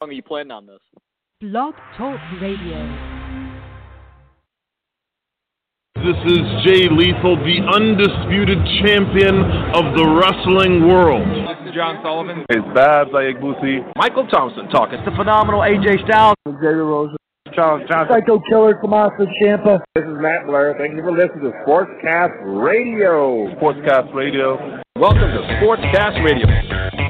long are you planning on this? Blog Talk Radio. This is Jay Lethal, the undisputed champion of the wrestling world. This is John Sullivan. It's Babs Ayagbusi. Michael Thompson talking. It's the phenomenal AJ Styles. Xavier Rose. Charles Johnson. Psycho Killer, Tommaso Ciampa. This is Matt Blair. Thank you for listening to Sportscast Radio. Sportscast Radio. Welcome to Sportscast Radio.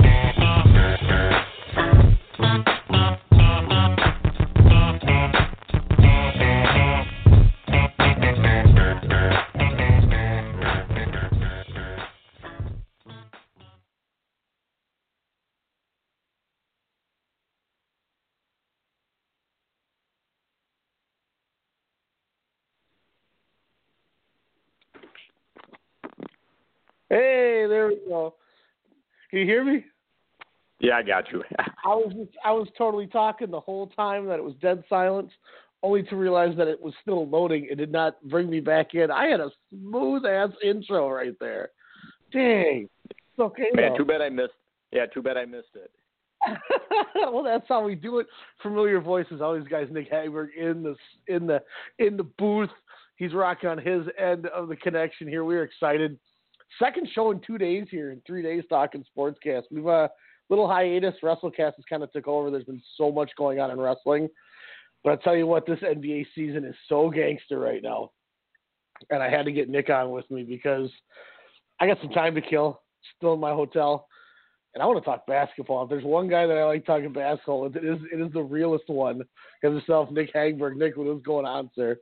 You hear me? Yeah, I got you. I was just, I was totally talking the whole time that it was dead silence, only to realize that it was still loading. It did not bring me back in. I had a smooth ass intro right there. Dang. It's okay. Man, though. too bad I missed. Yeah, too bad I missed it. well, that's how we do it. Familiar voices. Always guys. Nick Hagberg in the in the in the booth. He's rocking on his end of the connection here. We're excited. Second show in two days here, in three days talking sportscast. We've a uh, little hiatus. WrestleCast has kind of took over. There's been so much going on in wrestling, but I tell you what, this NBA season is so gangster right now, and I had to get Nick on with me because I got some time to kill. Still in my hotel and I want to talk basketball. If there's one guy that I like talking basketball it is it is the realest one. Himself, Nick Hagberg. Nick, what is going on, sir?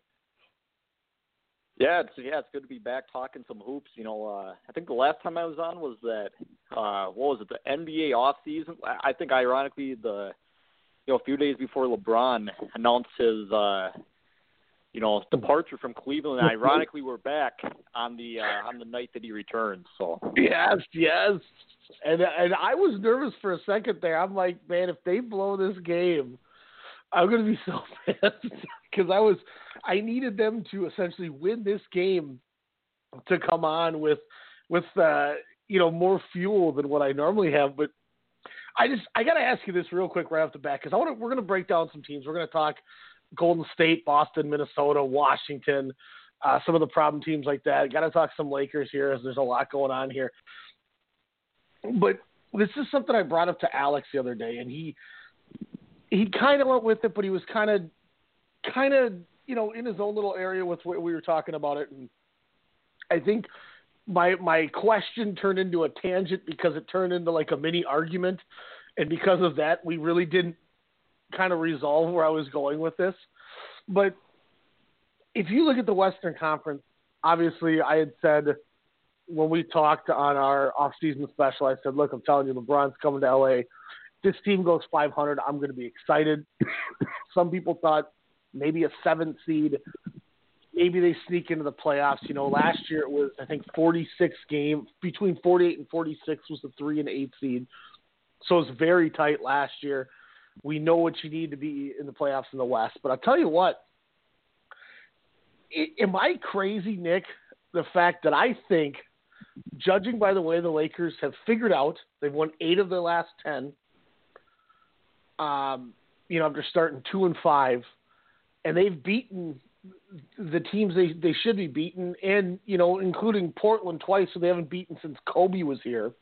Yeah, it's yeah, it's good to be back talking some hoops. You know, uh, I think the last time I was on was that uh, what was it, the NBA off season? I think ironically the you know a few days before LeBron announced his uh, you know departure from Cleveland. ironically, we're back on the uh, on the night that he returned. So yes, yes, and and I was nervous for a second there. I'm like, man, if they blow this game, I'm gonna be so pissed because I was I needed them to essentially win this game to come on with with uh, you know more fuel than what I normally have. But I just I got to ask you this real quick right off the bat because I want to we're to break down some teams. We're to talk Golden State, Boston, Minnesota, Washington, uh, some of the problem teams like that. Got to talk some Lakers here as there's a lot going on here. But this is something I brought up to Alex the other day, and he he kind of went with it, but he was kind of kind of you know in his own little area with what we were talking about it, and I think my my question turned into a tangent because it turned into like a mini argument, and because of that, we really didn't kind of resolve where I was going with this. But if you look at the Western Conference, obviously I had said when we talked on our off-season special, I said, "Look, I'm telling you, LeBron's coming to LA. This team goes 500. I'm going to be excited." Some people thought maybe a seventh seed, maybe they sneak into the playoffs. You know, last year it was I think 46 game between 48 and 46 was the three and eight seed, so it was very tight last year. We know what you need to be in the playoffs in the West, but I'll tell you what. Am I crazy, Nick? The fact that I think judging by the way the Lakers have figured out, they've won eight of their last ten. Um, you know, after starting two and five, and they've beaten the teams they they should be beaten, and you know, including Portland twice, so they haven't beaten since Kobe was here.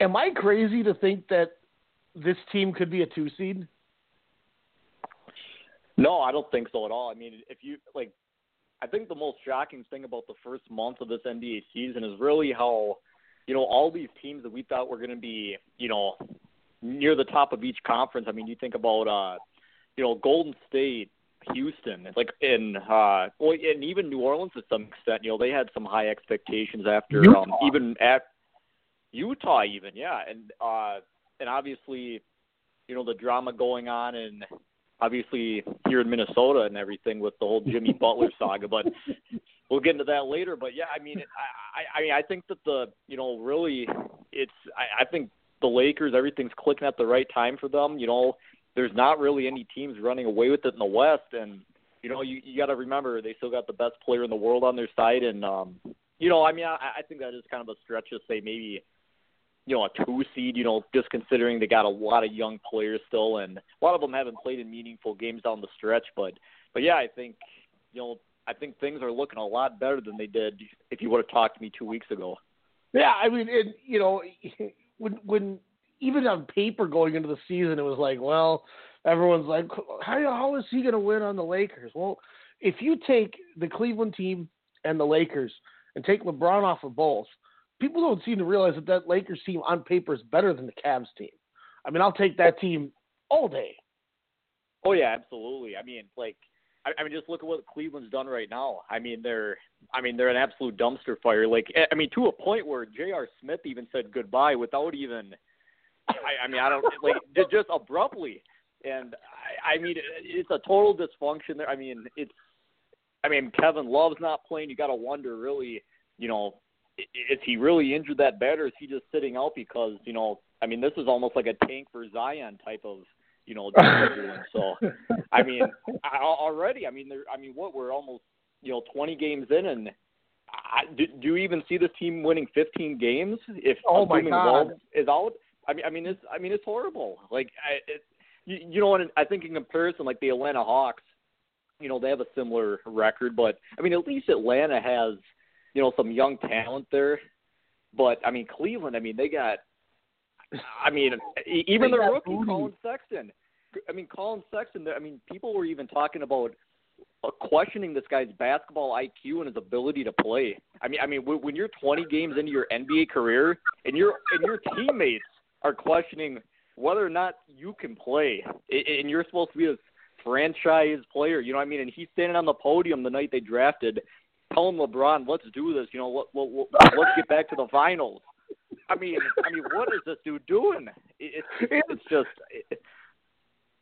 Am I crazy to think that this team could be a two seed? No, I don't think so at all. I mean, if you like I think the most shocking thing about the first month of this NBA season is really how, you know, all these teams that we thought were going to be, you know, near the top of each conference. I mean, you think about, uh, you know, Golden State, Houston, like in, uh, well, and even New Orleans to some extent. You know, they had some high expectations after, Utah. um, even at Utah, even yeah, and uh, and obviously, you know, the drama going on and obviously here in Minnesota and everything with the whole Jimmy Butler saga, but we'll get into that later. But yeah, I mean, I, I, I mean, I think that the, you know, really, it's, I, I think the Lakers, everything's clicking at the right time for them. You know, there's not really any teams running away with it in the West, and you know, you, you got to remember they still got the best player in the world on their side, and um, you know, I mean, I, I think that is kind of a stretch to say maybe you know a two seed. You know, just considering they got a lot of young players still, and a lot of them haven't played in meaningful games down the stretch. But but yeah, I think you know I think things are looking a lot better than they did if you would have talked to me two weeks ago. Yeah, I mean, and you know, when when even on paper going into the season, it was like, well, everyone's like, how how is he going to win on the Lakers? Well, if you take the Cleveland team and the Lakers and take LeBron off of both, people don't seem to realize that that Lakers team on paper is better than the Cavs team. I mean, I'll take that team all day. Oh yeah, absolutely. I mean, like I, mean, just look at what Cleveland's done right now. I mean, they're, I mean, they're an absolute dumpster fire. Like, I mean, to a point where J.R. Smith even said goodbye without even, I, I mean, I don't like just abruptly. And I, I mean, it's a total dysfunction there. I mean, it's, I mean, Kevin Love's not playing. You got to wonder, really, you know, is he really injured that bad, or is he just sitting out because, you know, I mean, this is almost like a tank for Zion type of you know, doing. so I mean, I, already, I mean, there, I mean, what we're almost, you know, 20 games in, and I, do, do you even see this team winning 15 games if oh my God. is out? I mean, I mean, it's, I mean, it's horrible. Like, I, it, you, you know, and I think in comparison, like the Atlanta Hawks, you know, they have a similar record, but I mean, at least Atlanta has, you know, some young talent there. But I mean, Cleveland, I mean, they got I mean, even the rookie booty. Collin Sexton. I mean, Collin Sexton. I mean, people were even talking about uh, questioning this guy's basketball IQ and his ability to play. I mean, I mean, when you're 20 games into your NBA career and your and your teammates are questioning whether or not you can play, and you're supposed to be a franchise player, you know what I mean? And he's standing on the podium the night they drafted, telling LeBron, "Let's do this. You know, let, let, let's get back to the finals." I mean, I mean, what is this dude doing? It, it, it's just. It,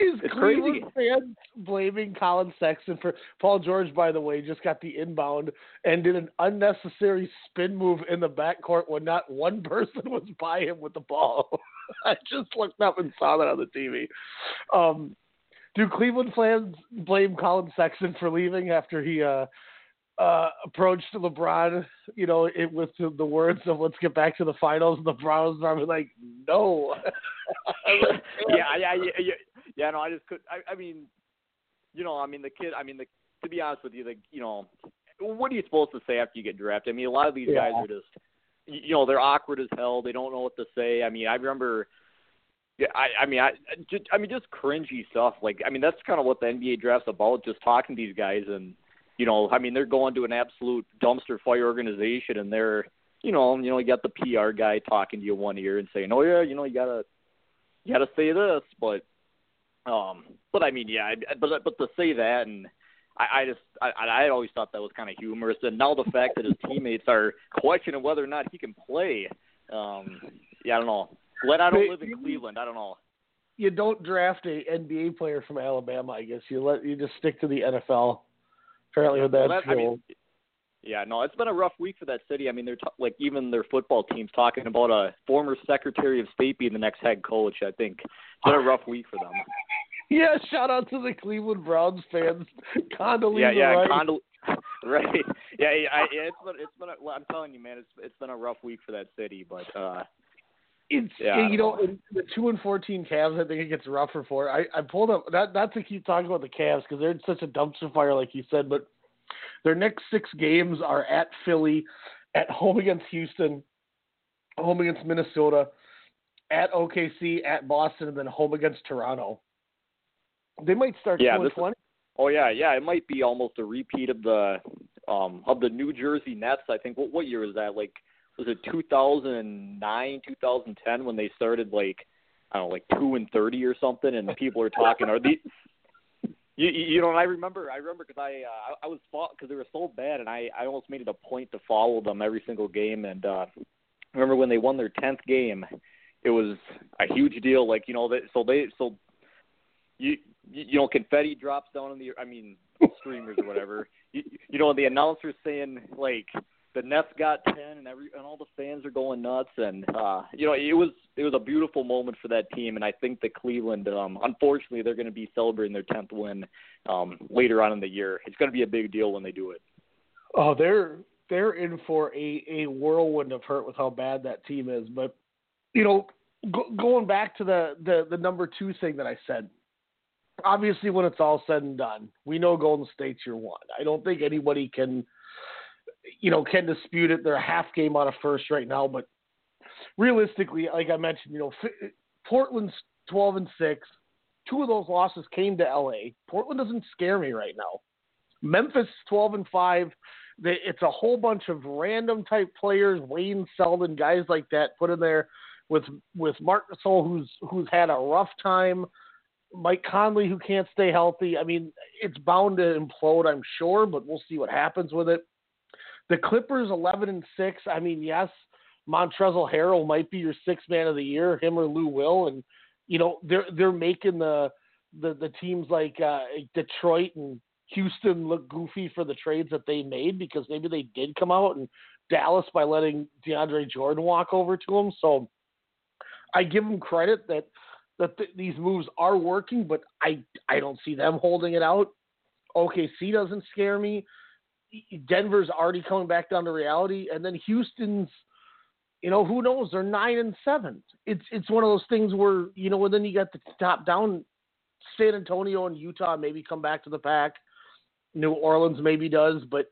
is it's Cleveland crazy. fans blaming Collin Sexton for Paul George? By the way, just got the inbound and did an unnecessary spin move in the backcourt when not one person was by him with the ball. I just looked up and saw that on the TV. Um, do Cleveland fans blame Collin Sexton for leaving after he uh, uh, approach to LeBron, you know, it with the words of "Let's get back to the finals." And LeBron was probably like, "No." yeah, yeah, yeah, yeah, yeah. No, I just could. I, I mean, you know, I mean, the kid. I mean, the to be honest with you, the you know, what are you supposed to say after you get drafted? I mean, a lot of these yeah. guys are just, you know, they're awkward as hell. They don't know what to say. I mean, I remember. Yeah, I, I mean, I, just, I mean, just cringy stuff. Like, I mean, that's kind of what the NBA draft's about. Just talking to these guys, and you know, I mean, they're going to an absolute dumpster fire organization, and they're, you know, you know, you got the PR guy talking to you one ear and saying, "Oh yeah, you know, you gotta, you gotta say this," but, um, but I mean, yeah, but but to say that, and I, I just, I, I always thought that was kind of humorous, and now the fact that his teammates are questioning whether or not he can play, um, yeah, I don't know. Let I don't live in Cleveland. I don't know. You don't draft a NBA player from Alabama, I guess. You let you just stick to the NFL. Apparently, with that, well, that I mean, yeah, no, it's been a rough week for that city. I mean, they're t- like even their football team's talking about a former Secretary of State being the next head coach. I think it's been a rough week for them. Yeah, shout out to the Cleveland Browns fans. Condoleezza yeah, yeah, Rice. Condol- right. Yeah, yeah, I, yeah, it's been it's been. A, well, I'm telling you, man, it's it's been a rough week for that city, but. uh it's yeah, you know, know the two and fourteen Cavs. I think it gets rougher for. I I pulled up not not to keep talking about the Cavs because they're in such a dumpster fire, like you said. But their next six games are at Philly, at home against Houston, home against Minnesota, at OKC, at Boston, and then home against Toronto. They might start yeah, two and. Oh yeah, yeah. It might be almost a repeat of the um of the New Jersey Nets. I think. What what year was that? Like was it 2009, 2010 when they started like I don't know, like two and thirty or something, and people are talking, are these? You, you know, I remember, I remember because I, uh, I was because they were so bad, and I, I almost made it a point to follow them every single game. And uh, remember when they won their tenth game, it was a huge deal. Like you know, that so they, so you, you know, confetti drops down in the, I mean, streamers or whatever. You, you know, the announcers saying like the Nets got ten, and every and all the fans are going nuts, and uh, you know it was it was a beautiful moment for that team, and I think that Cleveland, um, unfortunately, they're going to be celebrating their tenth win um, later on in the year. It's going to be a big deal when they do it. Oh, they're they're in for a a whirlwind of hurt with how bad that team is, but you know, go, going back to the, the the number two thing that I said. Obviously, when it's all said and done, we know Golden State's your one. I don't think anybody can, you know, can dispute it. They're a half game out of first right now, but realistically, like I mentioned, you know, Portland's twelve and six. Two of those losses came to LA. Portland doesn't scare me right now. Memphis twelve and five. It's a whole bunch of random type players, Wayne Selden, guys like that, put in there with with Marc Gasol, who's who's had a rough time. Mike Conley, who can't stay healthy. I mean, it's bound to implode, I'm sure, but we'll see what happens with it. The Clippers, 11 and six. I mean, yes, Montrezl Harrell might be your sixth man of the year, him or Lou Will, and you know they're they're making the the, the teams like uh, Detroit and Houston look goofy for the trades that they made because maybe they did come out and Dallas by letting DeAndre Jordan walk over to them. So I give them credit that that th- these moves are working, but I I don't see them holding it out. OKC doesn't scare me. Denver's already coming back down to reality, and then Houston's you know, who knows? They're nine and seven. It's it's one of those things where you know, and then you got the top down. San Antonio and Utah maybe come back to the pack. New Orleans maybe does, but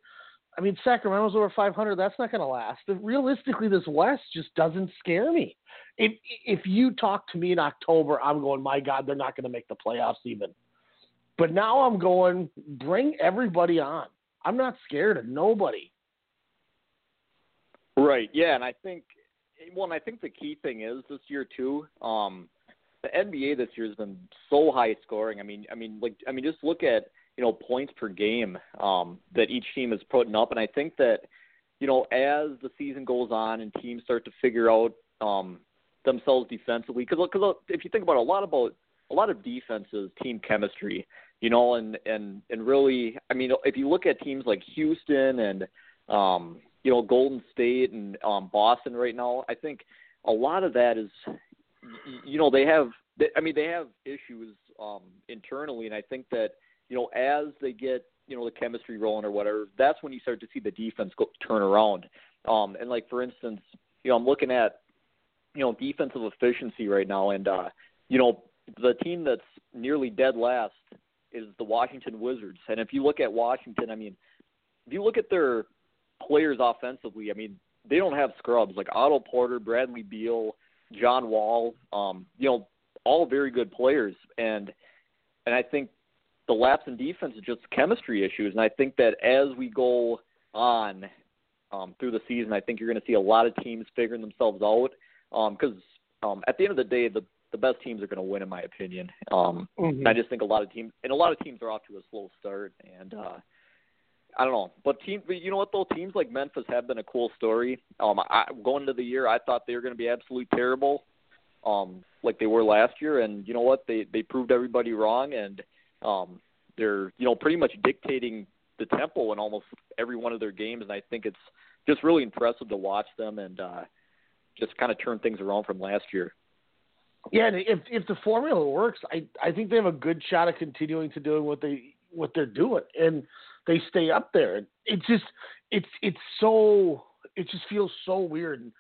I mean Sacramento's over 500. That's not going to last. realistically, this West just doesn't scare me. If if you talk to me in October, I'm going, my God, they're not going to make the playoffs even. But now I'm going, bring everybody on. I'm not scared of nobody. Right. Yeah, and I think well, and I think the key thing is this year too. Um, the NBA this year has been so high scoring. I mean, I mean, like, I mean, just look at you know points per game um, that each team is putting up, and I think that you know as the season goes on and teams start to figure out um, themselves defensively, because because if you think about it, a lot about a lot of defenses team chemistry, you know, and and and really, I mean, if you look at teams like Houston and um, you know Golden State and um, Boston right now. I think a lot of that is, you know, they have. I mean, they have issues um, internally, and I think that you know as they get you know the chemistry rolling or whatever, that's when you start to see the defense go, turn around. Um, and like for instance, you know, I'm looking at you know defensive efficiency right now, and uh, you know the team that's nearly dead last is the Washington Wizards. And if you look at Washington, I mean, if you look at their players offensively, I mean, they don't have scrubs like Otto Porter, Bradley Beal, John Wall. Um, you know, all very good players, and and I think the lapse in defense is just chemistry issues. And I think that as we go on um, through the season, I think you're going to see a lot of teams figuring themselves out. Because um, um, at the end of the day, the the best teams are going to win, in my opinion. Um, mm-hmm. I just think a lot of teams and a lot of teams are off to a slow start, and uh, I don't know, but team, but you know what though? Teams like Memphis have been a cool story. Um, I, going into the year, I thought they were going to be absolutely terrible, um, like they were last year, and you know what? They they proved everybody wrong, and um, they're you know pretty much dictating the tempo in almost every one of their games, and I think it's just really impressive to watch them and uh, just kind of turn things around from last year. Yeah, and if if the formula works, I I think they have a good shot of continuing to doing what they what they're doing, and they stay up there. It just it's it's so it just feels so weird. And,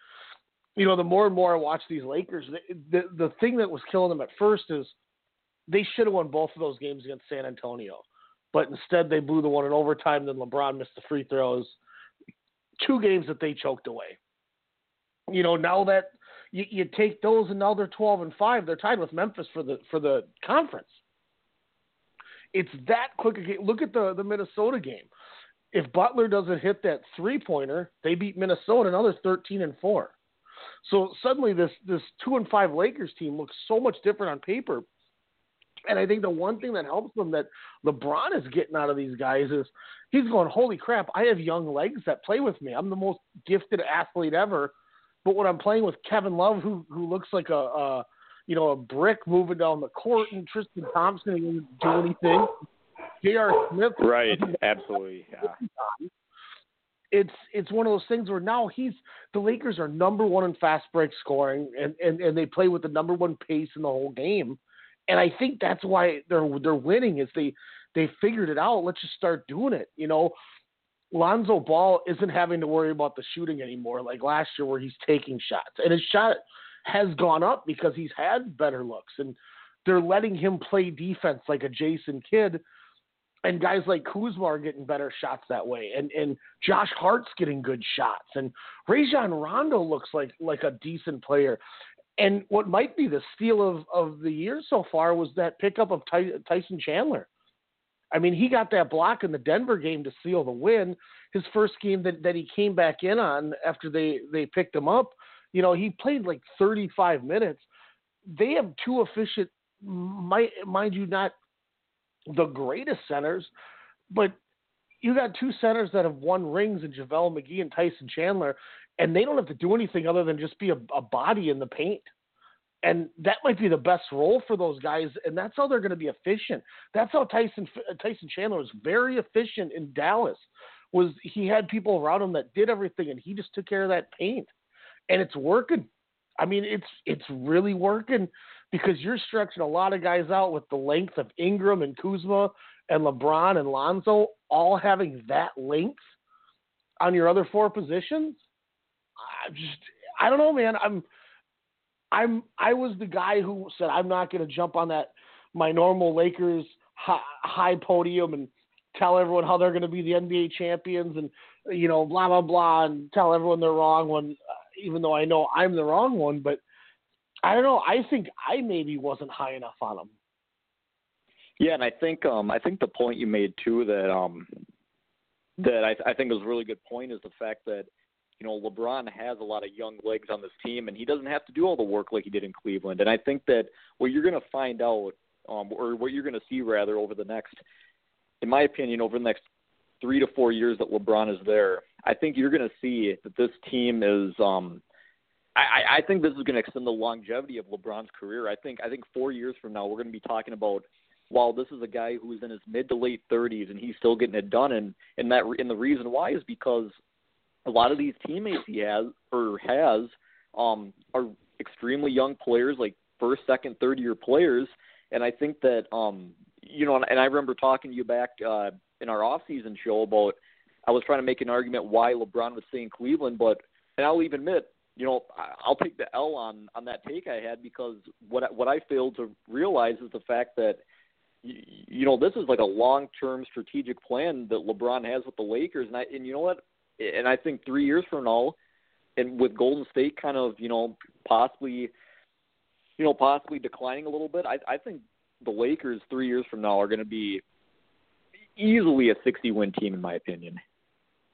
you know, the more and more I watch these Lakers, the, the the thing that was killing them at first is they should have won both of those games against San Antonio, but instead they blew the one in overtime. Then LeBron missed the free throws. Two games that they choked away. You know, now that you, you take those and now they're twelve and five, they're tied with Memphis for the for the conference. It's that quick. Look at the the Minnesota game. If Butler doesn't hit that three pointer, they beat Minnesota. another thirteen and four. So suddenly this this two and five Lakers team looks so much different on paper. And I think the one thing that helps them that LeBron is getting out of these guys is he's going, Holy crap, I have young legs that play with me. I'm the most gifted athlete ever. But when I'm playing with Kevin Love, who who looks like a, a you know, a brick moving down the court, and Tristan Thompson didn't do anything. J.R. Smith, right? Absolutely, yeah. It's it's one of those things where now he's the Lakers are number one in fast break scoring, and and and they play with the number one pace in the whole game, and I think that's why they're they're winning is they they figured it out. Let's just start doing it, you know. Lonzo Ball isn't having to worry about the shooting anymore like last year where he's taking shots. And his shot has gone up because he's had better looks and they're letting him play defense like a Jason Kidd. And guys like Kuzma are getting better shots that way, and and Josh Hart's getting good shots, and Rajon Rondo looks like like a decent player. And what might be the steal of of the year so far was that pickup of Ty, Tyson Chandler. I mean, he got that block in the Denver game to seal the win. His first game that, that he came back in on after they, they picked him up, you know, he played like 35 minutes. They have two efficient, mind, mind you, not the greatest centers, but you got two centers that have won rings in JaVale McGee and Tyson Chandler, and they don't have to do anything other than just be a, a body in the paint and that might be the best role for those guys, and that's how they're going to be efficient. That's how Tyson Tyson Chandler was very efficient in Dallas. Was he had people around him that did everything, and he just took care of that paint, and it's working. I mean, it's it's really working because you're stretching a lot of guys out with the length of Ingram and Kuzma and LeBron and Lonzo all having that length on your other four positions. I just I don't know, man. I'm I'm I was the guy who said I'm not going to jump on that my normal Lakers high, high podium and tell everyone how they're going to be the NBA champions and you know blah blah blah and tell everyone they're wrong when uh, even though I know I'm the wrong one but I don't know I think I maybe wasn't high enough on them. Yeah, and I think um I think the point you made too that um that I I think was a really good point is the fact that you know, LeBron has a lot of young legs on this team, and he doesn't have to do all the work like he did in Cleveland. And I think that what you're going to find out, um, or what you're going to see rather over the next, in my opinion, over the next three to four years that LeBron is there, I think you're going to see that this team is. Um, I, I think this is going to extend the longevity of LeBron's career. I think I think four years from now we're going to be talking about while this is a guy who's in his mid to late 30s and he's still getting it done and and that and the reason why is because a lot of these teammates he has or has um, are extremely young players, like first, second, third year players, and I think that um, you know, and I remember talking to you back uh, in our off season show about I was trying to make an argument why LeBron would stay in Cleveland, but and I'll even admit, you know, I'll take the L on on that take I had because what what I failed to realize is the fact that you know this is like a long term strategic plan that LeBron has with the Lakers, and I and you know what and I think three years from now, and with Golden State kind of you know possibly, you know possibly declining a little bit, I, I think the Lakers three years from now are going to be easily a 60 win team in my opinion.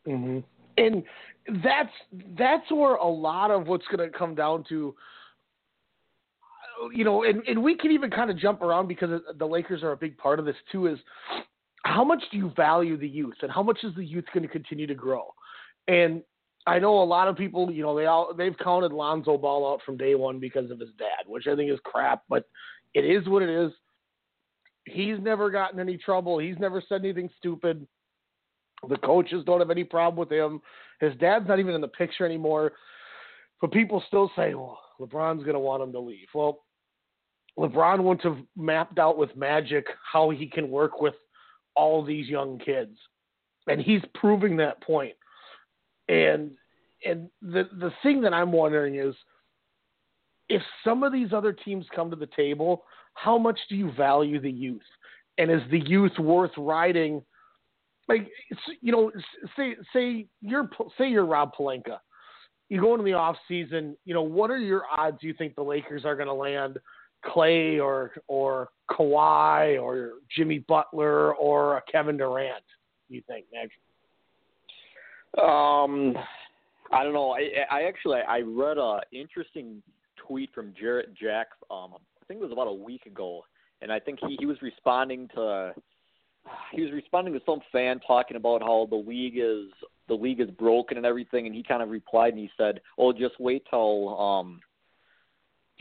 Mm-hmm. And that's that's where a lot of what's going to come down to. You know, and, and we can even kind of jump around because the Lakers are a big part of this too. Is how much do you value the youth, and how much is the youth going to continue to grow? And I know a lot of people, you know, they all they've counted Lonzo Ball out from day one because of his dad, which I think is crap, but it is what it is. He's never gotten any trouble. He's never said anything stupid. The coaches don't have any problem with him. His dad's not even in the picture anymore. But people still say, well, LeBron's going to want him to leave. Well, LeBron wouldn't have mapped out with magic how he can work with all these young kids. And he's proving that point. And and the the thing that I'm wondering is if some of these other teams come to the table, how much do you value the youth? And is the youth worth riding? Like you know, say say you're say you're Rob Pelinka, you go into the off season. You know, what are your odds? You think the Lakers are going to land Klay or or Kawhi or Jimmy Butler or Kevin Durant? You think, Nick? Um, I don't know. I, I actually I read a interesting tweet from Jarrett Jack. Um, I think it was about a week ago, and I think he he was responding to he was responding to some fan talking about how the league is the league is broken and everything, and he kind of replied and he said, "Oh, just wait till um."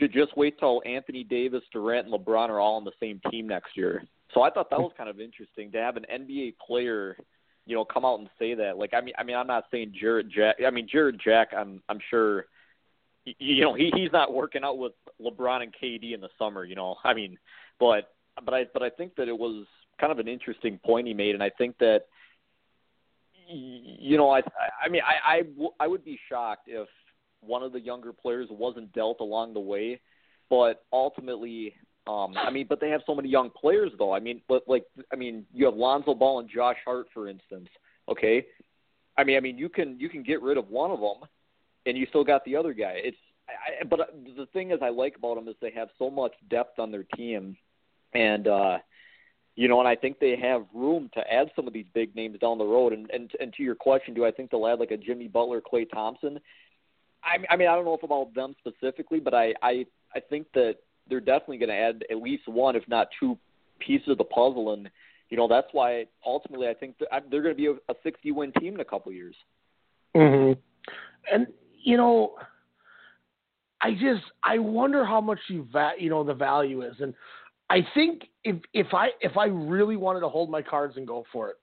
Just wait till Anthony Davis, Durant, and LeBron are all on the same team next year. So I thought that was kind of interesting to have an NBA player you know, come out and say that. Like, I mean, I mean, I'm not saying Jarrett Jack. I mean, Jarrett Jack. I'm, I'm sure, you know, he he's not working out with LeBron and KD in the summer. You know, I mean, but but I but I think that it was kind of an interesting point he made, and I think that, you know, I I mean, I I, would be shocked if one of the younger players wasn't dealt along the way, but ultimately, um, I mean, but they have so many young players though. I mean, but like, I mean, you have Lonzo Ball and Josh Hart, for instance. Okay, I mean, I mean, you can you can get rid of one of them, and you still got the other guy. It's I, but the thing is, I like about them is they have so much depth on their team, and uh, you know, and I think they have room to add some of these big names down the road. And and and to your question, do I think they'll add like a Jimmy Butler, Klay Thompson? I, I mean, I don't know if about them specifically, but I I I think that they're definitely going to add at least one, if not two, pieces of the puzzle, and you know that's why ultimately I think they're going to be a, a 60 win team in a couple years. Mhm. And you know, I just I wonder how much you va- you know the value is, and I think if if I if I really wanted to hold my cards and go for it,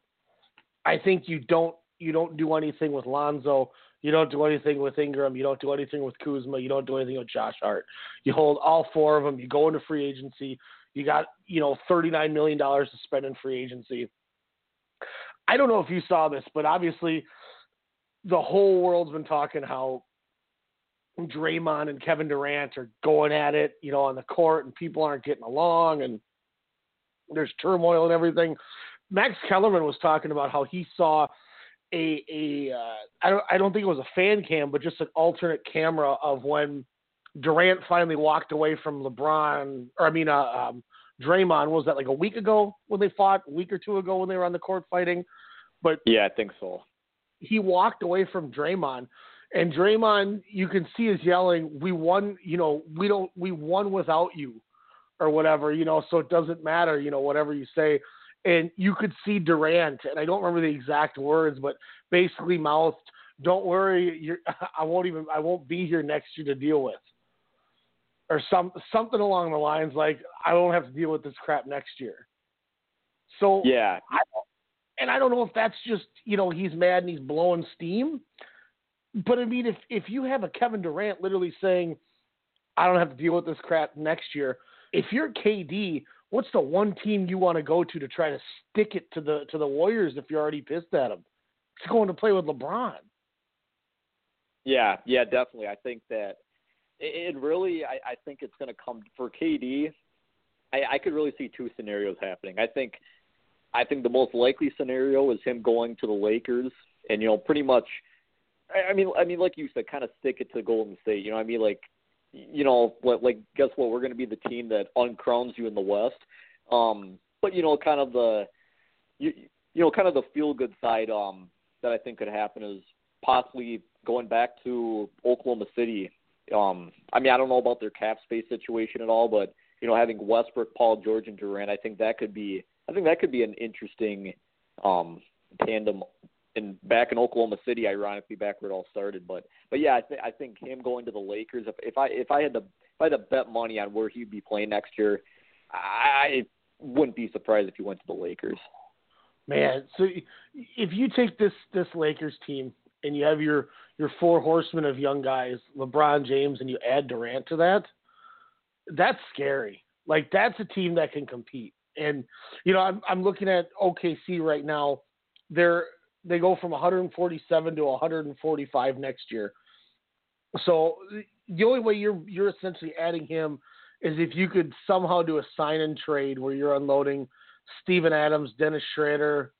I think you don't you don't do anything with Lonzo. You don't do anything with Ingram. You don't do anything with Kuzma. You don't do anything with Josh Hart. You hold all four of them. You go into free agency. You got you know thirty nine million dollars to spend in free agency. I don't know if you saw this, but obviously the whole world's been talking how Draymond and Kevin Durant are going at it, you know, on the court, and people aren't getting along, and there's turmoil and everything. Max Kellerman was talking about how he saw a a uh, I don't I don't think it was a fan cam, but just an alternate camera of when Durant finally walked away from LeBron, or I mean, uh, um, Draymond. Was that like a week ago when they fought? A week or two ago when they were on the court fighting? But yeah, I think so. He walked away from Draymond and Draymond, you can see is yelling, "We won, you know, we don't, we won without you, or whatever, you know. So it doesn't matter, you know, whatever you say." And you could see Durant, and I don't remember the exact words, but basically mouthed, "Don't worry, you're, I won't even, I won't be here next year to deal with." Or some something along the lines like, "I won't have to deal with this crap next year." So yeah, I, and I don't know if that's just you know he's mad and he's blowing steam, but I mean, if if you have a Kevin Durant literally saying, "I don't have to deal with this crap next year," if you're KD, what's the one team you want to go to to try to stick it to the to the Warriors if you're already pissed at them? It's going to play with LeBron. Yeah, yeah, definitely. I think that it, really, I, I think it's going to come for KD. I, I could really see two scenarios happening. I think, I think the most likely scenario is him going to the Lakers, and you know, pretty much I I mean, I mean, like you said, kind of stick it to Golden State. You know, what I mean, like, you know, what, like, guess what? We're going to be the team that uncrowns you in the West. Um, but you know, kind of the, you, you know, kind of the feel good side um, that I think could happen is possibly going back to Oklahoma City. Um, I mean, I don't know about their cap space situation at all, but you know, having Westbrook, Paul George, and Durant, I think that could be, I think that could be an interesting um, tandem in back in Oklahoma City, ironically, back where it all started. But but yeah, I think I think him going to the Lakers. If if I if I had to if I had to bet money on where he'd be playing next year, I wouldn't be surprised if he went to the Lakers. Man, so if you take this this Lakers team and you have your your four horsemen of young guys, LeBron James, and you add Durant to that, that's scary. Like that's a team that can compete. And you know, I'm I'm looking at OKC right now. They're they go from 147 to 145 next year. So the only way you're you're essentially adding him is if you could somehow do a sign and trade where you're unloading Steven Adams, Dennis Schroeder,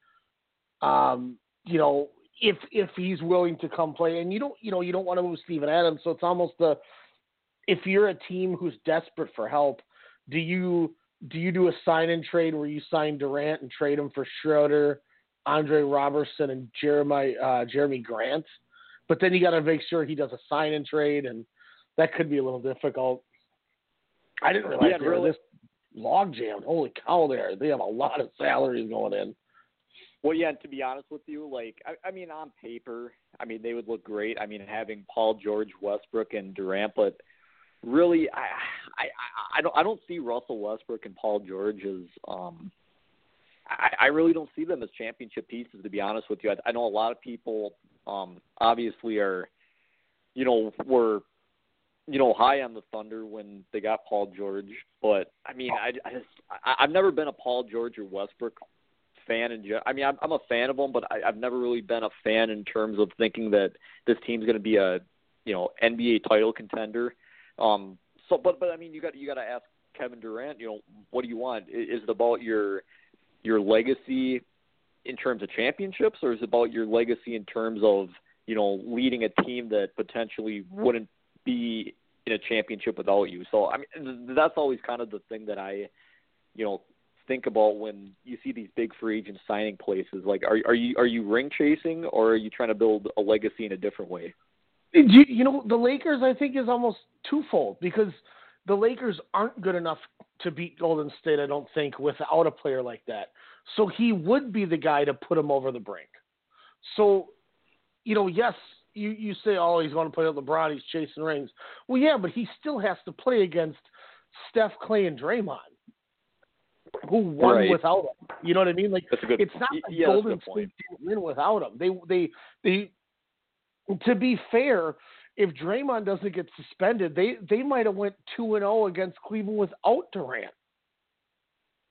um, you know, if if he's willing to come play, and you don't you know you don't want to move Steven Adams, so it's almost the if you're a team who's desperate for help, do you do you do a sign and trade where you sign Durant and trade him for Schroeder? Andre Roberson and Jeremy uh, Jerami Grant, but then you got to make sure he does a sign and trade, and that could be a little difficult. I didn't realize yeah, they really. this log jammed. Holy cow! There, they have a lot of salaries going in. Well, yeah, and to be honest with you, like I, I mean, on paper, I mean they would look great. I mean, having Paul George, Westbrook, and Durant, but really, I, I, I don't, I don't see Russell Westbrook and Paul George as um, I, I really don't see them as championship pieces, to be honest with you. I, I know a lot of people, um, obviously, are, you know, were, you know, high on the Thunder when they got Paul George, but I mean, I, I just, I, I've never been a Paul George or Westbrook fan, and I mean, I'm, I'm a fan of them, but I, I've never really been a fan in terms of thinking that this team's going to be a you know NBA title contender. Um, so, but but I mean, you got you got to ask Kevin Durant. You know, what do you want? Is it about your your legacy in terms of championships, or is it about your legacy in terms of you know leading a team that potentially wouldn't be in a championship without you? So I mean, that's always kind of the thing that I, you know, think about when you see these big free agent signing places. Like, are are you are you ring chasing, or are you trying to build a legacy in a different way? You, you know, the Lakers, I think, is almost twofold because the Lakers aren't good enough to beat Golden State, I don't think, without a player like that. So he would be the guy to put him over the brink. So, you know, yes, you, you say, oh, he's going to play with LeBron, he's chasing rings. Well, yeah, but he still has to play against Steph, Klay, and Draymond, who won Right. without him. You know what I mean? Like, good. it's not like yeah, Golden. State didn't win without him. They they they to be fair, if Draymond doesn't get suspended, they they might have went two and zero against Cleveland without Durant.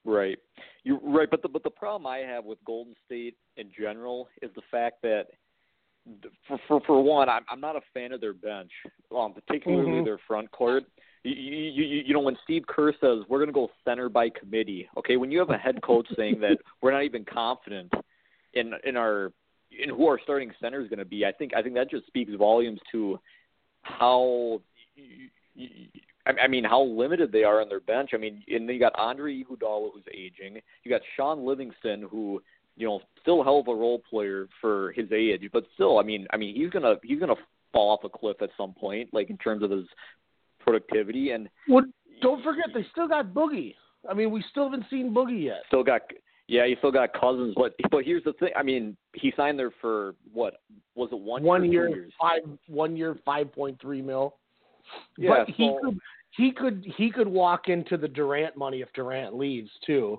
Right. You're right, but the but the problem I have with Golden State in general is the fact that for for for one, I'm I'm not a fan of their bench, um, particularly Mhm. their front court. You, you you you know when Steve Kerr says we're going to go center by committee, okay? When you have a head coach saying that we're not even confident in in our in who our starting center is going to be, I think I think that just speaks volumes to how you, you, I I mean, how limited they are on their bench. I mean, and then you got Andre Iguodala who's aging. You got Shaun Livingston who, you know, still hell of a role player for his age, but still, I mean, I mean, he's gonna he's gonna fall off a cliff at some point, like in terms of his productivity. And Well, don't forget they still got Boogie. I mean, we still haven't seen Boogie yet. still got yeah, he still got Cousins. But but here's the thing. I mean, he signed there for what was it one One year, year, five one year, five point three mil. Yeah, but he so- could he could he could walk into the Durant money if Durant leaves too.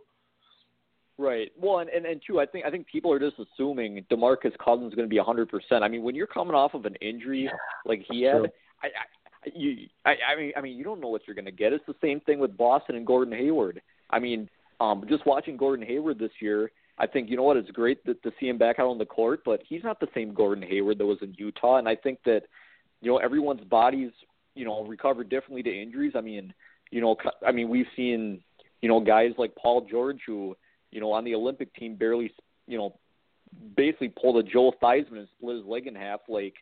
Right. Well, and, and and two, I think I think people are just assuming Demarcus Cousins is going to be a hundred percent. I mean, when you're coming off of an injury like he had, True. I, I you I, I mean I mean you don't know what you're going to get. It's the same thing with Boston and Gordon Hayward. I mean, um, just watching Gordon Hayward this year, I think you know what it's great that, to see him back out on the court, but he's not the same Gordon Hayward that was in Utah, and I think that you know everyone's bodies you know recover differently to injuries. I mean, you know, I mean we've seen you know guys like Paul George who you know, on the Olympic team barely, you know, basically pulled a Joel Theismann and split his leg in half, like,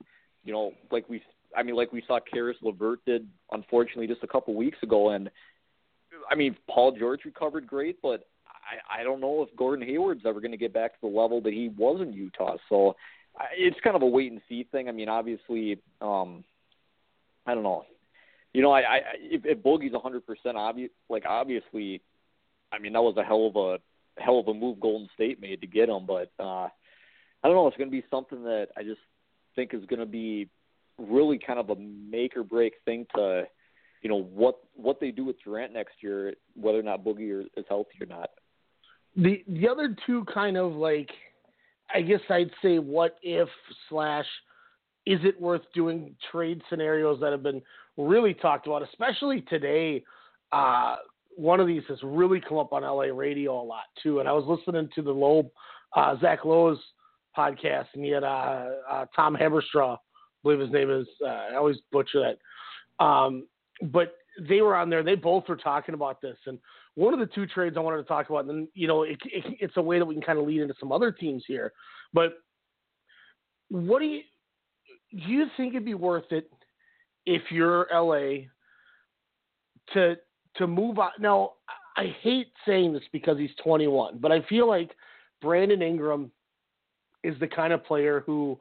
you know, like we, I mean, like we saw Caris LeVert did, unfortunately, just a couple weeks ago. And I mean, Paul George recovered great, but I, I don't know if Gordon Hayward's ever going to get back to the level that he was in Utah. So I- it's kind of a wait and see thing. I mean, obviously, um, I don't know. You know, I, I if, if Boogie's 100% obvious, like obviously, I mean, that was a hell of a hell of a move Golden State made to get him, but uh I don't know, it's going to be something that I just think is going to be really kind of a make or break thing to you know what what they do with Durant next year, whether or not Boogie is healthy or not. The the other two kind of like I guess I'd say what if slash is it worth doing trade scenarios that have been really talked about, especially today. Uh, one of these has really come up on LA radio a lot too. And I was listening to the Loeb, uh, Zach Lowe's podcast, and he had uh, uh, Tom Haberstroh, I believe his name is. Uh, I always butcher that. Um, but they were on there. They both were talking about this, and one of the two trades I wanted to talk about, and you know, it, it, it's a way that we can kind of lead into some other teams here. But what do you do? You think it'd be worth it if you're LA to to move on? Now, I hate saying this because he's 21, but I feel like Brandon Ingram is the kind of player who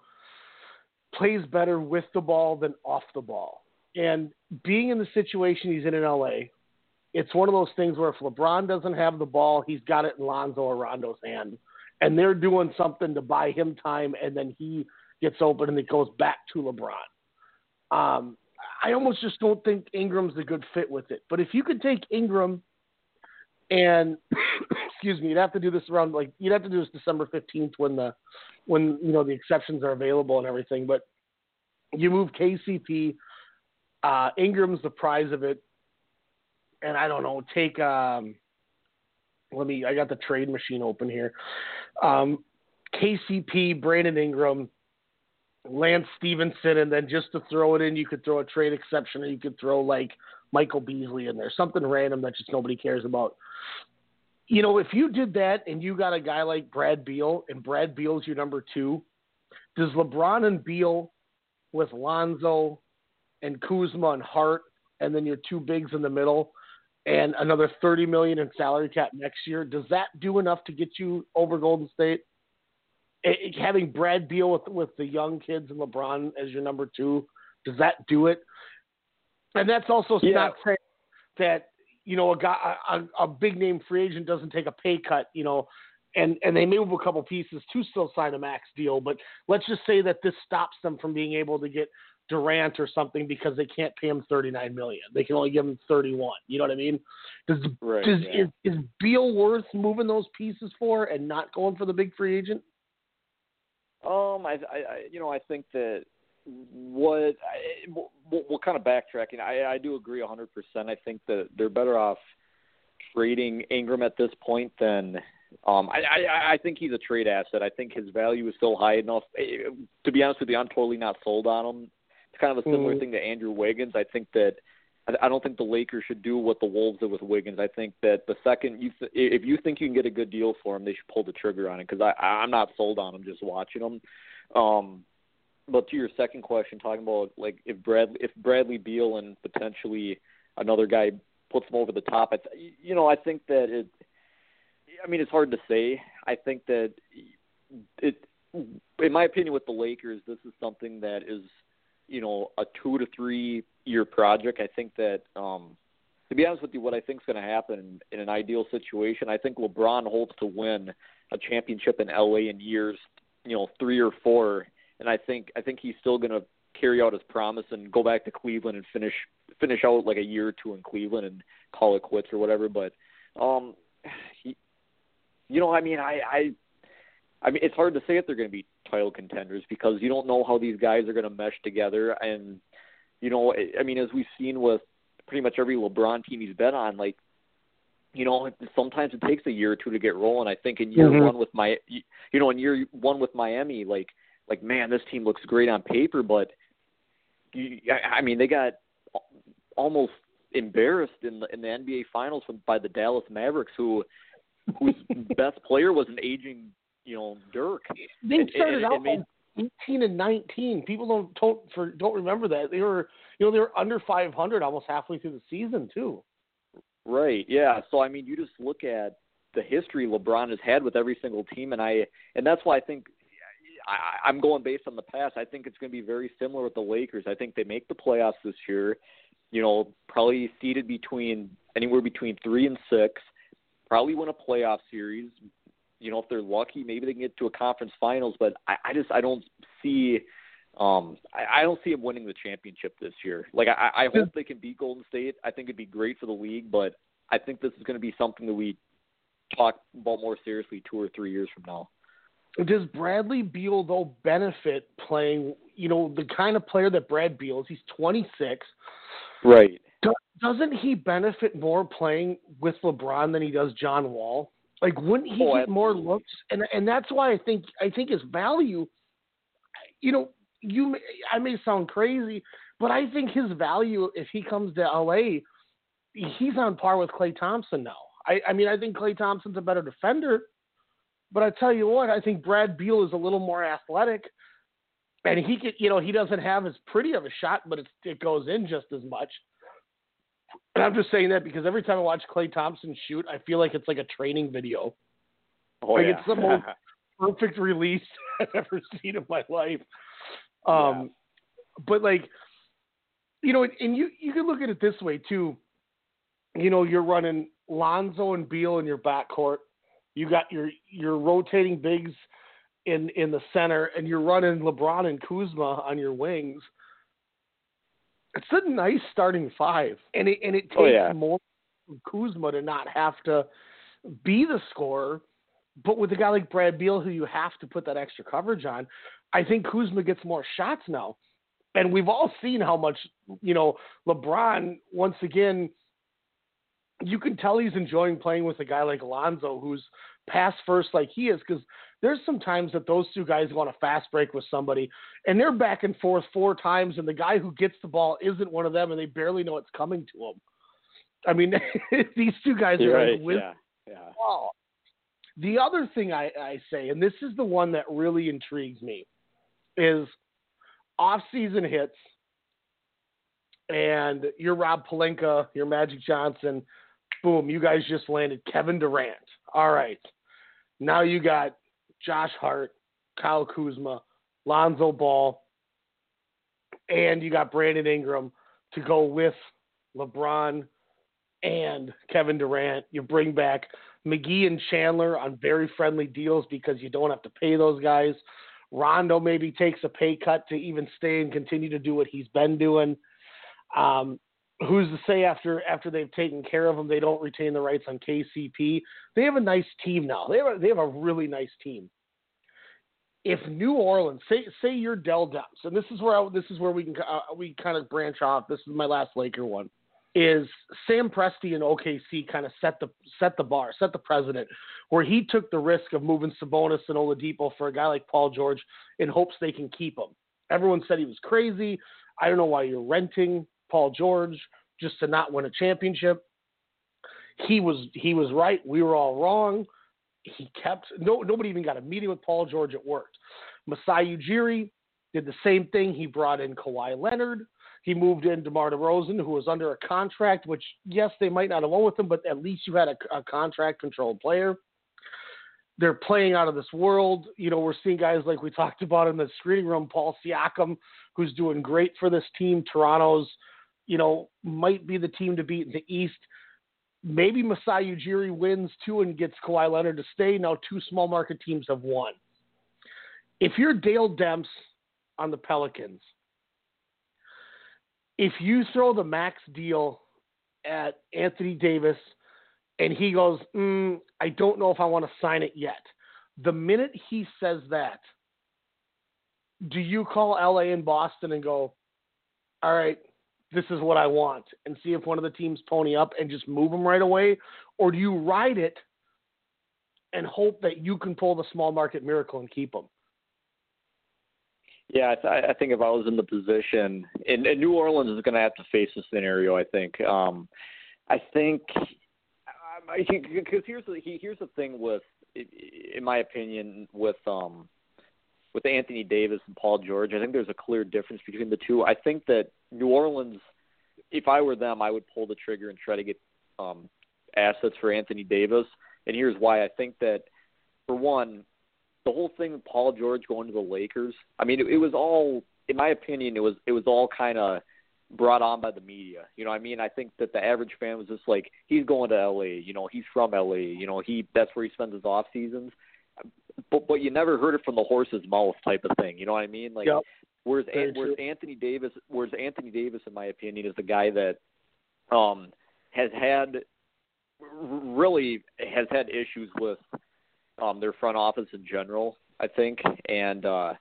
plays better with the ball than off the ball. And being in the situation he's in in LA, it's one of those things where if LeBron doesn't have the ball, he's got it in Lonzo or Rondo's hand. And they're doing something to buy him time, and then he gets open and it goes back to LeBron. Um, I almost just don't think Ingram's a good fit with it. But if you could take Ingram and excuse me, you'd have to do this around like you'd have to do this December fifteenth when the when you know the exceptions are available and everything. But you move KCP, uh, Ingram's the prize of it, and I don't know, take um, let me I got the trade machine open here. Um, KCP, Brandon Ingram, Lance Stephenson, and then just to throw it in, you could throw a trade exception, or you could throw like Michael Beasley in there, something random that just nobody cares about. You know, if you did that and you got a guy like Brad Beal, and Brad Beal's your number two, does LeBron and Beal with Lonzo and Kuzma and Hart, and then your two bigs in the middle, and another thirty million in salary cap next year, does that do enough to get you over Golden State? It, having Brad Beal with with the young kids and LeBron as your number two, does that do it? And that's also Yeah. not saying that you know a guy a, a big name free agent doesn't take a pay cut, you know, and and they move a couple pieces to still sign a max deal. But let's just say that this stops them from being able to get Durant or something because they can't pay him thirty nine million. They can only give him thirty one. You know what I mean? Does Right. does yeah. is, is Beal worth moving those pieces for and not going for the big free agent? Um, I, I, I, you know, I think that what I, we'll, we'll kind of backtracking. I, I do agree 100%. I think that they're better off trading Ingram at this point than. Um, I, I, I think he's a trade asset. I think his value is still high enough. Eh, To be honest with you, I'm totally not sold on him. It's kind of a similar Mhm. thing to Andrew Wiggins. I think that I I don't think the Lakers should do what the Wolves did with Wiggins. I think that the second you, th- if you think you can get a good deal for him, they should pull the trigger on it because I, I'm not sold on him just watching him. Um, but to your second question, talking about like if Brad, if Bradley Beal and potentially another guy puts him over the top, I, th- you know, I think that it. I mean, it's hard to say. I think that it, in my opinion, with the Lakers, this is something that is, you know, a two to three year project. I think that, um, to be honest with you, what I think is going to happen in an ideal situation, I think LeBron holds to win a championship in LA in years, you know, three or four, and I think I think he's still going to carry out his promise and go back to Cleveland and finish finish out like a year or two in Cleveland and call it quits or whatever. But, um, he, you know, I mean, I, I I mean, it's hard to say if they're going to be title contenders because you don't know how these guys are going to mesh together. And you know, I- mean, as we've seen with pretty much every LeBron team he's been on, like you know, sometimes it takes a year or two to get rolling. I think in year Mhm. one with my, you know, in year one with Miami, like like man, this team looks great on paper, but you, I I mean, they got almost embarrassed in the in the NBA Finals by the Dallas Mavericks, who whose best player was an aging, you know, Dirk. They And- started and- out and made- eighteen and nineteen. People don't don't for don't remember that they were you know they were under five hundred almost halfway through the season too. Right. Yeah. So I mean, you just look at the history LeBron has had with every single team, and I and that's why I think I, I'm going based on the past. I think it's going to be very similar with the Lakers. I think they make the playoffs this year. You know, probably seated between anywhere between three and six. Probably win a playoff series. You know, if they're lucky, maybe they can get to a conference finals. But I, I just I don't see. Um, I, I don't see them winning the championship this year. Like I, I hope they can beat Golden State. I think it'd be great for the league, but I think this is going to be something that we talk about more seriously two or three years from now. Does Bradley Beal though benefit playing? You know the kind of player that Brad Beal is. He's twenty six. Right. Do, doesn't he benefit more playing with LeBron than he does John Wall? Like, wouldn't he Oh, get more looks? And and that's why I think I think his value. You know, you may, I may sound crazy, but I think his value if he comes to LA, he's on par with Klay Thompson now. I, I mean, I think Klay Thompson's a better defender, but I tell you what, I think Brad Beal is a little more athletic, and he could, you know, he doesn't have as pretty of a shot, but it's, it goes in just as much. And I'm just saying that because every time I watch Klay Thompson shoot, I feel like it's like a training video. Oh Like, yeah. it's the most- Perfect release I've ever seen in my life. Um, but like, you know, and you you can look at it this way too. You know, you're running Lonzo and Beal in your backcourt. You got your your rotating bigs in in the center, and you're running LeBron and Kuzma on your wings. It's a nice starting five, and it and it oh, takes Oh, yeah. more Kuzma to not have to be the scorer. But with a guy like Brad Beal, who you have to put that extra coverage on, I think Kuzma gets more shots now. And we've all seen how much, you know, LeBron, once again, you can tell he's enjoying playing with a guy like Alonzo, who's pass first like he is because there's some times that those two guys go on a fast break with somebody and they're back and forth four times and the guy who gets the ball isn't one of them and they barely know it's coming to them. I mean, these two guys You're are right. like with yeah. Yeah. The other thing I, I say, and this is the one that really intrigues me, is off-season hits, and you're Rob Pelinka, you're Magic Johnson, boom, you guys just landed Kevin Durant. All right, now you got Josh Hart, Kyle Kuzma, Lonzo Ball, and you got Brandon Ingram to go with LeBron and Kevin Durant. You bring back McGee and Chandler on very friendly deals because you don't have to pay those guys. Rondo maybe takes a pay cut to even stay and continue to do what he's been doing. Um, who's to say after after they've taken care of him, they don't retain the rights on KCP? They have a nice team now. They have a, they have a really nice team. If New Orleans, say say you're Dell Demps, and this is where I, this is where we can uh, we kind of branch off. This is my last Laker one is Sam Presti and OKC kind of set the set the bar, set the precedent, where he took the risk of moving Sabonis and Oladipo for a guy like Paul George in hopes they can keep him. Everyone said he was crazy. I don't know why you're renting Paul George just to not win a championship. He was he was right. We were all wrong. He kept no nobody even got a meeting with Paul George. It worked. Masai Ujiri did the same thing. He brought in Kawhi Leonard. He moved in DeMar DeRozan, who was under a contract, which, yes, they might not have won with him, but at least you had a, a contract controlled player. They're playing out of this world. You know, we're seeing guys like we talked about in the screening room, Paul Siakam, who's doing great for this team. Toronto's, you know, might be the team to beat in the East. Maybe Masai Ujiri wins too and gets Kawhi Leonard to stay. Now two small market teams have won. If you're Dale Demps on the Pelicans – if you throw the max deal at Anthony Davis and he goes, mm, I don't know if I want to sign it yet. The minute he says that, do you call LA and Boston and go, all right, this is what I want, and see if one of the teams pony up and just move them right away? Or do you ride it and hope that you can pull the small market miracle and keep them? Yeah, I, th- I think if I was in the position, and, and New Orleans is going to have to face this scenario. I think. Um, I think because here's the here's the thing with, in my opinion, with um, with Anthony Davis and Paul George. I think there's a clear difference between the two. I think that New Orleans, if I were them, I would pull the trigger and try to get um, assets for Anthony Davis. And here's why. I think that, for one, the whole thing with Paul George going to the Lakers, I mean, it, it was all, in my opinion, it was it was all kind of brought on by the media. You know, what I mean, I think that the average fan was just like, he's going to LA. You know, he's from LA. You know, he that's where he spends his off seasons. But but you never heard it from the horse's mouth type of thing. You know what I mean? Like, yep. Whereas whereas Anthony Davis, whereas Anthony Davis, in my opinion, is the guy that um has had really has had issues with um, their front office in general. I think, and uh,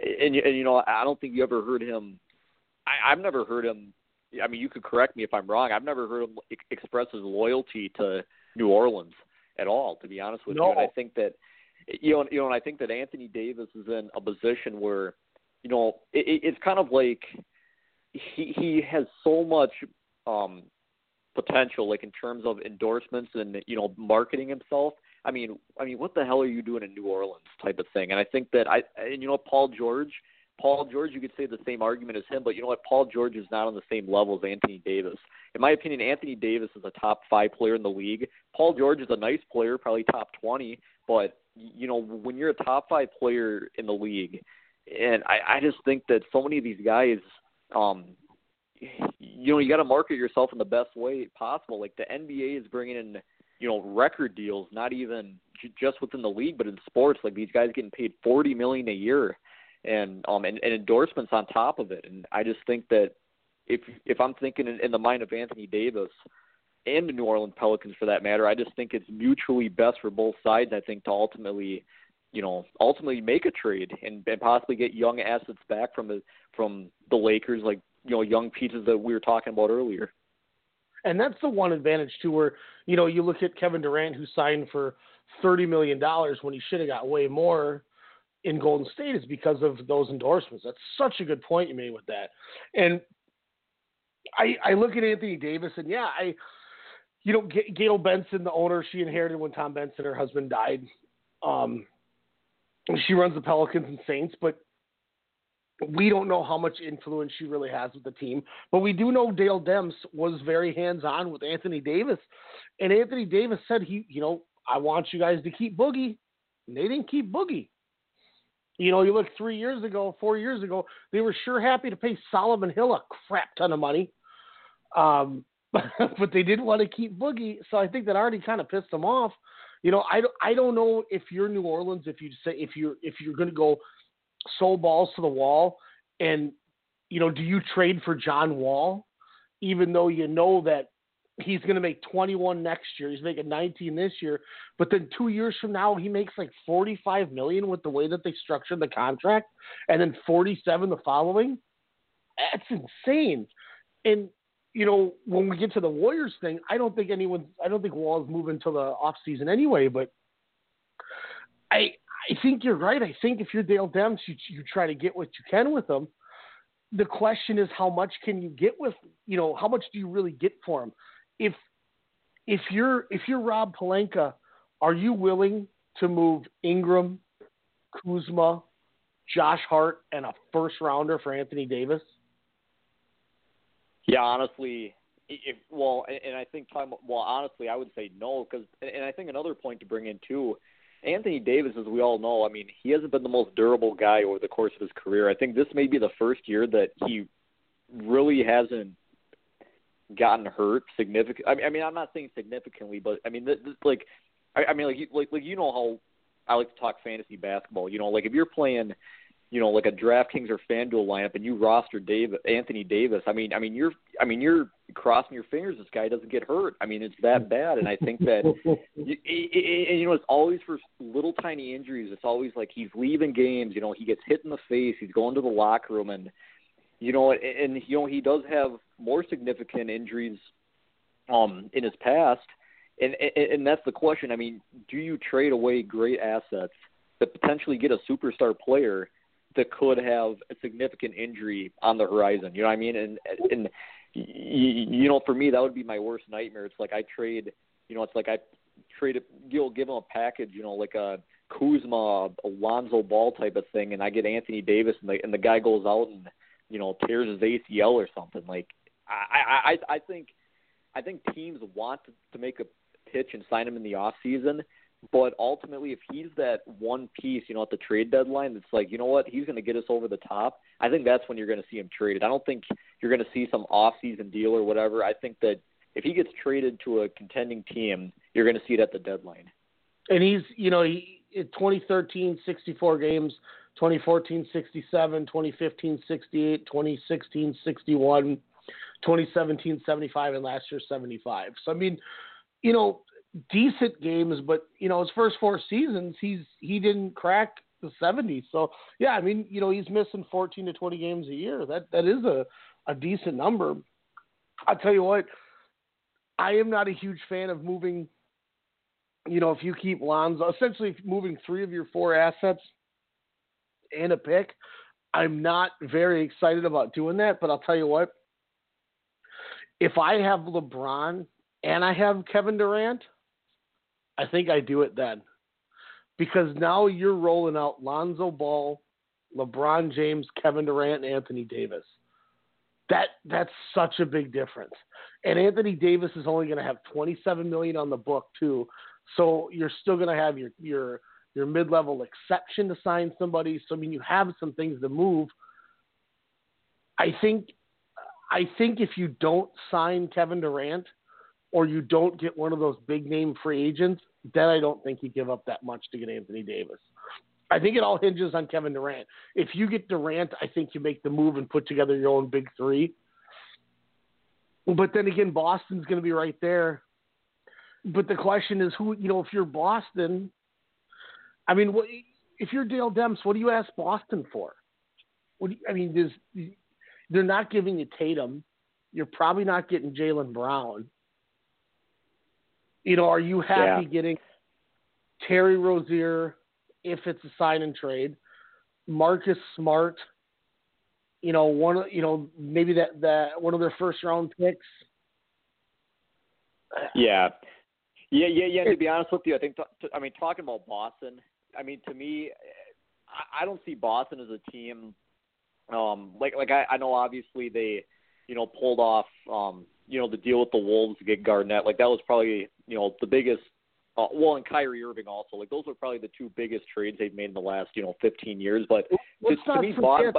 and, and you know, I don't think you ever heard him. I, I've never heard him. I mean, you could correct me if I'm wrong. I've never heard him express his loyalty to New Orleans at all. To be honest with no. you, and I think that you know, you know, and I think that Anthony Davis is in a position where, you know, it, it's kind of like he he has so much um potential, like in terms of endorsements and you know marketing himself. I mean, I mean, what the hell are you doing in New Orleans, type of thing. And I think that I, and you know, Paul George, Paul George, you could say the same argument as him, but you know what? Paul George is not on the same level as Anthony Davis. In my opinion, Anthony Davis is a top five player in the league. Paul George is a nice player, probably top twenty, but you know, when you're a top five player in the league, and I, I just think that so many of these guys, um, you know, you got to market yourself in the best way possible. Like the NBA is bringing in you know record deals, not even just within the league, but in sports. Like these guys getting paid forty million a year, and um and, and endorsements on top of it. And I just think that if if I'm thinking in, in the mind of Anthony Davis and the New Orleans Pelicans for that matter, I just think it's mutually best for both sides. I think to ultimately, you know, ultimately make a trade and, and possibly get young assets back from the from the Lakers, like you know, young pieces that we were talking about earlier. And that's the one advantage too, where you know you look at Kevin Durant who signed for thirty million dollars when he should have got way more in Golden State is because of those endorsements. That's such a good point you made with that. And I I look at Anthony Davis and yeah, I you know G- Gail Benson, the owner, she inherited when Tom Benson, her husband, died. Um, she runs the Pelicans and Saints, but we don't know how much influence she really has with the team, but we do know Dale Demps was very hands on with Anthony Davis. And Anthony Davis said he, you know, I want you guys to keep Boogie. And they didn't keep Boogie. You know, you look three years ago, four years ago, they were sure happy to pay Solomon Hill a crap ton of money. Um, but they didn't want to keep Boogie. So I think that already kind of pissed them off. You know, I, I don't know if you're New Orleans, if you say, if you're, if you're going to go soul balls to the wall. And, you know, do you trade for John Wall, even though you know that he's going to make 21 next year? He's making 19 this year, but then two years from now he makes like 45 million with the way that they structured the contract, and then 47 the following. That's insane. And you know, when we get to the Warriors thing, I don't think anyone, I don't think Wall's moving to the off season anyway. But I, I think you're right. I think if you're Dale Demps, you, you try to get what you can with him. The question is, how much can you get with? You know, how much do you really get for him? If if you're if you're Rob Pelinka, are you willing to move Ingram, Kuzma, Josh Hart, and a first rounder for Anthony Davis? Yeah, honestly, if, well, and I think well, honestly, I would say no because, and I think another point to bring in too Anthony Davis, as we all know, I mean, he hasn't been the most durable guy over the course of his career. I think this may be the first year that he really hasn't gotten hurt significant. I mean, I'm not saying significantly, but I mean, this, this, like, I, I mean, like, like, like you know how I like to talk fantasy basketball. You know, like if you're playing you know, like a DraftKings or FanDuel lineup, and you roster Dave Anthony Davis, I mean, I mean, you're, I mean, you're crossing your fingers this guy doesn't get hurt. I mean, it's that bad, and I think that, you, and you know, it's always for little tiny injuries. It's always like he's leaving games. You know, he gets hit in the face. He's going to the locker room, and you know, and, and you know, he does have more significant injuries, um, in his past, and and, and that's the question. I mean, do you trade away great assets to potentially get a superstar player? That could have a significant injury on the horizon. You know what I mean? And and you know, for me, that would be my worst nightmare. It's like I trade, you know, it's like I trade, a, you know, give him a package, you know, like a Kuzma, a Lonzo Ball type of thing, and I get Anthony Davis, and the and the guy goes out and you know tears his ACL or something. Like I I I think I think teams want to make a pitch and sign him in the off season but ultimately, if he's that one piece, you know, at the trade deadline, that's like, you know what, he's going to get us over the top. I think that's when you're going to see him traded. I don't think you're going to see some off-season deal or whatever. I think that if he gets traded to a contending team, you're going to see it at the deadline. And he's, you know, he 2013, 64 games. 2014, 67. 2015, 68. 2016, 61. 2017, 75, and last year 75. So I mean, you know, decent games, but you know his first four seasons he's he didn't crack the 70s. So yeah, I mean you know he's missing 14 to 20 games a year. That that is a a decent number. I'll tell you what, I am not a huge fan of moving. You know, if you keep Lonzo, essentially moving three of your four assets and a pick, I'm not very excited about doing that. But I'll tell you what, if I have LeBron and I have Kevin Durant, I think I do it then. Because now you're rolling out Lonzo Ball, LeBron James, Kevin Durant, and Anthony Davis. That that's such a big difference. And Anthony Davis is only going to have 27 million on the book too. So you're still going to have your your your mid-level exception to sign somebody. So I mean you have some things to move. I think I think if you don't sign Kevin Durant, or you don't get one of those big name free agents, then I don't think you give up that much to get Anthony Davis. I think it all hinges on Kevin Durant. If you get Durant, I think you make the move and put together your own big three. But then again, Boston's going to be right there. But the question is, who you know, if you're Boston, I mean, what if you're Dale Demps? What do you ask Boston for? What do you, I mean, they're not giving you Tatum. You're probably not getting Jaylen Brown. You know, are you happy yeah. getting Terry Rozier, if it's a sign and trade, Marcus Smart, you know, one you know, maybe that that one of their first round picks. Yeah. Yeah, yeah, yeah. To be honest with you, I think. T- I mean, talking about Boston, I mean, to me, I, I don't see Boston as a team. Um, like, like I, I know obviously they, you know, pulled off, um, you know, the deal with the Wolves to get Garnett. Like that was probably, you know, the biggest. Uh, well, and Kyrie Irving also. Like those were probably the two biggest trades they've made in the last, you know, 15 years. But Let's to, not to me, forget,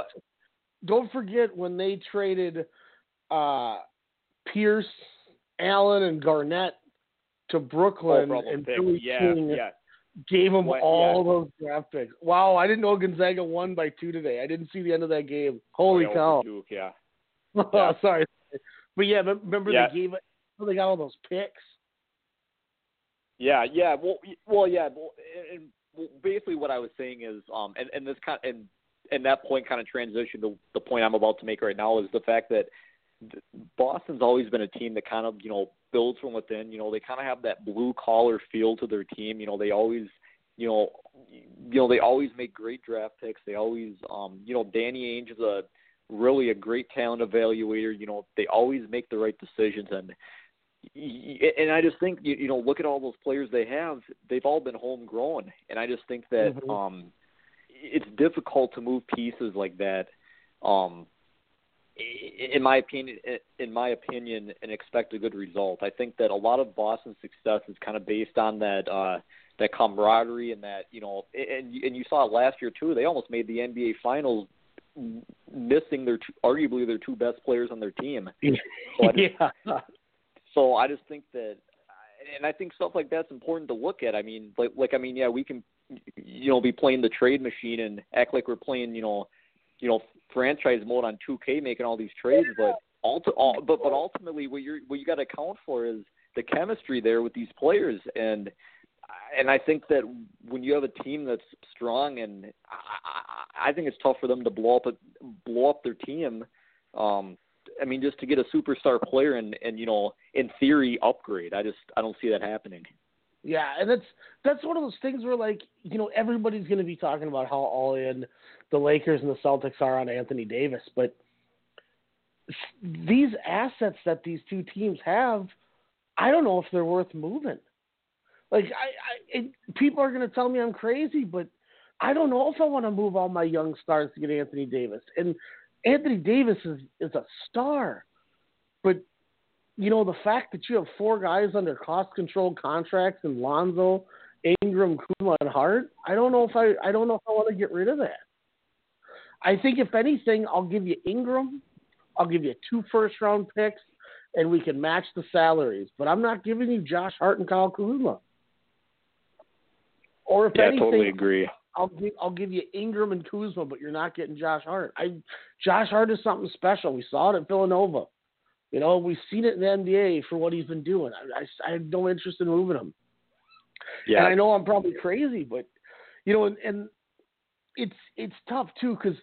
don't forget when they traded uh, Pierce, Allen, and Garnett to Brooklyn, Oh, and. Billy yeah, King yeah. gave them What- all those draft picks. Wow, I didn't know Gonzaga won by two today. I didn't see the end of that game. Holy Yeah, cow! Duke, yeah. Oh, sorry, but yeah, remember Yeah. they gave it. They got all those picks. Yeah, yeah. Well, well, yeah. Well, and, well, basically, what I was saying is, um, and and this kind and and that point kind of transitioned to the point I'm about to make right now is the fact that Boston's always been a team that kind of you know builds from within. You know, they kind of have that blue collar feel to their team. You know, they always, you know, you know they always make great draft picks. They always, um, you know, Danny Ainge is a really a great talent evaluator. You know, they always make the right decisions and and I just think you, you know look at all those players they have they've all been homegrown and I just think that Mhm. um it's difficult to move pieces like that um in my opinion in my opinion and expect a good result I think that a lot of Boston's success is kind of based on that uh that camaraderie and that you know and and you saw it last year too they almost made the NBA finals missing their two, arguably their two best players on their team So I just- yeah. so I just think that, and I think stuff like that's important to look at. I mean, like, like I mean, yeah, we can, you know, be playing the trade machine and act like we're playing, you know, you know, franchise mode on 2K, making all these trades, but ulti- all, uh, but but ultimately, what you are what you got to account for is the chemistry there with these players, and and I think that when you have a team that's strong, and I, I think it's tough for them to blow up a, blow up their team. Um, I mean, just to get a superstar player and and you know, in theory, upgrade. I just I don't see that happening. Yeah, and that's that's one of those things where like you know everybody's going to be talking about how all in the Lakers and the Celtics are on Anthony Davis, but these assets that these two teams have, I don't know if they're worth moving. Like I, I it, people are going to tell me I'm crazy, but I don't know if I want to move all my young stars to get Anthony Davis. And Anthony Davis is is a star, but you know, the fact that you have four guys under cost controlled contracts and Lonzo, Ingram, Kuzma, and Hart, I don't know if I I don't know if I want to get rid of that. I think if anything, I'll give you Ingram, I'll give you two first round picks, and we can match the salaries. But I'm not giving you Josh Hart and Kyle Kuzma. Or if Yeah, anything, totally agree. I'll give I'll give you Ingram and Kuzma, but you're not getting Josh Hart. I Josh Hart is something special. We saw it at Villanova. You know, we've seen it in the NBA for what he's been doing. I, I, I have no interest in moving him. Yeah, And I know I'm probably crazy, but you know, and, and it's it's tough too because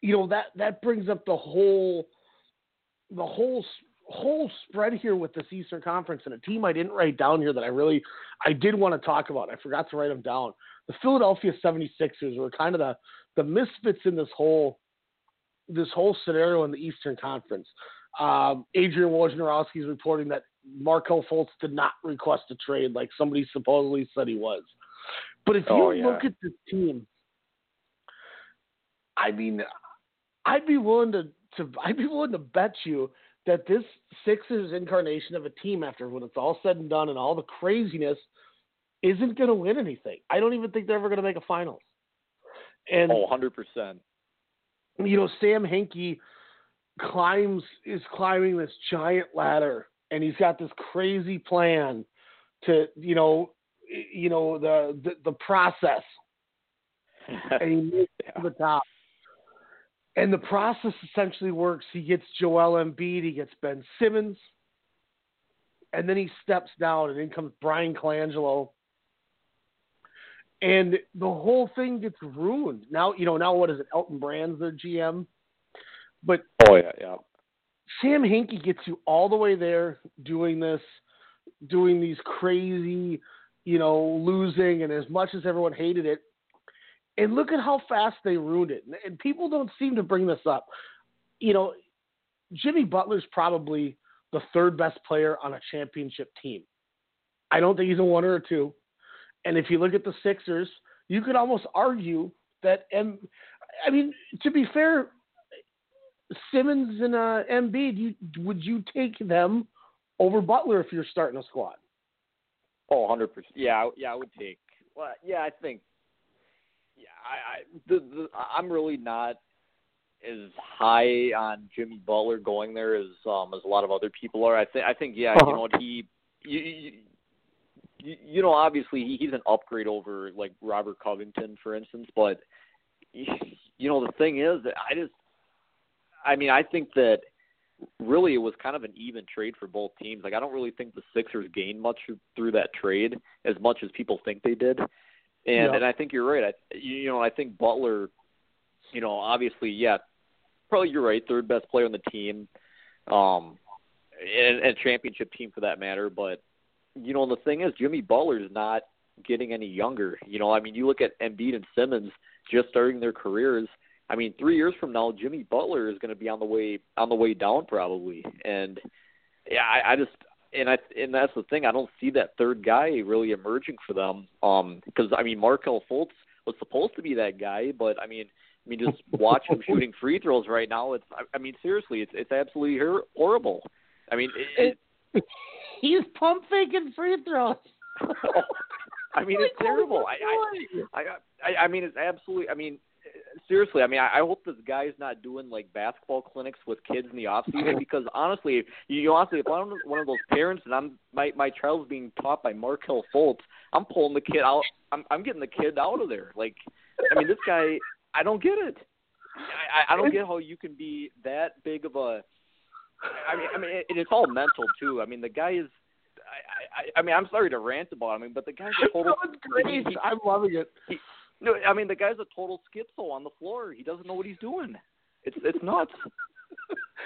you know that that brings up the whole the whole whole spread here with this Eastern Conference and a team I didn't write down here that I really I did want to talk about. I forgot to write them down. The Philadelphia 76ers were kind of the the misfits in this whole this whole scenario in the Eastern Conference. Um, Adrian Wojnarowski is reporting that Markelle Fultz did not request a trade like somebody supposedly said he was. But if you Oh, yeah. look at this team, I mean, I'd be willing to, to I'd be willing to bet you that this Sixers incarnation of a team, after when it's all said and done and all the craziness, isn't going to win anything. I don't even think they're ever going to make a finals. And oh, 100 percent. you know, Sam Hinkie climbs is climbing this giant ladder, and he's got this crazy plan to, you know, you know the the, the process, and he makes it to the top. And the process essentially works. He gets Joel Embiid, he gets Ben Simmons, and then he steps down, and in comes Bryan Colangelo. And the whole thing gets ruined. Now, you know, now what is it? Elton Brand's their GM. But oh yeah, yeah. Sam Hinkie gets you all the way there doing this, doing these crazy you know, losing, and as much as everyone hated it, and look at how fast they ruined it. And people don't seem to bring this up. You know, Jimmy Butler's probably the third best player on a championship team. I don't think he's a one or a two. And if you look at the Sixers, you could almost argue that M. I mean, to be fair, Simmons and uh, Embiid, you, would you take them over Butler if you're starting a squad? Oh, 100 percent. Yeah, yeah, I would take. Well, yeah, I think. I, I the, the I'm really not as high on Jimmy Butler going there as um as a lot of other people are. I think I think yeah, uh-huh. you know what he you, you you know obviously he, he's an upgrade over like Robert Covington for instance, but you know the thing is that I just I mean I think that really it was kind of an even trade for both teams. Like I don't really think the Sixers gained much through that trade as much as people think they did. And yeah. and I think you're right. I you know I think Butler you know, obviously, yeah, probably you're right, third best player on the team, um, and, and championship team for that matter. But you know, the thing is, Jimmy Butler's not getting any younger. You know, I mean, you look at Embiid and Simmons just starting their careers. I mean, three years from now, Jimmy Butler is going to be on the way on the way down probably, and yeah, I, I just and I and that's the thing. I don't see that third guy really emerging for them. Um, because I mean, Markelle Fultz was supposed to be that guy, but I mean, I mean, just watch him shooting free throws right now. It's, I mean, seriously, it's it's absolutely horrible. I mean, it, it, he's pump faking free throws. I mean, it's terrible. I, I, I, I mean, it's absolutely. I mean, seriously. I mean, I, I hope this guy's not doing like basketball clinics with kids in the off season because honestly, you honestly, if I'm one of those parents and I'm my my child's being taught by Markelle Fultz, I'm pulling the kid out. I'm I'm getting the kid out of there. Like, I mean, this guy I don't get it. I, I don't get how you can be that big of a. I mean, I mean, it, it's all mental too. I mean, the guy is. I, I, I mean, I'm sorry to rant about him, but the guy's a total. no, great. He, I'm loving it. He, no, I mean the guy's a total schizo on the floor. He doesn't know what he's doing. It's it's nuts.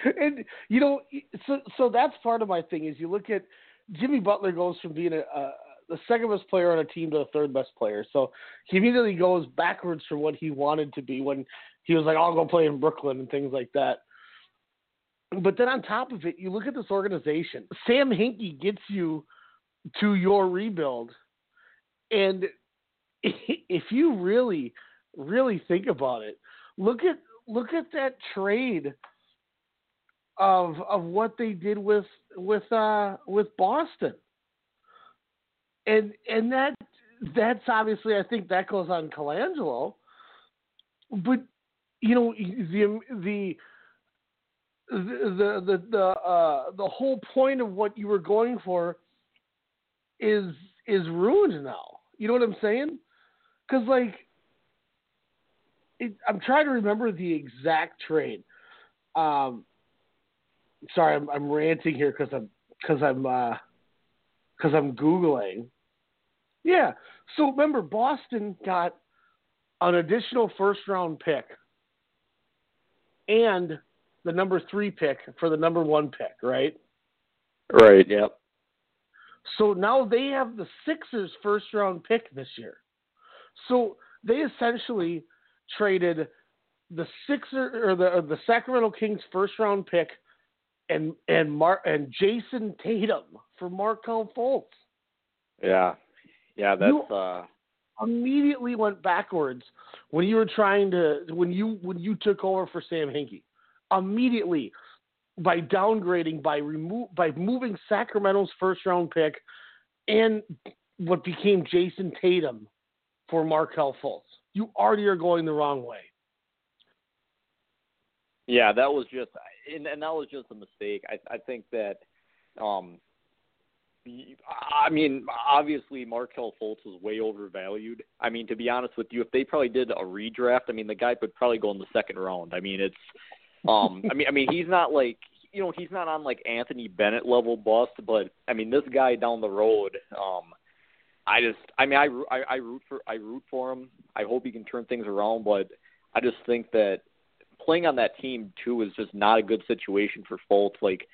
and you know, so so that's part of my thing is you look at Jimmy Butler goes from being a, a the second best player on a team to the third best player. So he immediately goes backwards from what he wanted to be when he was like, I'll go play in Brooklyn and things like that. But then on top of it, you look at this organization. Sam Hinkie gets you to your rebuild. And if you really, really think about it, look at look at that trade of of what they did with with uh with Boston and and that that's obviously I think that goes on Colangelo, but you know the the the the the uh, the whole point of what you were going for is is ruined now. You know what I'm saying? Because like, it, I'm trying to remember the exact trade. Um, sorry, I'm, I'm ranting here because I'm because I'm because uh, I'm googling. Yeah. So remember, Boston got an additional first round pick and the number three pick for the number one pick, right? Right. Yep. So now they have the Sixers first round pick this year. So they essentially traded the Sixer or the or the Sacramento Kings first round pick and and Mar and Jayson Tatum for Markelle Fultz. Yeah, yeah, that's you uh immediately went backwards when you were trying to when you when you took over for Sam Hinkie. Immediately by downgrading by remove by moving Sacramento's first round pick and what became Jayson Tatum for Markelle Fultz. You already are going the wrong way. Yeah, that was just and, and that was just a mistake. I I think that um I mean, obviously Markelle Fultz was way overvalued. I mean, to be honest with you, if they probably did a redraft, I mean, the guy would probably go in the second round. I mean, it's, um, I mean, I mean, he's not like, you know, he's not on like Anthony Bennett level bust, but I mean, this guy down the road, um, I just, I mean, I, I, I root for, I root for him. I hope he can turn things around, but I just think that playing on that team too is just not a good situation for Fultz. Like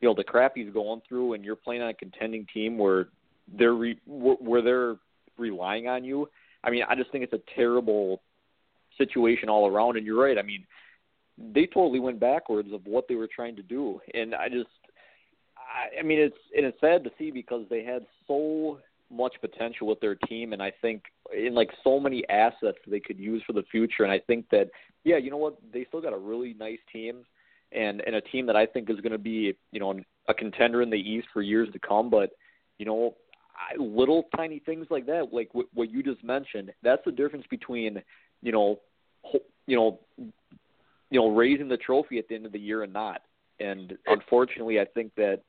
you know the crap he's going through, and you're playing on a contending team where they're re, where they're relying on you. I mean, I just think it's a terrible situation all around. And you're right. I mean, they totally went backwards of what they were trying to do, and I just, I, I mean, it's and it's sad to see because they had so much potential with their team, and I think in like so many assets they could use for the future. And I think that, yeah, you know what, they still got a really nice team, and and a team that I think is going to be, you know, a contender in the East for years to come. But you know, little tiny things like that, like what, what you just mentioned, that's the difference between, you know, you know, you know, raising the trophy at the end of the year and not. And unfortunately, I think that,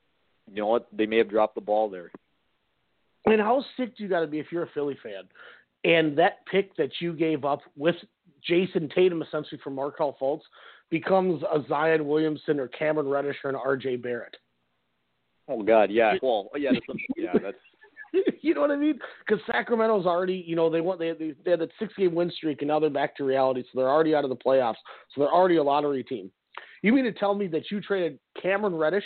you know what, they may have dropped the ball there. And how sick do you got to be if you're a Philly fan? And that pick that you gave up with Jayson Tatum essentially for Markelle Fultz becomes a Zion Williamson or Cameron Reddish or an R.J. Barrett. Oh God, yeah. Well, yeah, that's, yeah, that's you know what I mean? Because Sacramento's already, you know, they want they they, they had that six game win streak, and now they're back to reality, so they're already out of the playoffs. So they're already a lottery team. You mean to tell me that you traded Cameron Reddish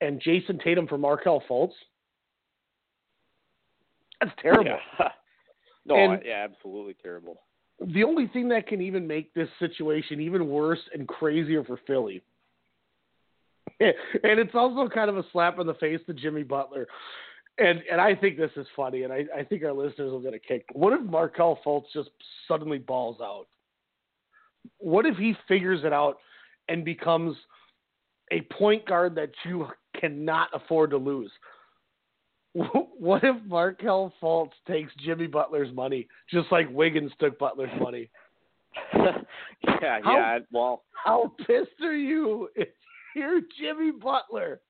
and Jayson Tatum for Markelle Fultz? That's terrible. Yeah. no, and yeah, absolutely terrible. The only thing that can even make this situation even worse and crazier for Philly and it's also kind of a slap in the face to Jimmy Butler and and I think this is funny, and I, I think our listeners will get a kick. What if Markelle Fultz just suddenly balls out? What if he figures it out and becomes a point guard that you cannot afford to lose? What if Markelle Fultz takes Jimmy Butler's money, just like Wiggins took Butler's money? yeah, how, yeah. Well, how pissed are you if you're Jimmy Butler?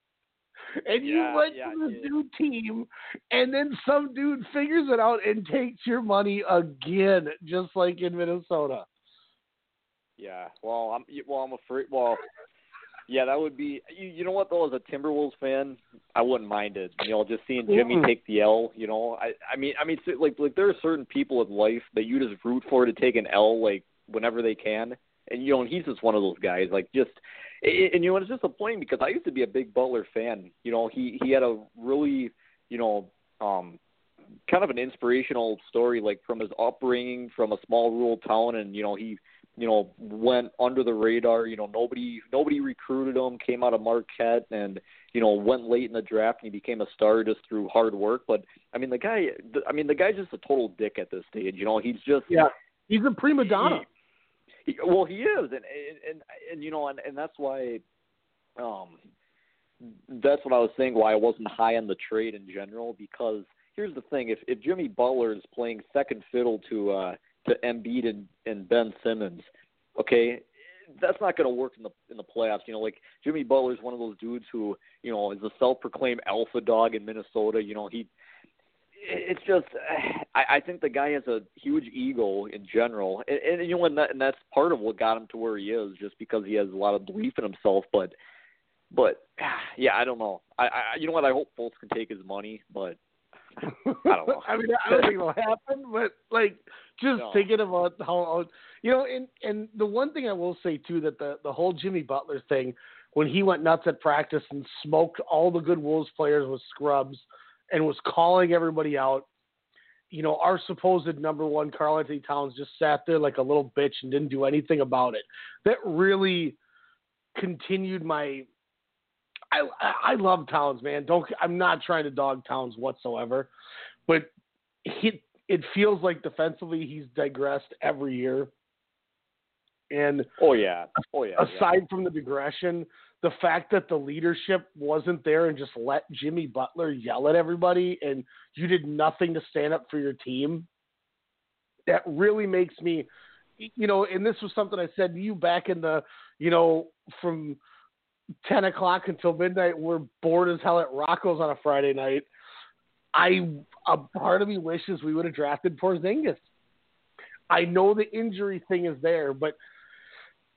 and you yeah, went yeah, to the new team, and then some dude figures it out and takes your money again, just like in Minnesota. Yeah, well, I'm well, I'm afraid. Well, yeah, that would be. You, you know what though, as a Timberwolves fan, I wouldn't mind it. You know, just seeing Jimmy mm take the L. You know, I, I mean, I mean, like, like there are certain people in life that you just root for to take an L, like whenever they can, and you know, and he's just one of those guys. Like, just and you know, it's disappointing because I used to be a big Butler fan. You know, he he had a really, you know, um, kind of an inspirational story, like from his upbringing from a small rural town, and you know, he, you know, went under the radar. You know, nobody nobody recruited him. Came out of Marquette, and you know, went late in the draft, and he became a star just through hard work. But I mean, the guy, I mean, the guy's just a total dick at this stage. You know, he's just yeah, he's a prima donna. He, he, well, he is, and and and, and you know, and, and that's why, um, that's what I was saying. Why I wasn't high on the trade in general because here's the thing: if if Jimmy Butler is playing second fiddle to uh to Embiid and, and Ben Simmons, okay, that's not going to work in the in the playoffs. You know, like Jimmy Butler is one of those dudes who you know is a self-proclaimed alpha dog in Minnesota. You know, he it's just I, I think the guy has a huge ego in general, and, and you know, and, that, and that's part of what got him to where he is, just because he has a lot of belief in himself. But, but yeah, I don't know. I, I you know what? I hope Fultz can take his money, but I don't know. I mean, I don't think it'll happen, but like just no. thinking about how you know, and and the one thing I will say too that the the whole Jimmy Butler thing when he went nuts at practice and smoked all the good Wolves players with scrubs and was calling everybody out. You know, our supposed number one, Karl-Anthony Towns, just sat there like a little bitch and didn't do anything about it. That really continued my. I I love Towns, man. Don't I'm not trying to dog Towns whatsoever, but he it feels like defensively he's digressed every year. And oh yeah, oh yeah. Aside yeah. from the digression, the fact that the leadership wasn't there and just let Jimmy Butler yell at everybody and you did nothing to stand up for your team, that really makes me, you know, and this was something I said to you back in the, you know, from 10 o'clock until midnight, we're bored as hell at Rocco's on a Friday night. I, a part of me wishes we would have drafted Porzingis. I know the injury thing is there, but –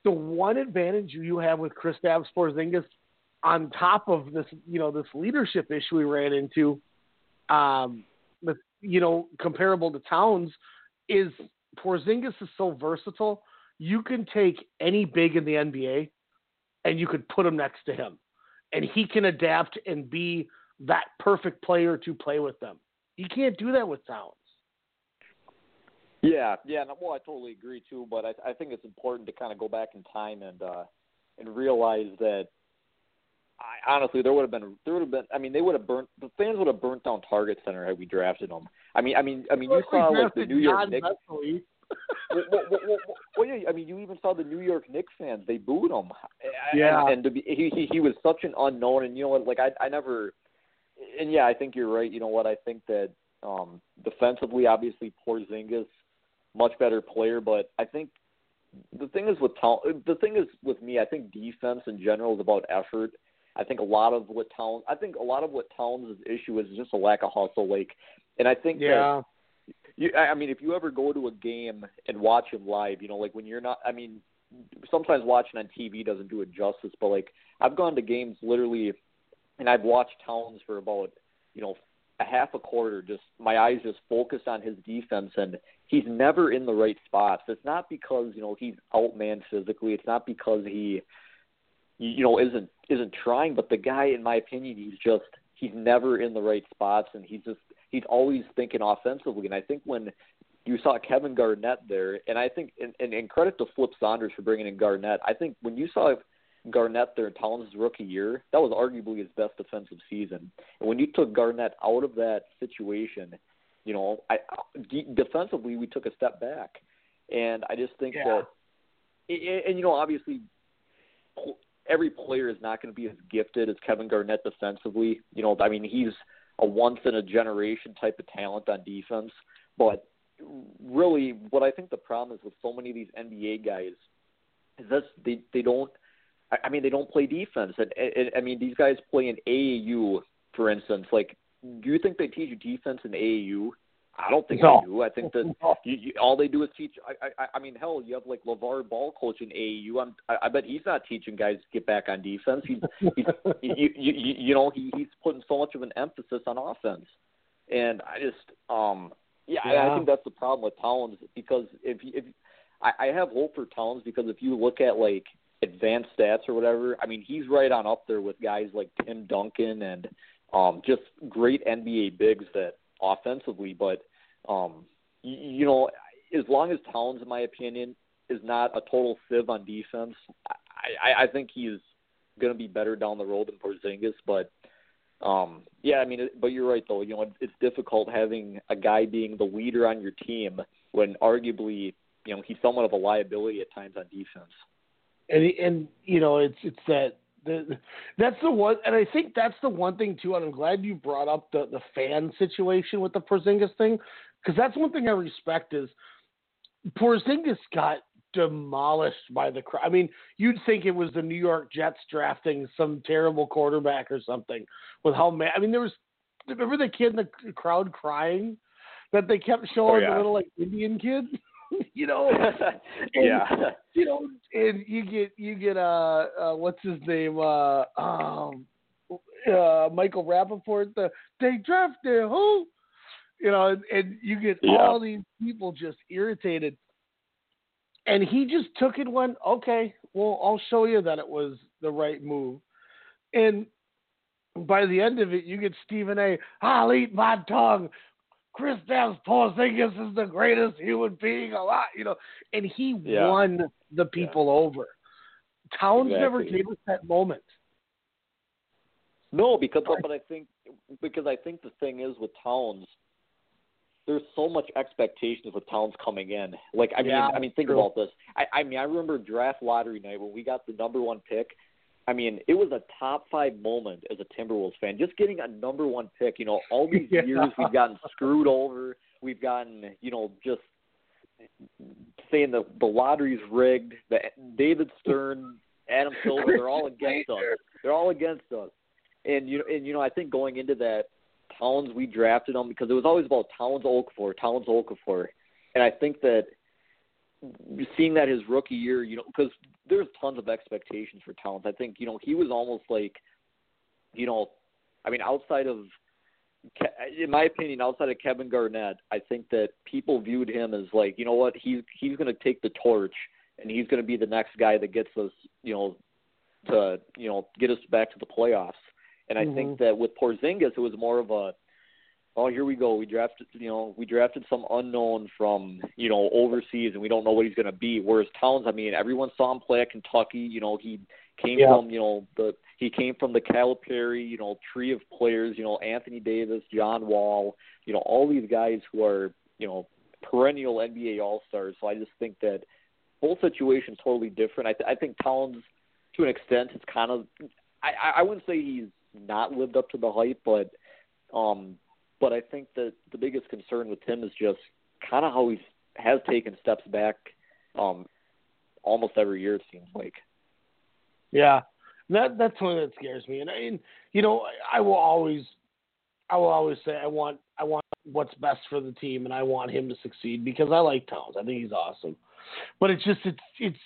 the one advantage you have with Kristaps Porzingis on top of this, you know, this leadership issue we ran into, um, with, you know, comparable to Towns, is Porzingis is so versatile. You can take any big in the NBA, and you could put him next to him, and he can adapt and be that perfect player to play with them. You can't do that with Towns. Yeah, yeah, well, I totally agree too. But I, I think it's important to kind of go back in time and uh, and realize that I, honestly, there would have been there would have been. I mean, they would have burnt the fans would have burnt down Target Center had we drafted them. I mean, I mean, I mean, you saw like the New York Knicks. Well, well, well, well, yeah, I mean, you even saw the New York Knicks fans. They booed him. Yeah, and, and to be, he, he he was such an unknown, and you know what? Like I I never. And yeah, I think you're right. You know what? I think that um defensively, obviously, Porzingis much better player, but I think the thing is with Town, the thing is with me, I think defense in general is about effort. I think a lot of what Towns, I think a lot of what Towns' issue is just a lack of hustle. Like, and I think yeah. that you, I mean, if you ever go to a game and watch him live, you know, like when you're not, I mean, sometimes watching on TV doesn't do it justice, but like I've gone to games literally, and I've watched Towns for about, you know, a half a quarter, just my eyes just focused on his defense, and he's never in the right spots. It's not because you know he's outmanned physically. It's not because he, you know, isn't isn't trying. But the guy, in my opinion, he's just he's never in the right spots, and he's just he's always thinking offensively. And I think when you saw Kevin Garnett there, and I think and, and, and credit to Flip Saunders for bringing in Garnett. I think when you saw Garnett there in Towns' rookie year, that was arguably his best defensive season. And when you took Garnett out of that situation, you know, I de- defensively we took a step back, and I just think yeah. that, and, and you know, obviously, every player is not going to be as gifted as Kevin Garnett defensively. You know, I mean, he's a once in a generation type of talent on defense, but really, what I think the problem is with so many of these NBA guys is that they they don't I mean, they don't play defense. And, and I mean, these guys play in AAU, for instance. Like, do you think they teach you defense in AAU? I don't think no. they do. I think that you, you, all they do is teach. I, I, I mean, hell, you have like LeVar Ball coaching AAU. I'm, I, I bet he's not teaching guys to get back on defense. He's, he's you, you, you know, he, he's putting so much of an emphasis on offense. And I just, um, yeah, yeah. I think that's the problem with Towns because if if I, I have hope for Towns because if you look at like advanced stats or whatever, I mean, he's right on up there with guys like Tim Duncan and um, just great NBA bigs that offensively. But um, you, you know, as long as Towns, in my opinion, is not a total sieve on defense, I, I, I think he's going to be better down the road than Porzingis. But um, yeah, I mean, but you're right though. You know, it's difficult having a guy being the leader on your team when arguably, you know, he's somewhat of a liability at times on defense and and you know it's it's that the, that's the one, and I think that's the one thing too. And I'm glad you brought up the the fan situation with the Porzingis thing, because that's one thing I respect is Porzingis got demolished by the crowd. I mean, you'd think it was the New York Jets drafting some terrible quarterback or something with how mad. I mean, there was remember the kid in the crowd crying that they kept showing oh, yeah. the little like Indian kid. you know. And, yeah. You know, and you get you get uh, uh what's his name uh um uh Michael Rapaport the they drafted who you know and, and you get yeah. all these people just irritated and he just took it went okay well I'll show you that it was the right move and by the end of it you get Stephen A I'll eat my tongue Chris Kristaps Porzingis is the greatest human being alive, you know, and he yeah. won the people yeah. over. Towns exactly. never gave us that moment. No, because but I think because I think the thing is with Towns, there's so much expectations with Towns coming in. Like I yeah, mean, I mean, think true. about this. I, I mean, I remember draft lottery night when we got the number one pick. I mean, it was a top five moment as a Timberwolves fan. Just getting a number one pick. You know, all these yeah. years we've gotten screwed over. We've gotten, you know, just saying the the lottery's rigged. The David Stern, Adam Silver, they're all against us. They're all against us. And you know, and you know, I think going into that, Towns we drafted him because it was always about Towns Okafor, Towns Okafor, and I think that seeing that his rookie year, you know, because there's tons of expectations for Towns. I think you know he was almost like, you know, I mean, outside of, in my opinion, outside of Kevin Garnett, I think that people viewed him as like, you know what, he's he's going to take the torch and he's going to be the next guy that gets us, you know, to you know get us back to the playoffs. And I Mhm. think that with Porzingis, it was more of a, oh, here we go. We drafted, you know, we drafted some unknown from, you know, overseas, and we don't know what he's going to be. Whereas Towns, I mean, everyone saw him play at Kentucky. You know, he came Yeah. from, you know, the he came from the Calipari, you know, tree of players. You know, Anthony Davis, John Wall, you know, all these guys who are, you know, perennial NBA All Stars. So I just think that both situations totally different. I, th- I think Towns, to an extent, it's kind of. I I wouldn't say he's not lived up to the hype, but um, but I think that the biggest concern with him is just kind of how he has taken steps back, um, almost every year it seems like. Yeah, that that's something that scares me. And, I, and you know, I, I will always, I will always say I want I want what's best for the team, and I want him to succeed because I like Towns. I think he's awesome. But it's just it's it's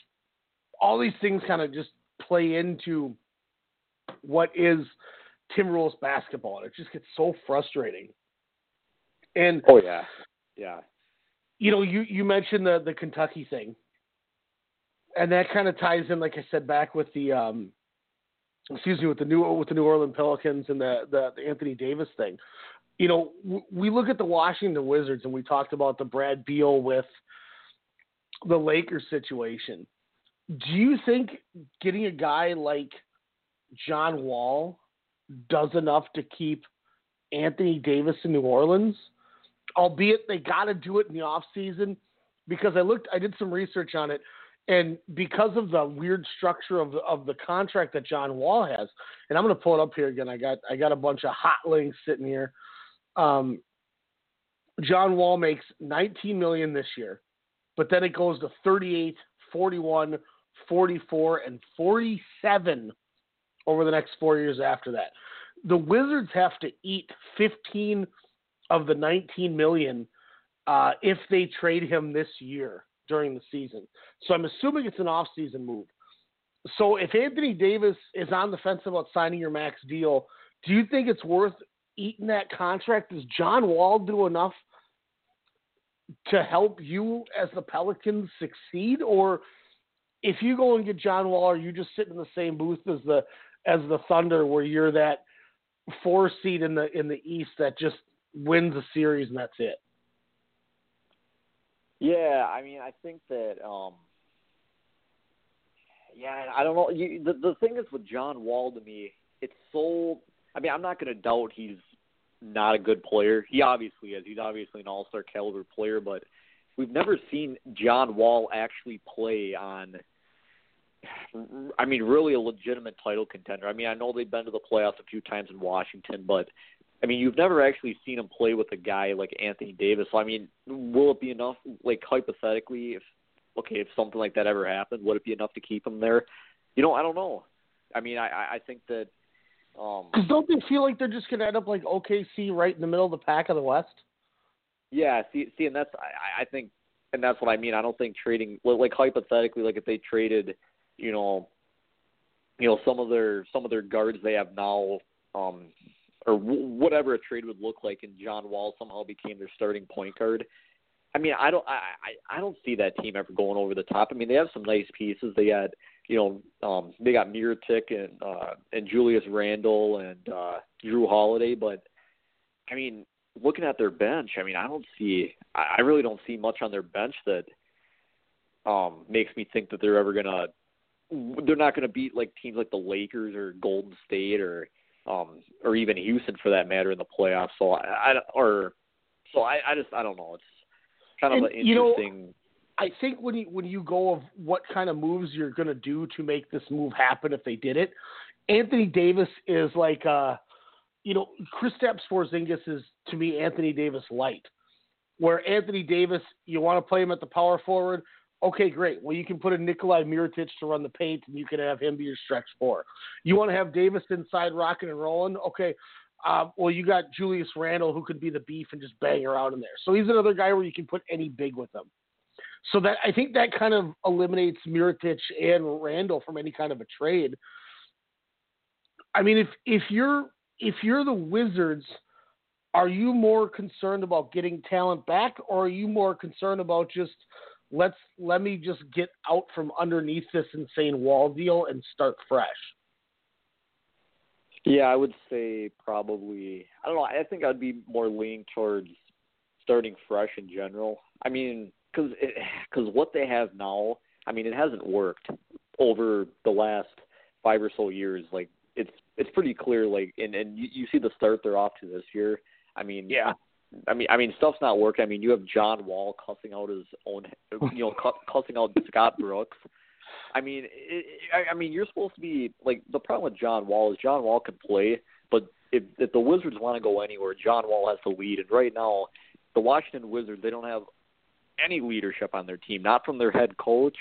all these things kind of just play into what is Timberwolves basketball, and it just gets so frustrating. And Oh yeah, yeah. you know, you you mentioned the the Kentucky thing, and that kind of ties in, like I said, back with the um, excuse me, with the new with the New Orleans Pelicans and the the, the Anthony Davis thing. You know, w- we look at the Washington Wizards, and we talked about the Brad Beal with the Lakers situation. Do you think getting a guy like John Wall does enough to keep Anthony Davis in New Orleans? albeit they got to do it in the off season because I looked, I did some research on it, and because of the weird structure of the, of the contract that John Wall has, and I'm going to pull it up here again. I got I got a bunch of hot links sitting here. Um, John Wall makes 19 million this year, but then it goes to 38, 41, 44, and 47 over the next four years after that. The Wizards have to eat 15 of the 19 million uh, if they trade him this year during the season. So I'm assuming it's an off-season move. So if Anthony Davis is on the fence about signing your max deal, do you think it's worth eating that contract? Does John Wall do enough to help you as the Pelicans succeed, or if you go and get John Wall, are you just sitting in the same booth as the as the Thunder, where you're that four seed in the in the East that just wins a series and that's it. Yeah, I mean, I think that um yeah, I don't know. You, the the thing is with John Wall to me, it's so I mean, I'm not going to doubt he's not a good player. He obviously is. He's obviously an all-star caliber player, but we've never seen John Wall actually play on I mean, really a legitimate title contender. I mean, I know they've been to the playoffs a few times in Washington, but I mean, you've never actually seen him play with a guy like Anthony Davis. So, I mean, will it be enough? Like hypothetically, if okay, if something like that ever happened, would it be enough to keep him there? You know, I don't know. I mean, I I think that. Um, Because don't they feel like they're just going to end up like OKC right in the middle of the pack of the West? Yeah, see, see, and that's I, I think, and that's what I mean. I don't think trading like hypothetically, like if they traded, you know, you know some of their some of their guards they have now, um, or w- whatever a trade would look like, and John Wall somehow became their starting point guard. I mean, I don't, I, I, I don't see that team ever going over the top. I mean, they have some nice pieces. They had, you know, um, they got Mirotic and uh, and Julius Randle and uh, Jrue Holiday, but I mean, looking at their bench, I mean, I don't see, I I really don't see much on their bench that um makes me think that they're ever gonna, they're not gonna beat like teams like the Lakers or Golden State or um or even Houston for that matter in the playoffs. So I, I or so I, I just I don't know. It's kind of And, an you know, interesting. I think when you when you go of what kind of moves you're going to do to make this move happen if they did it, Anthony Davis is like uh you know Kristaps Porzingis is to me Anthony Davis light. Where Anthony Davis, you want to play him at the power forward, okay, great. Well, you can put a Nikolai Mirotic to run the paint, and you can have him be your stretch four. You want to have Davis inside rocking and rolling, okay. Uh, well, you got Julius Randle who could be the beef and just bang around in there. So he's another guy where you can put any big with him. So that I think that kind of eliminates Mirotic and Randle from any kind of a trade. I mean, if if you're if you're the Wizards, are you more concerned about getting talent back, or are you more concerned about just let's let me just get out from underneath this insane wall deal and start fresh? Yeah, I would say probably. I don't know. I think I'd be more leaning towards starting fresh in general. I mean, because because what they have now, I mean, it hasn't worked over the last five or so years. Like it's it's pretty clear. Like and and you, you see the start they're off to this year. I mean, Yeah. I mean, I mean, stuff's not working. I mean, you have John Wall cussing out his own, you know, cu- cussing out Scott Brooks. I mean, it, I, I mean, you're supposed to be like the problem with John Wall is John Wall can play, but if, if the Wizards want to go anywhere, John Wall has to lead. And right now, the Washington Wizards they don't have any leadership on their team, not from their head coach,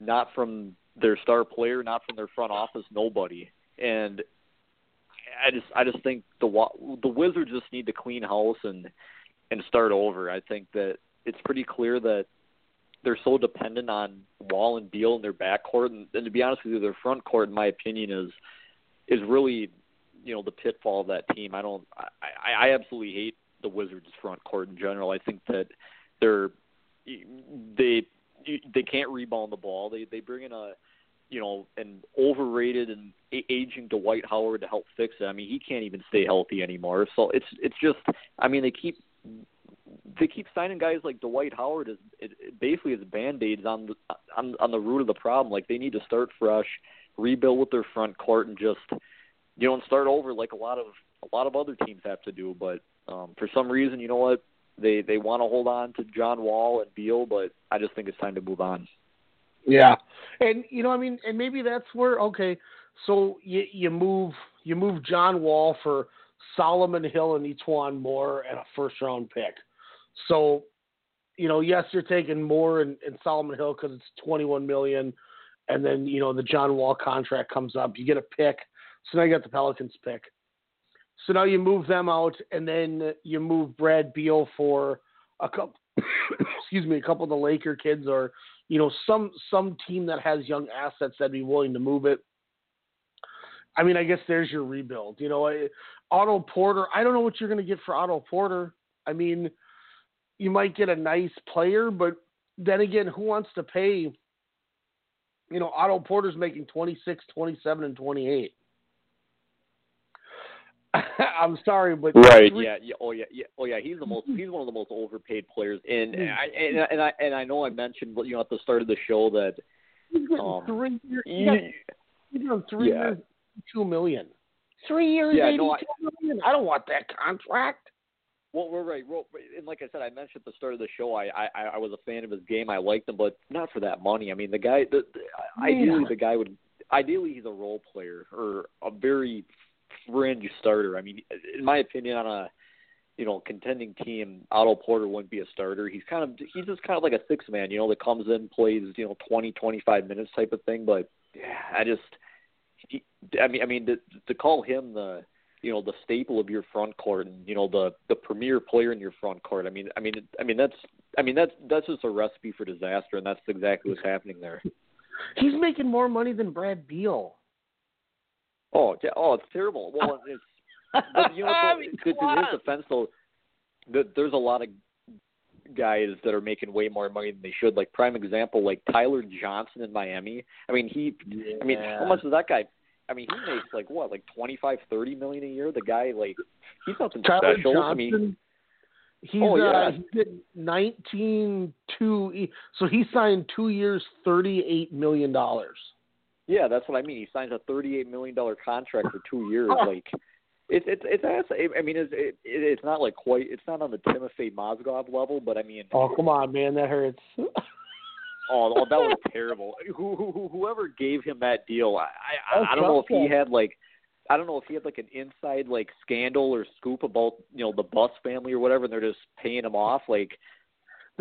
not from their star player, not from their front office, nobody. And I just I just think the the Wizards just need to clean house and and start over. I think that it's pretty clear that they're so dependent on Wall and Beal in their backcourt, and, and to be honest with you, their front court, in my opinion, is is really you know the pitfall of that team. I don't I, I absolutely hate the Wizards front court in general. I think that they're they they can't rebound the ball. They they bring in a you know an overrated and aging Dwight Howard to help fix it. I mean, he can't even stay healthy anymore. So it's it's just I mean they keep they keep signing guys like Dwight Howard as it, it basically as band aids on the on on the root of the problem. Like they need to start fresh, rebuild with their front court, and just you know and start over like a lot of a lot of other teams have to do. But um, for some reason, you know what they they want to hold on to John Wall and Beal, but I just think it's time to move on. Yeah, and you know, I mean, and maybe that's where okay, so you you move you move John Wall for Solomon Hill and E'Twaun Moore and a first round pick. So, you know, yes, you're taking Moore and, and Solomon Hill because it's 21 million, and then you know the John Wall contract comes up. You get a pick, so now you got the Pelicans pick. So now you move them out, and then you move Brad Beal for a couple. excuse me, a couple of the Laker kids, or you know, some some team that has young assets that'd be willing to move it. I mean, I guess there's your rebuild. You know, Otto Porter. I don't know what you're going to get for Otto Porter. I mean, you might get a nice player, but then again, who wants to pay? You know, Otto Porter's making 26, 27, and 28. I'm sorry, but Right. Yeah. yeah. Oh yeah. Yeah. Oh yeah. He's the most. He's one of the most overpaid players. And I and, I- and I and I know I mentioned you know at the start of the show that He's getting um, three years. He you- got, he's on three Yeah. years, two million. Three years, Yeah, eighty-two no, million. I- I don't want that contract. Well, we're right. Well, and like I said, I mentioned at the start of the show, I, I I was a fan of his game. I liked him, but not for that money. I mean, the guy. The, the, ideally, the guy would. Ideally, he's a role player or a very fringe starter. I mean, in my opinion, on a you know contending team, Otto Porter wouldn't be a starter. He's kind of he's just kind of like a six man, you know, that comes in, plays you know twenty twenty five minutes type of thing. But yeah, I just. He, I mean, I mean, to, to call him the you know the staple of your front court and you know the the premier player in your front court. I mean, I mean, I mean that's I mean that's that's just a recipe for disaster, and that's exactly what's happening there. He's making more money than Brad Beal. Oh, yeah, oh, it's terrible. Well, it's but you know I what, mean, though, to, to his defense though, th- there's a lot of guys that are making way more money than they should. Like prime example, like Tyler Johnson in Miami. I mean, he. Yeah. I mean, how much does that guy? I mean, he makes like what, like twenty five, thirty million a year. The guy, like, he's nothing Tyler special. Johnson. I mean, He's Oh, yeah. uh, he's getting nineteen two. So he signed two years, thirty eight million dollars. Yeah, that's what I mean. He signs a thirty-eight million dollar contract for two years. Like, it's it's it's ass- I mean, it's it, it's not like quite. It's not on the Timofey Mozgov level, but I mean, Oh come on, man, that hurts. oh, oh, that was terrible. Who who- whoever gave him that deal, I I, I don't know if he had like. I don't know if he had like an inside like scandal or scoop about you know the Buss family or whatever, and they're just paying him off. Like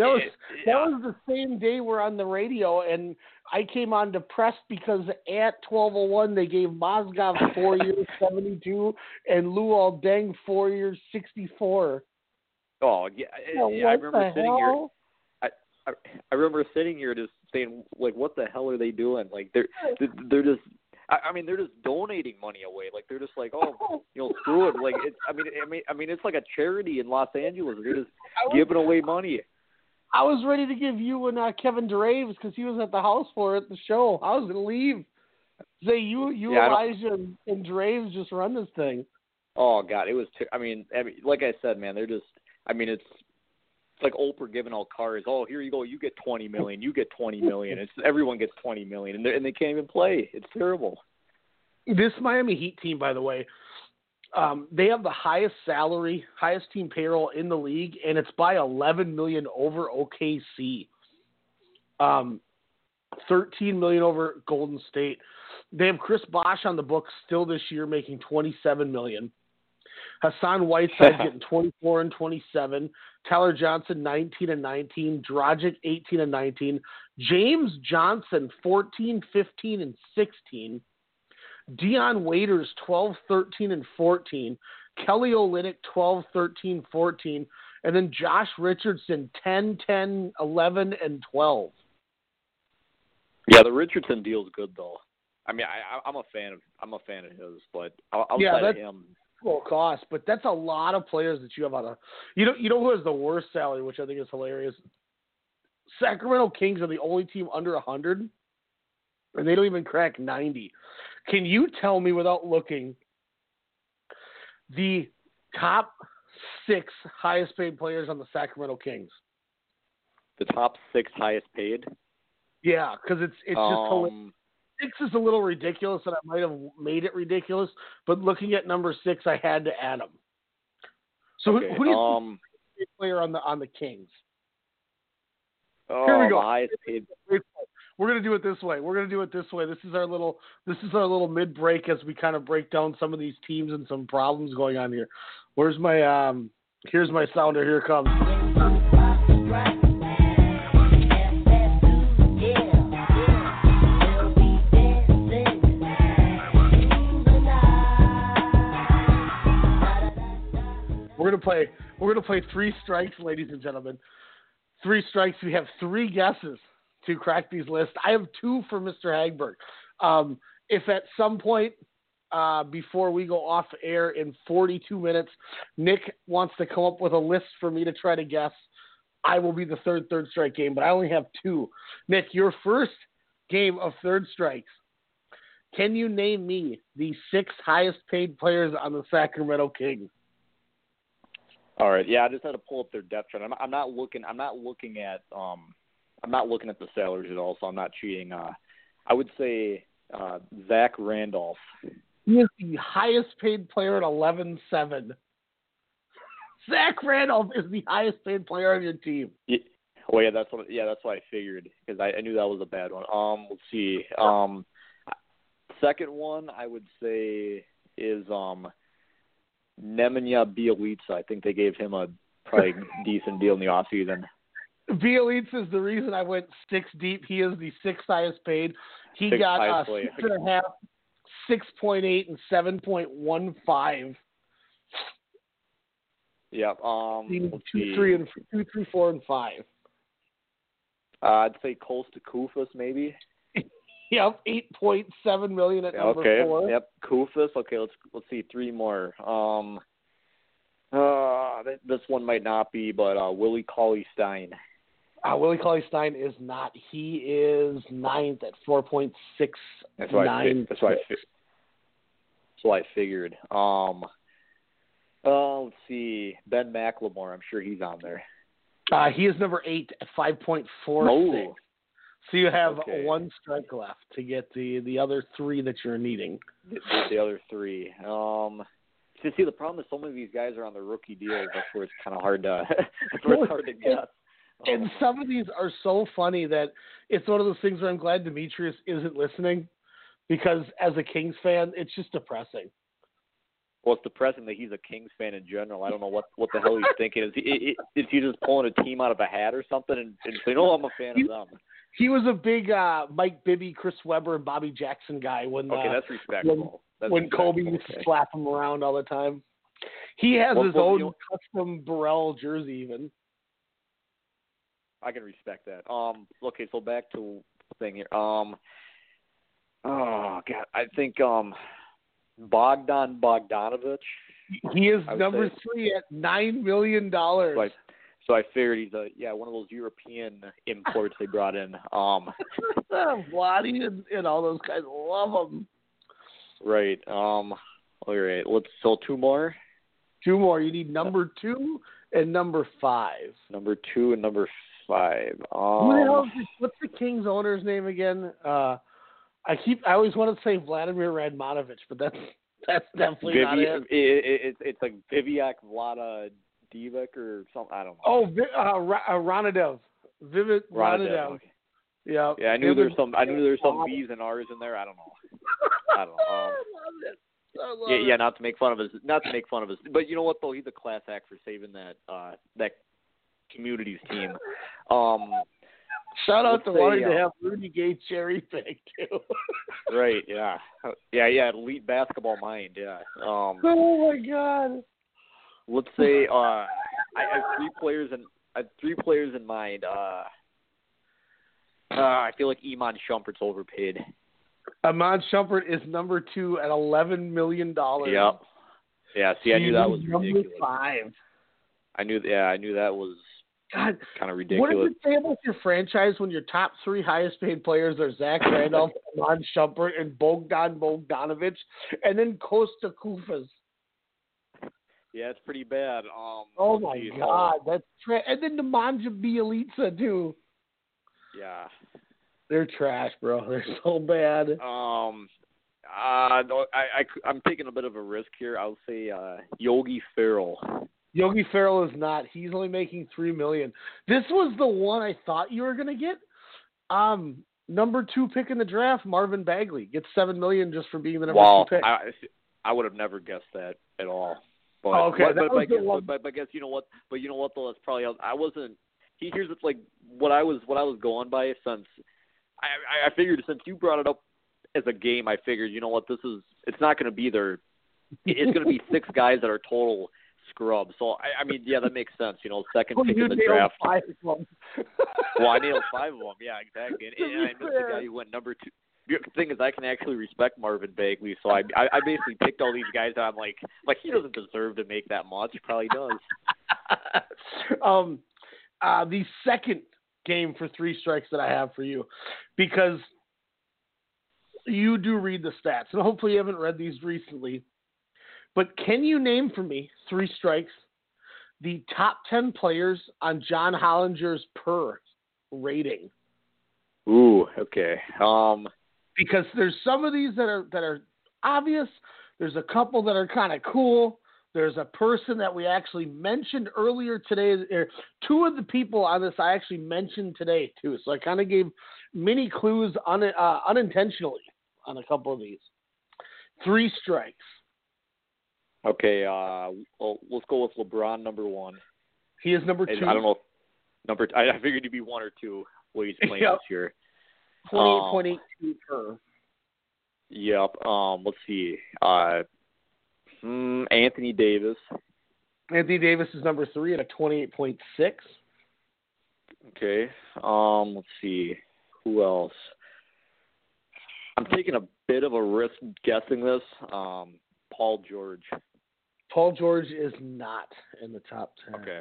That was it- that uh, was the same day we're on the radio, and I came on depressed because at twelve oh one they gave Mozgov four years seventy two and Luol Deng four years sixty four. oh yeah, Yeah, yeah I remember sitting here. hell? I, I remember sitting here just saying, like, what the hell are they doing? Like, they're they're just. I I mean, they're just donating money away. Like, they're just like, oh, you know, screw it. Like, it's. I mean, I mean, I mean, it's like a charity in Los Angeles. They're just was, giving away money. I was ready to give you and uh, Kevin Draves because he was at the house for it, the show. I was gonna leave. Say you, you, Yeah, Elijah, and, and Draves just run this thing. Oh God, it was. Ter- I mean, I mean, like I said, man, they're just. I mean, it's it's like Oprah giving all cars. Oh, here you go. You get twenty million. You get twenty million. It's everyone gets twenty million, and they can't even play. It's terrible. This Miami Heat team, by the way, um, they have the highest salary, highest team payroll in the league, and it's by 11 million over OKC. Um, 13 million over Golden State. They have Chris Bosh on the books still this year, making 27 million. Hassan Whiteside getting 24 and 27. Tyler Johnson 19 and 19. Dragic 18 and 19. James Johnson 14, 15 and 16. Dion Waiters 12, 13 and 14. Kelly Olynyk 12, 13, 14. And then Josh Richardson 10, 10, 11 and 12. Yeah, the Richardson deal's good though. I mean, I, I'm a fan of I'm a fan of his, but outside Yeah, of that's- him, full cost, but that's a lot of players that you have on a. You know, you know who has the worst salary, which I think is hilarious. Sacramento Kings are the only team under hundred, and they don't even crack ninety. Can you tell me without looking the top six highest paid players on the Sacramento Kings? the top six highest paid. Yeah, because it's it's just um, six is a little ridiculous, and I might have made it ridiculous. But looking at number six, I had to add him. So okay, who, who do you think um, is the player on the on the Kings? oh, Here we go. The highest paid. We're gonna do it this way. We're gonna do it this way. This is our little this is our little mid break as we kind of break down some of these teams and some problems going on here. Where's my um? Here's my sounder. Here comes. We're gonna play. We're gonna play three strikes, ladies and gentlemen. Three strikes. We have three guesses to crack these lists. I have two for Mr. Hagberg. Um, if at some point uh, before we go off air in 42 minutes, Nick wants to come up with a list for me to try to guess, I will be the third third strike game. But I only have two. Nick, your first game of third strikes. Can you name me the six highest paid players on the Sacramento Kings? All right, yeah, I just had to pull up their depth chart. I'm, I'm not looking. I'm not looking at. Um, I'm not looking at the salaries at all, so I'm not cheating. Uh, I would say uh, Zach Randolph. He is the highest paid player at eleven seven. Zach Randolph is the highest paid player on your team. Yeah, well, yeah, that's what. Yeah, that's what I figured because I, I knew that was a bad one. Um, let's see. Um, second one I would say is um, Nemanja Bjelica. I think they gave him a probably decent deal in the off season. Bjelica is the reason I went six deep. He is the sixth highest paid. He Sixth got uh, six and a half, six point eight, and seven point one five. Yep. Um, Two, see. three, and two, three, four, and five. Uh, I'd say Kosta Koufos maybe. Yep, eight point seven million at number okay. four. Yep. Kufus. Okay. Let's let's see three more. Um. Uh, this one might not be, but uh, Willie Cauley Stein. Uh, Willie Cauley Stein is not. He is ninth at four point six That's why I. nine. That's what I. Fi- that's what I figured. Um. Uh, let's see. Ben McLemore. I'm sure he's on there. Uh, he is number eight at five point four six. Oh. So you have Okay. one strike left to get the the other three that you're needing. The, the other three. Um. To see the problem is so many of these guys are on the rookie deals. That's where it's kind of hard to. that's where it's hard to guess. And some of these are so funny that it's one of those things where I'm glad Demetrius isn't listening because as a Kings fan, it's just depressing. Well, it's depressing that he's a Kings fan in general. I don't know what what the hell he's thinking. Is he is he just pulling a team out of a hat or something and, and saying, "Oh, I'm a fan of them"? He was a big uh, Mike Bibby, Chris Webber, and Bobby Jackson guy when Okay, uh, that's respectable. That's when Kobe respectable, used to slap him around all the time. He has his own you know- custom Burrell jersey even. I can respect that. Um, okay, so back to the thing here. Um, oh God, I think um, Bogdan Bogdanovich. He is number say- three at nine million dollars. Like, So I figured he's a yeah one of those European imports they brought in. Um, Vladdy and, and all those guys love him. right. Um, all right. Let's so two more. Two more. You need number two and number five. Number two and number five. Who the hell Um, is what's the Kings owner's name again? Uh, I keep I always want to say Vladimir Radmanovich, but that's that's definitely not Vivi- it. it, it, it's it's like Viviak Vlada Divac or something. I don't know. Oh, uh, Ra- uh, Ranadivé, Vivek Ranadivé. okay. Yeah, Yeah, I knew Him there's some. I knew there's some. V's and R's in there. I don't know. I don't know. Um, love it. I love yeah, it. yeah. Not to make fun of his. Not to make fun of his. But you know what though? He's a class act for saving that uh that community's team. Um, Shout out to wanting to uh, have Rudy Gay cherry pick too. right. Yeah. Yeah. Yeah. Elite basketball mind. Yeah. Um, oh my god. let's say uh, I have three players in. I have three players in mind. Uh, uh, I feel like Iman Shumpert's overpaid. Iman Shumpert is number two at eleven million dollars. Yep. Yeah. See, I knew that was number ridiculous. five. I knew. Yeah, I knew that was God, kind of what does it say about your franchise when your top three highest paid players are Zach Randolph, Iman Shumpert, and Bogdan Bogdanovich, and then Kosta Koufos? Yeah, it's pretty bad. Um, Oh my so- God, that's and then Nemanja Bjelica too. yeah. They're trash, bro. They're so bad. Um. Uh, I, I, I'm taking a bit of a risk here. I'll say uh, Yogi Ferrell. Yogi Ferrell is not. He's only making three million. This was the one I thought you were gonna get. Um, number two pick in the draft, Marvin Bagley gets seven million just for being the number Wow, two pick. I, I would have never guessed that at all. But, Oh, okay, but, that but, was but, the guess, one- but, guess you know what? But you know what though? That's probably I wasn't. He here's what's like what I was what I was going by since I I- I figured since you brought it up as a game, I figured you know what this is. It's not going to be their. It's going to be six guys that are total scrubs. So I, I mean, yeah, that makes sense. You know, second Well, pick in the draft. five of them. Well, I nailed five of them. Yeah, exactly. And, and I missed the guy who went number two. The thing is, I can actually respect Marvin Bagley, so I, I I basically picked all these guys that I'm like, like he doesn't deserve to make that much. He probably does. um, uh, the second game for three strikes that I have for you, because you do read the stats, and hopefully you haven't read these recently. But can you name for me three strikes the top ten players on John Hollinger's per rating? Ooh, okay. Um, Because there's some of these that are that are obvious. There's a couple that are kind of cool. There's a person that we actually mentioned earlier today. Two of the people on this I actually mentioned today too. So I kind of gave many clues un, uh, unintentionally on a couple of these. Three strikes. Okay. Uh, well, let's go with LeBron number one. He is number two. I don't know. If number. I, I figured he'd be one or two. What he's playing Yep. this year. Twenty-eight point eight two per. Yep. Um, let's see. Uh, hmm, Anthony Davis. Anthony Davis is number three at a twenty-eight point six. Okay. Um, let's see. Who else? I'm taking a bit of a risk guessing this. Um, Paul George. Paul George is not in the top ten. Okay.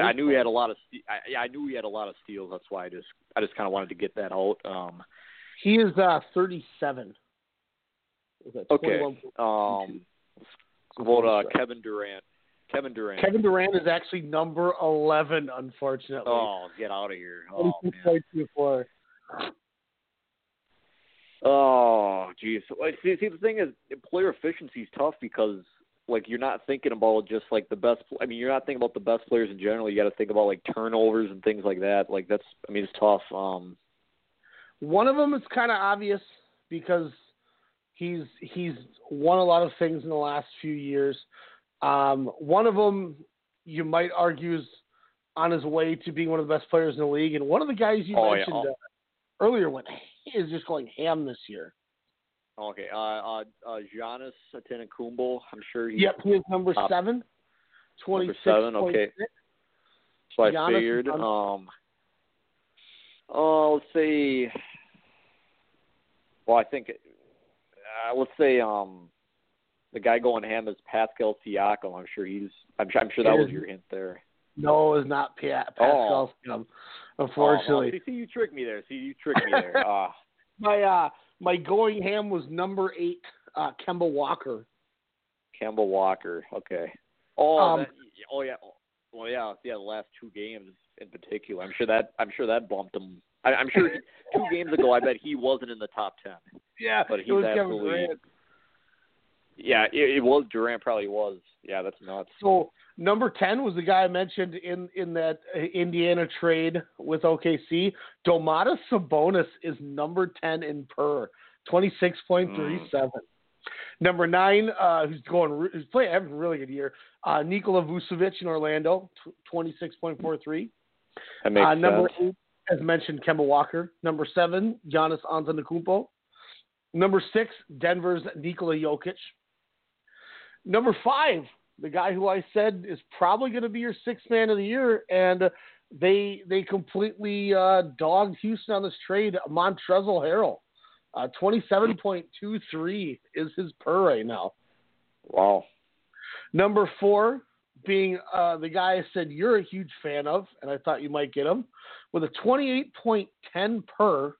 I knew he had a lot of. ste- I, yeah, I knew he had a lot of steals. That's why I just, I just kind of wanted to get that out. Um, He is uh, 37. Okay. 21 Um, about uh, Kevin Durant. Kevin Durant. Kevin Durant is actually number 11, unfortunately. Oh, get out of here. Oh man. 26.24. Oh, geez. See, see, the thing is, player efficiency is tough because, like, you're not thinking about just like the best. I mean, you're not thinking about the best players in general. You got to think about like turnovers and things like that. Like, that's. I mean, it's tough. Um, One of them is kind of obvious because he's he's won a lot of things in the last few years. Um, one of them you might argue is on his way to being one of the best players in the league, and one of the guys you Oh, mentioned Oh. uh, earlier went is just going ham this year. Okay. Uh, uh, uh, Giannis Antetokounmpo. I'm sure he's Yep, he is number Top- seven. Twenty number seven. Okay. So I Giannis figured. Um, oh, let's see. Well, I think. Uh, let's say um, the guy going ham is Pascal Siakam. I'm sure he's. I'm, sure- I'm sure that was your hint there. No, it's not Pascal Oh. Siakam. Unfortunately, Oh, see, see, you tricked me there. See, you tricked me there. Uh, my uh my going ham was number eight, uh, Kemba Walker. Kemba Walker. Okay. Oh, Um, that, oh yeah. Well, yeah, yeah. The last two games in particular, I'm sure that I'm sure that bumped him. I, I'm sure two games ago, I bet he wasn't in the top ten. Yeah, But he's absolutely-. Yeah, it, it was Durant. Probably was. Yeah, that's nuts. So number ten was the guy I mentioned in in that Indiana trade with OKC. Domantas Sabonis is number ten in per, twenty six point three seven. Number nine, uh, who's going, who's playing having a really good year. Uh, Nikola Vucevic in Orlando, twenty six point four three. That makes Uh, number sense. eight, as mentioned, Kemba Walker. Number seven, Giannis Antetokounmpo. Number six, Denver's Nikola Jokic. Number five, the guy who I said is probably going to be your sixth man of the year, and they they completely uh, dogged Houston on this trade. Montrezl Harrell, uh, twenty seven point two three is his per right now. Wow. Number four being uh, the guy I said you're a huge fan of, and I thought you might get him, with a 28.10 per,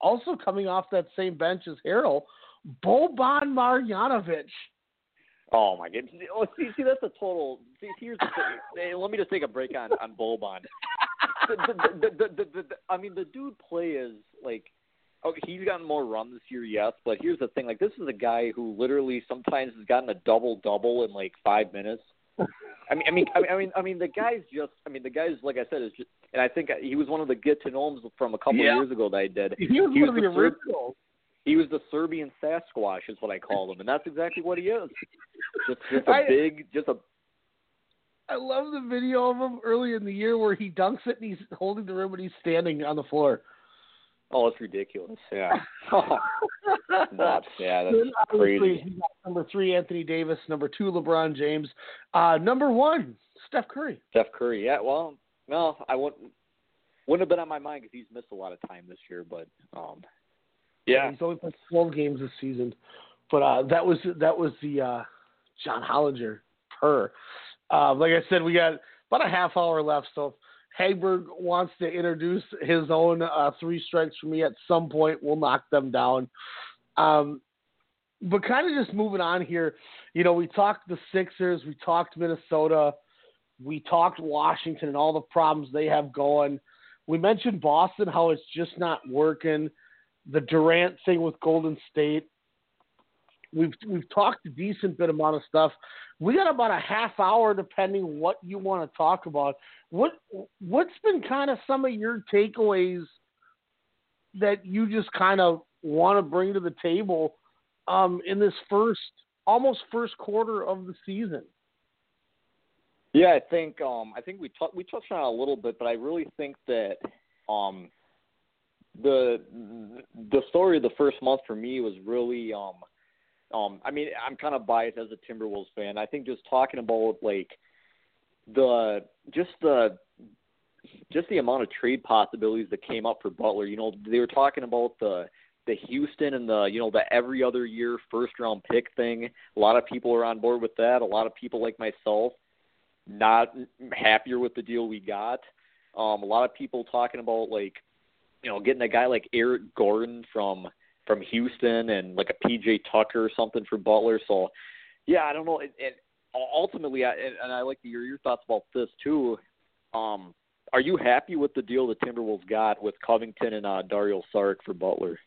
also coming off that same bench as Harrell, Boban Marjanovic. Oh my goodness! Oh, see, see, that's a total. See, here's the thing. Hey, let me just take a break on on Boban. The, the, the, the, the, the, I mean, the dude play is like. Okay, he's gotten more run this year, yes, but here's the thing: like, this is a guy who literally sometimes has gotten a double double in like five minutes. I mean, I mean, I mean, I mean, I mean, the guy's just. I mean, the guy's like I said is just, and I think he was one of the get to know from a couple Yeah. of years ago that I did. He was He one of was the the originals. He was the Serbian Sasquatch, is what I called him, and that's exactly what he is. Just, just a I- big, just a I love the video of him early in the year where he dunks it and he's holding the rim and he's standing on the floor. Oh, it's ridiculous. Yeah. Nuts. Yeah, that's Then, crazy. number three, Anthony Davis. Number two, LeBron James. Uh, number one, Steph Curry. Steph Curry. Yeah. Well, no, I wouldn't. Wouldn't have been on my mind because he's missed a lot of time this year. But um, yeah. He's only played 12 games this season. But uh, that was that was the uh, John Hollinger per. Uh, like I said, we got about a half hour left. So Hagberg wants to introduce his own uh, three strikes for me at some point, we'll knock them down. Um, but kind of just moving on here, you know, we talked the Sixers, we talked Minnesota, we talked Washington and all the problems they have going. We mentioned Boston, how it's just not working. The Durant thing with Golden State. We've we've talked a decent bit amount of stuff. We got about a half hour, depending what you want to talk about. What what's been kind of some of your takeaways that you just kind of want to bring to the table um, in this first almost first quarter of the season? Yeah, I think um I think we t- we touched on it a little bit, but I really think that um the the story of the first month for me was really um um I mean I'm kind of biased as a Timberwolves fan. I think just talking about like the just the just the amount of trade possibilities that came up for Butler. You know, they were talking about the the Houston and the you know the every other year first round pick thing. A lot of people are on board with that. A lot of people like myself not happier with the deal we got. Um, a lot of people talking about like, you know, getting a guy like Eric Gordon from from Houston and like a PJ Tucker or something for Butler. So, yeah, I don't know. And, ultimately, I, and, I like to hear your thoughts about this too. Um, are you happy with the deal the Timberwolves got with Covington and uh, Dario Saric for Butler?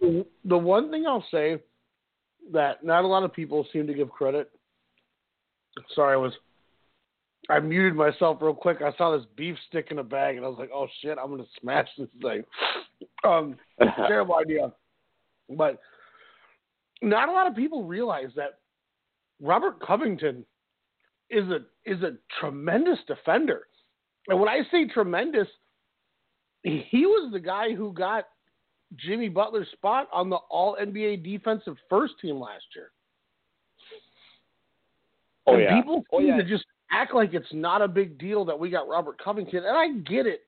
The one thing I'll say that not a lot of people seem to give credit. Sorry, I was I muted myself real quick. I saw this beef stick in a bag, and I was like, "Oh shit, I'm gonna smash this thing." Um, terrible idea. But not a lot of people realize that Robert Covington is a is a tremendous defender. And when I say tremendous, he was the guy who got Jimmy Butler's spot on the All NBA defensive first team last year. Oh and yeah. people oh yeah. to just act like it's not a big deal that we got Robert Covington, and I get it.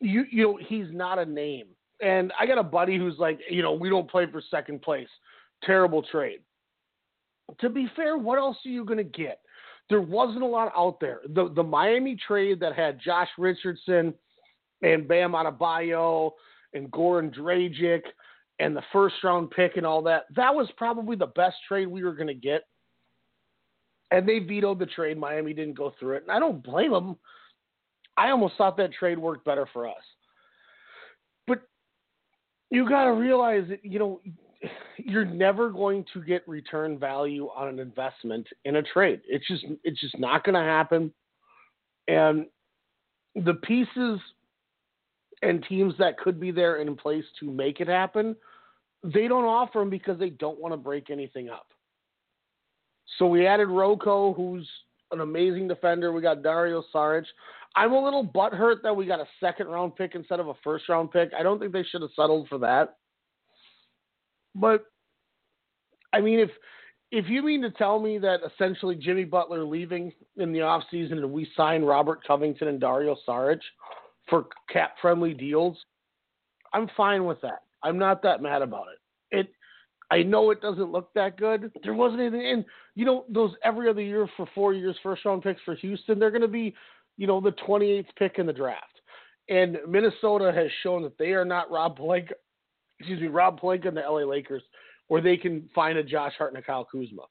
You you know he's not a name, and I got a buddy who's like, you know, we don't play for second place. Terrible trade. To be fair, what else are you going to get? there wasn't a lot out there. The the Miami trade that had Josh Richardson and Bam Adebayo and Goran Dragic and the first round pick and all that, that was probably the best trade we were going to get. And they vetoed the trade. Miami didn't go through it. And I don't blame them. I almost thought that trade worked better for us. But you got to realize that, you know, you're never going to get return value on an investment in a trade. It's just it's just not going to happen. And the pieces and teams that could be there in place to make it happen, they don't offer them because they don't want to break anything up. So we added Rocco, who's an amazing defender. We got Dario Saric. I'm a little butthurt that we got a second round pick instead of a first round pick. I don't think they should have settled for that. But I mean, if if you mean to tell me that essentially Jimmy Butler leaving in the offseason and we sign Robert Covington and Dario Saric for cap friendly deals, I'm fine with that. I'm not that mad about it. It I know it doesn't look that good. There wasn't anything and you know, those every other year for four years first round picks for Houston, they're gonna be, you know, the twenty eighth pick in the draft. And Minnesota has shown that they are not Rob Pelinka excuse me, Rob Pelinka and the LA Lakers where they can find a Josh Hart and a Kyle Kuzma.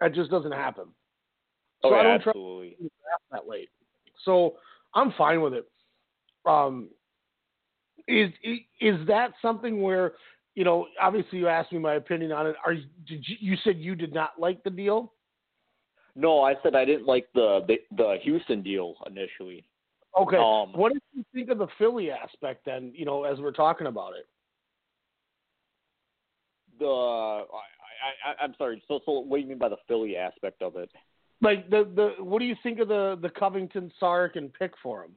That just doesn't happen. Oh, so yeah, I don't absolutely. try that late. So I'm fine with it. Um, is is that something where you know? Obviously, you asked me my opinion on it. Are did you, you said you did not like the deal? No, I said I didn't like the the, the Houston deal initially. Okay. Um, what did you think of the Philly aspect then? You know, as we're talking about it. The I, I I'm sorry. So so what do you mean by the Philly aspect of it? Like the the what do you think of the the Covington Saric and pick for him?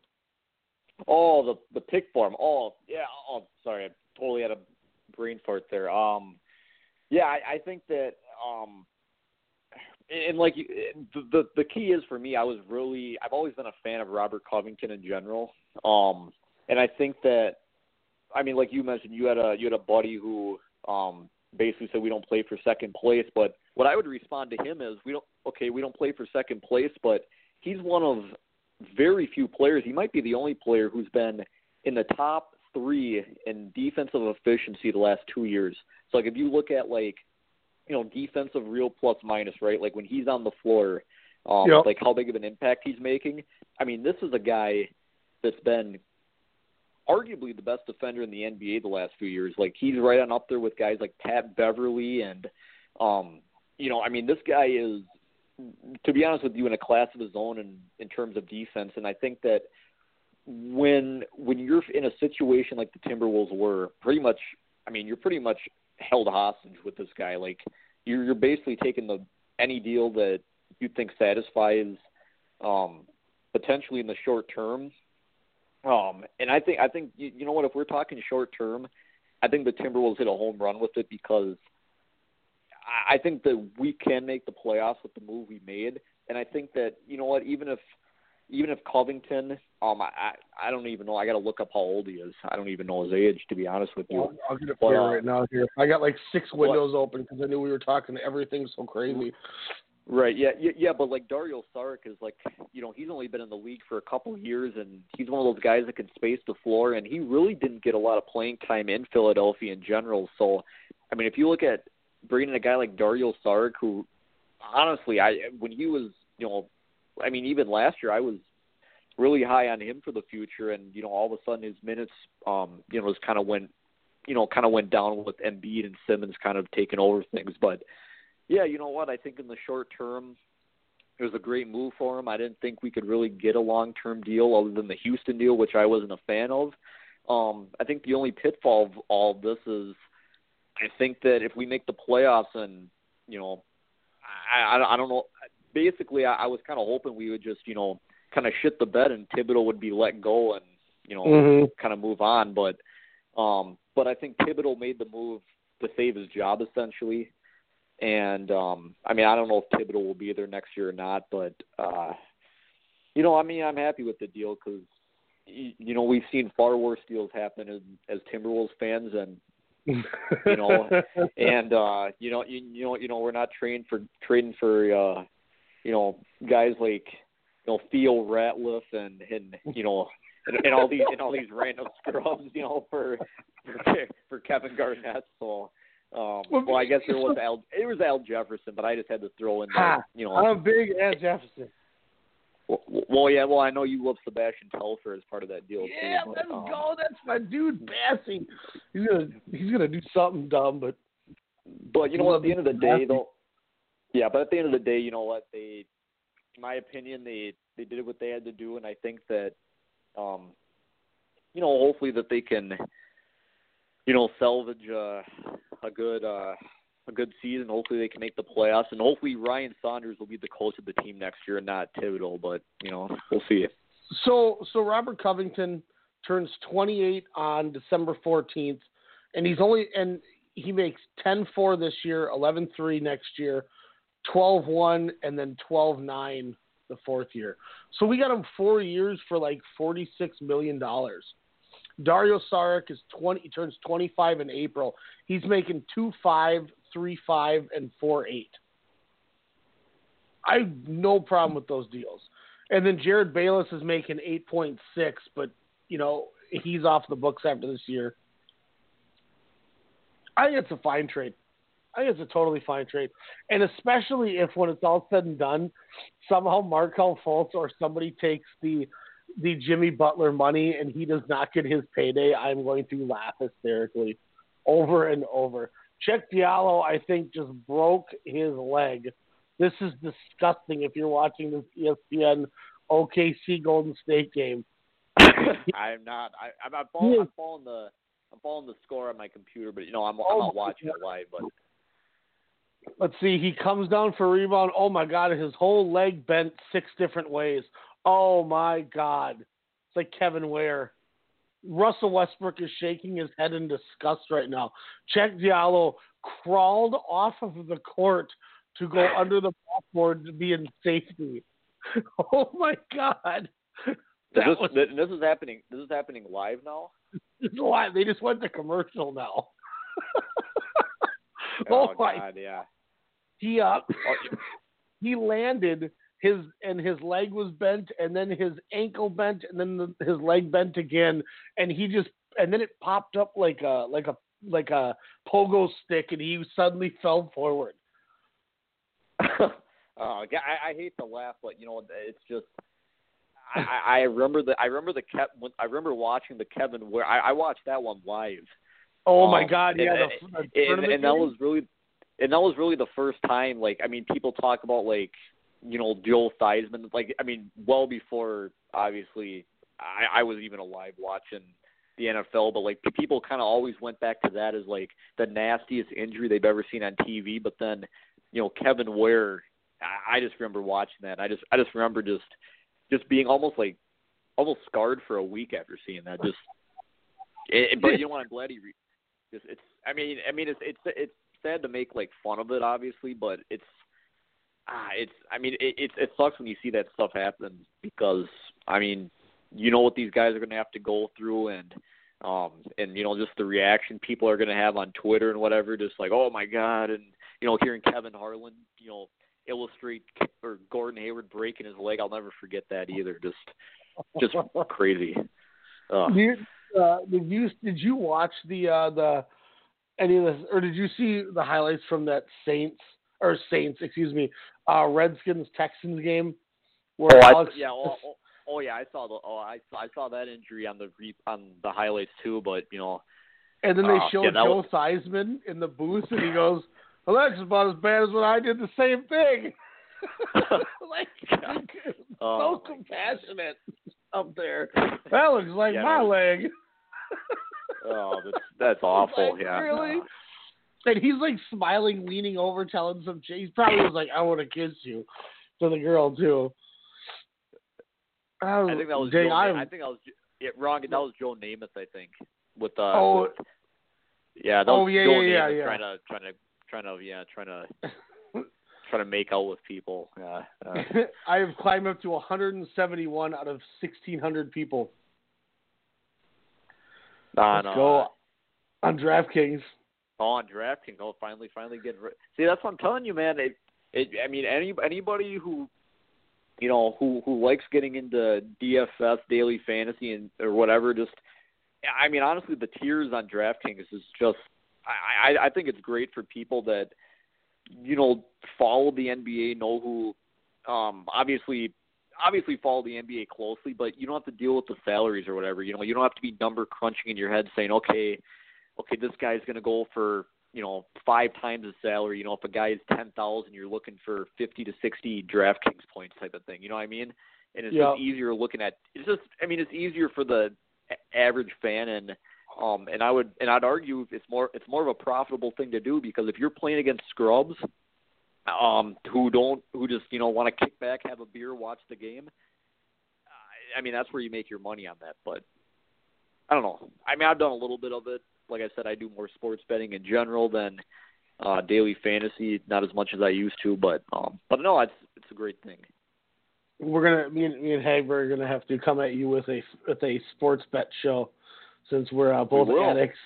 Oh, the the pick form. Oh, yeah. Oh, sorry. I totally had a brain there. Um, yeah, I, I think that um, and like the, the the key is for me, I was really I've always been a fan of Robert Covington in general. Um, and I think that I mean, like you mentioned, you had a you had a buddy who um basically said we don't play for second place. But what I would respond to him is we don't okay, we don't play for second place, but he's one of very few players. He might be the only player who's been in the top three in defensive efficiency the last two years. So like if you look at like you know defensive real plus minus, right? Like when he's on the floor, um, Yep. like how big of an impact he's making. I mean, this is a guy that's been arguably the best defender in the NBA the last few years. Like he's right on up there with guys like Pat Beverley and um you know, I mean this guy is to be honest with you in a class of his own in in terms of defense and I think that when when you're in a situation like the Timberwolves were, pretty much I mean, you're pretty much held hostage with this guy. Like you're you're basically taking the any deal that you think satisfies um potentially in the short term. Um, and I think I think you, you know what? If we're talking short term, I think the Timberwolves hit a home run with it because I- I think that we can make the playoffs with the move we made, and I think that you know what? Even if even if Covington, um, I I I don't even know. I got to look up how old he is. I don't even know his age to be honest with you. I'll, I'll get it But, for you uh, right now here. I got like six windows open because I knew we were talking everything so crazy. Right. Yeah. Yeah. Yeah. But like Dario Saric is like, you know, he's only been in the league for a couple of years, and he's one of those guys that can space the floor, and he really didn't get a lot of playing time in Philadelphia in general. So, I mean, if you look at bringing in a guy like Dario Saric, who honestly, I when he was, you know, I mean, even last year, I was really high on him for the future, and you know, all of a sudden his minutes, um, you know, just kind of went, you know, kind of went down with Embiid and Simmons kind of taking over things, but yeah, you know what? I think in the short term, it was a great move for him. I didn't think we could really get a long term deal other than the Houston deal, which I wasn't a fan of. Um, I think the only pitfall of all of this is I think that if we make the playoffs and, you know, I, I don't know. Basically, I, I was kind of hoping we would just, you know, kind of shit the bed and Thibodeau would be let go and, you know, Mhm. kind of move on. But, um, but I think Thibodeau made the move to save his job essentially. And um I mean I don't know if Thibodeau will be there next year or not, but uh you know I mean I'm happy with the deal because you know we've seen far worse deals happen as, as Timberwolves fans and you know and uh you know you, you know you know we're not trained for trading for uh you know guys like you know Theo Ratliff and and you know and, and all these and all these random scrubs, you know, for for, for Kevin Garnett. So, um, well, I guess there was Al it was Al Jefferson, but I just had to throw in that, you know. I'm a big Al Jefferson. Well, well, yeah. Well, I know you love Sebastian Telfair as part of that deal yeah, too. let's um, go. That's my dude, Bassing. He's gonna he's gonna do something dumb, but but you know what? At the end of the day, though, yeah. But at the end of the day, you know what? They, in my opinion, they they did what they had to do, and I think that, um, you know, hopefully that they can, you know, salvage uh, a good uh, a good season. Hopefully they can make the playoffs, and hopefully Ryan Saunders will be the coach of the team next year, and not Thibodeau. But you know, we'll see. So so Robert Covington turns 28 on December 14th, and he's only and he makes 10-4 this year, 11-3 next year, 12-1, and then 12-9 the fourth year. So we got him four years for like 46 million dollars. Dario Saric is 20. He turns 25 in April. He's making two five, three five, and four eight. I have no problem with those deals. And then Jerryd Bayless is making 8.6, but you know he's off the books after this year. I think it's a fine trade. I think it's a totally fine trade, and especially if when it's all said and done, somehow Markelle Fultz or somebody takes the the Jimmy Butler money and he does not get his payday, I'm going to laugh hysterically over and over. Cheick Diallo, I think, just broke his leg. This is disgusting. If you're watching this ESPN OKC Golden State game, I'm not. I, I'm, I'm, following, I'm following the. I'm following the score on my computer, but you know I'm, I'm Oh, not watching it live. But let's see. He comes down for a rebound. Oh my God! His whole leg bent six different ways. Oh my God! It's like Kevin Ware. Russell Westbrook is shaking his head in disgust right now. Cheick Diallo crawled off of the court to go under the backboard to be in safety. Oh my God! That this, was this is happening. This is happening live now. it's live. They just went to commercial now. Oh, oh my God, yeah. He uh he landed his and his leg was bent and then his ankle bent and then the, his leg bent again and he just and then it popped up like a like a like a pogo stick and he suddenly fell forward. oh, I, I hate to laugh, but you know it's just. I, I remember the I remember the Kev, I remember watching the Kevin Ware I, I watched that one live. Oh my Um, God! Yeah, and, the, the and, and that was really and that was really the first time like I mean people talk about like you know Joel Theismann like I mean well before obviously I, I was even alive watching the NFL but like people kind of always went back to that as like the nastiest injury they've ever seen on TV but then you know Kevin Ware I, I just remember watching that I just I just remember just just being almost like almost scarred for a week after seeing that just it, but you know what I'm glad he re- just it's I mean I mean it's it's it's sad to make like fun of it obviously but it's ah it's I mean it it, it sucks when you see that stuff happen because I mean you know what these guys are going to have to go through and um and you know just the reaction people are going to have on Twitter and whatever just like oh my god and you know hearing Kevin Harlan you know illustrate or Gordon Hayward breaking his leg I'll never forget that either just just crazy. Uh, you, uh, did you did you watch the uh, the any of this, or did you see the highlights from that Saints or Saints, excuse me, uh, Redskins Texans game where Oh, I, yeah, oh, oh, oh, yeah, I saw the oh, I saw, I saw that injury on the re, on the highlights too, but you know, and then they uh, showed yeah, Joe was- Theismann in the booth, and he goes, "Well, that's about as bad as when I did the same thing." like Oh, so compassionate up there. That looks like Yeah, my leg. Oh, that's, that's awful. Like, yeah, really? And he's like smiling, leaning over, telling some chick. He probably was like, "I want to kiss you," to the girl too. Oh, I think that was dang, Joe. I'm- I think that was yeah, wrong. That was Joe Namath, I think. With uh, Oh. with, yeah, that Oh, was yeah, Joe yeah, yeah, Namath yeah. trying to trying to trying to yeah trying to trying to make out with people. Yeah, uh, I have climbed up to 171 out of 1,600 people. On, Let's uh, go on DraftKings. Oh, on DraftKings. Oh, finally, finally get. Ri- See, that's what I'm telling you, man. It, it, I mean, any anybody who you know who who likes getting into DFS daily fantasy and or whatever, just I mean, honestly, the tiers on DraftKings is just I I, I think it's great for people that you know follow the NBA, know who um obviously obviously follow the NBA closely, but you don't have to deal with the salaries or whatever. You know, you don't have to be number crunching in your head saying, okay, okay, this guy's going to go for you know five times his salary. You know, if a guy is ten thousand, you're looking for fifty to sixty DraftKings points type of thing. You know what I mean? And it's Yeah. just easier looking at. It's just, I mean, it's easier for the average fan and. Um, and I would, and I'd argue it's more, it's more of a profitable thing to do because if you're playing against scrubs, um, who don't, who just, you know, want to kick back, have a beer, watch the game. I- I mean, that's where you make your money on that. But I don't know. I mean, I've done a little bit of it. Like I said, I do more sports betting in general than uh, daily fantasy. Not as much as I used to, but um, but no, it's it's a great thing. We're gonna me and me and Hagberg are gonna have to come at you with a with a sports bet show since we're uh, both will. addicts.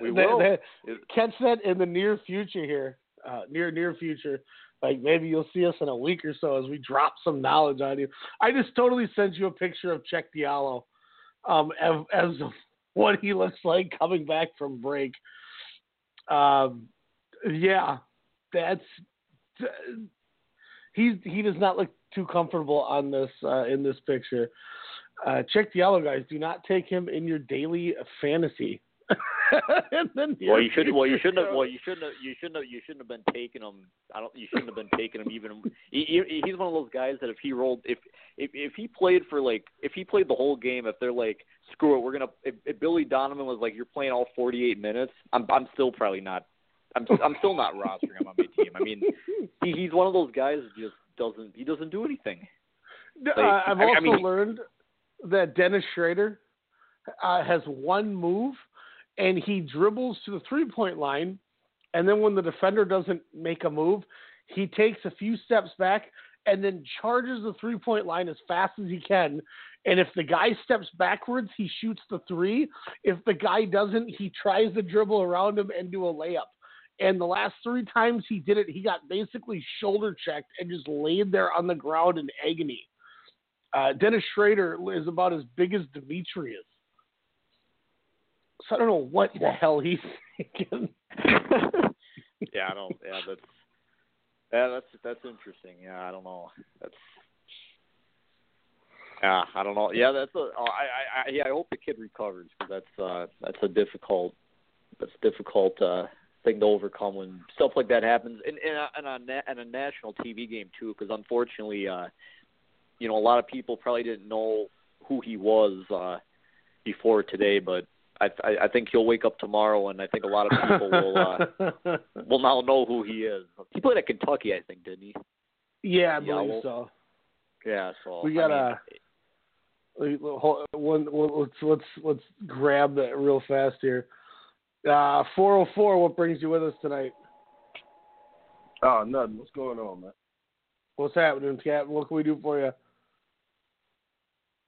We will. they- It- catch that in the near future here, uh, near near future. Like maybe you'll see us in a week or so as we drop some knowledge on you. I just totally sent you a picture of Cheick Diallo, um, as, as what he looks like coming back from break. Um, yeah, that's he's he does not look too comfortable on this uh, in this picture. Uh, Cheick Diallo guys, do not take him in your daily fantasy. In the near well, you should. Well, you shouldn't have. Well, you shouldn't have. You shouldn't have. You shouldn't have been taking him. I don't. You shouldn't have been taking him even. He, he, he's one of those guys that if he rolled, if if if he played for like, if he played the whole game, if they're like, screw it, we're gonna. If, if Billy Donovan was like, you're playing all 48 minutes, I'm I'm still probably not. I'm I'm still not rostering him on my team. I mean, he, he's one of those guys that just doesn't. He doesn't do anything. Uh, I've I- I also mean, learned that Dennis Schröder uh, has one move, and he dribbles to the three point line, and then when the defender doesn't make a move, he takes a few steps back and then charges the three point line as fast as he can. And if the guy steps backwards, he shoots the three. If the guy doesn't, he tries to dribble around him and do a layup. And the last three times he did it, he got basically shoulder checked and just laid there on the ground in agony. Uh, Dennis Schröder is about as big as Demetrius. So I don't know what the hell he's thinking. yeah, I don't. Yeah, that's. Yeah, that's that's interesting. Yeah, I don't know. That's. Yeah, I don't know. Yeah, that's a. oh, I I I, yeah, I hope the kid recovers because that's uh that's a difficult that's a difficult uh thing to overcome when stuff like that happens and and and on na- and a national TV game too because unfortunately uh you know a lot of people probably didn't know who he was uh before today but I I, I think he'll wake up tomorrow and I think a lot of people will uh will now know who he is. He played at Kentucky, I think, didn't he? yeah, I Yeah, believe well, so. Yeah, so We I got mean, a- hold- One, one, let's let's let's grab that real fast here. Uh, 404. What brings you with us tonight? Oh, nothing. What's going on, man? What's happening, Captain? What can we do for you?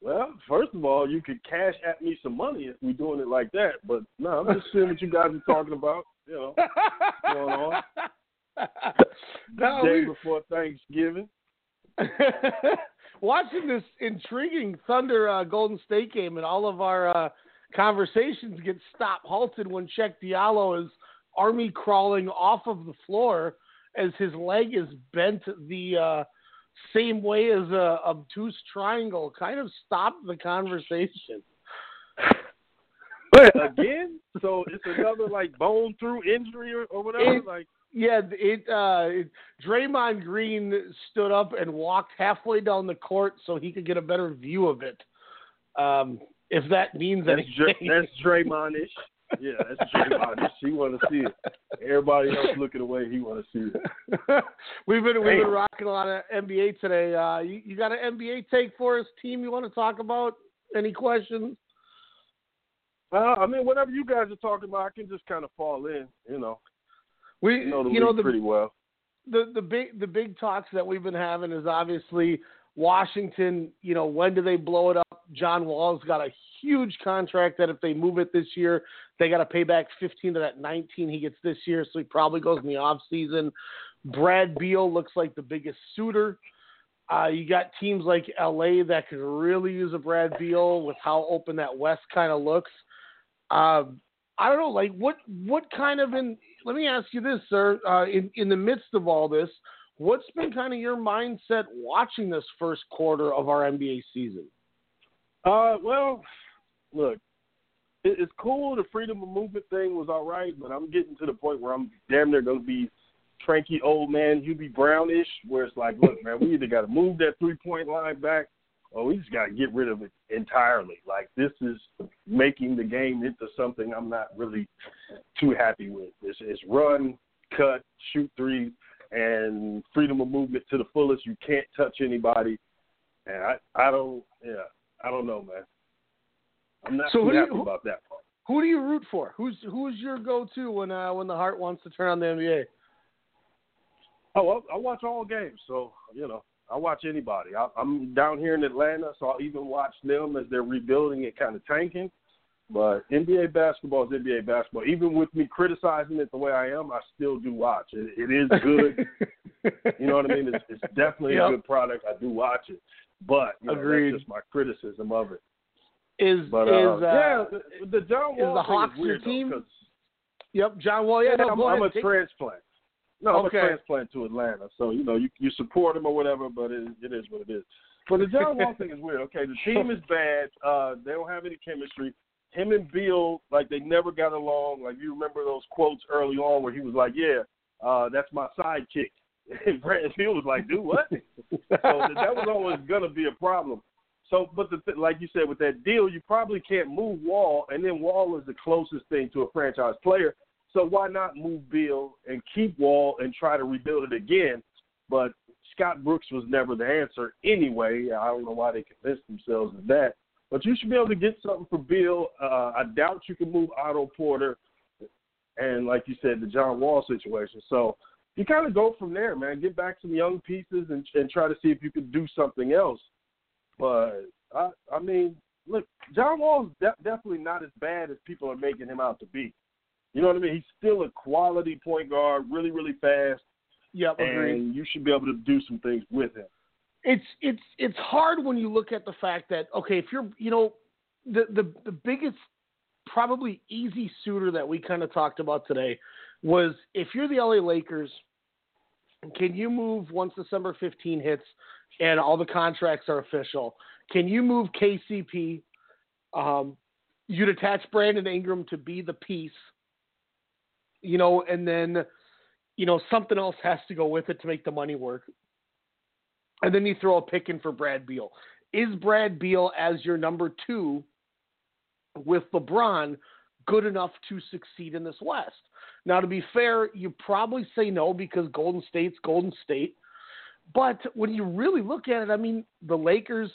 Well, first of all, you could cash at me some money if we're doing it like that. But no, I'm just seeing what you guys are talking about. You know, going on no, day we, before Thanksgiving. watching this intriguing Thunder uh, Golden State game and all of our uh, conversations get stopped halted when Cheick Diallo is army crawling off of the floor as his leg is bent the uh, same way as a obtuse triangle. Kind of stopped the conversation. But Again? So it's another like bone through injury or, or whatever. It- like Yeah, it, uh, it, Draymond Green stood up and walked halfway down the court so he could get a better view of it. Um, if that means that's anything. Dra- that's Draymond-ish. Yeah, that's Draymond-ish. He want to see it. Everybody else looking away. He want to see it. we've been we've been rocking a lot of NBA today. Uh, you, you got an NBA take for us, team? You want to talk about? Any questions? Uh, I mean, whatever you guys are talking about, I can just kind of fall in. You know, We you know the you know the pretty well. the the big the big talks that we've been having is obviously Washington. You know, when do they blow it up? John Wall's got a huge contract that if they move it this year, they got to pay back 15 to that 19 he gets this year, so he probably goes in the off season. Brad Beal looks like the biggest suitor. Uh, you got teams like LA that could really use a Brad Beal with how open that West kind of looks. Um, I don't know, like what what kind of in? Let me ask you this, sir. Uh, in in the midst of all this, what's been kind of your mindset watching this first quarter of our NBA season? Uh, well, look, it's cool. The freedom of movement thing was all right, but I'm getting to the point where I'm damn near going to be cranky old man Hubie Brownish, where it's like, look, man, we either got to move that three point line back, or we just got to get rid of it entirely. Like this is making the game into something I'm not really too happy with. It's, it's run, cut, shoot three, and freedom of movement to the fullest. You can't touch anybody, and I I don't yeah I don't know, man. I'm not so too happy you, about that part. Who do you root for? Who's who's your go-to when uh, when the heart wants to turn on the NBA? Oh, I, I watch all games, so you know I watch anybody. I, I'm down here in Atlanta, so I'll even watch them as they're rebuilding and kind of tanking. But NBA basketball is NBA basketball. Even with me criticizing it the way I am, I still do watch it. It is good. you know what I mean? It's, it's definitely yep. a good product. I do watch it, but you know, Agreed. that's just my criticism of it. Is But is uh, uh, yeah, the, the John is the Hawks is your team? though, 'cause- Yep, John Wall. Yeah, yeah, no, I'm, I'm a Take- transplant. No, I'm Okay. a transplant to Atlanta. So you know, you you support him or whatever, but it, it is what it is. But the John Wall thing is weird. Okay, the team is bad. Uh, they don't have any chemistry. Him and Beal, like they never got along. Like you remember those quotes early on where he was like, "Yeah, uh, that's my sidekick," and Brad Beal was like, "Do what?" so that, that was always gonna be a problem. So, but the th- like you said with that deal, you probably can't move Wall, and then Wall is the closest thing to a franchise player. So why not move Beal and keep Wall and try to rebuild it again? But Scott Brooks was never the answer anyway. I don't know why they convinced themselves of that. But you should be able to get something for Beal. Uh, I doubt you can move Otto Porter, and like you said, the John Wall situation. So you kind of go from there, man. Get back some young pieces and, and try to see if you can do something else. But I, I mean, look, John Wall's de- definitely not as bad as people are making him out to be. You know what I mean? He's still a quality point guard, really, really fast, Yep, agreed. and you should be able to do some things with him. it's it's it's hard when you look at the fact that okay, if you're you know the the the biggest probably easy suitor that we kind of talked about today was if you're the LA Lakers, can you move once December 15 hits and all the contracts are official? Can you move KCP? Um, you'd attach Brandon Ingram to be the piece, you know, and then you know something else has to go with it to make the money work and then you throw a pick in for Brad Beal. Is Brad Beal as your number two with LeBron good enough to succeed in this West? Now, to be fair, you probably say no because Golden State's Golden State. But when you really look at it, I mean, the Lakers,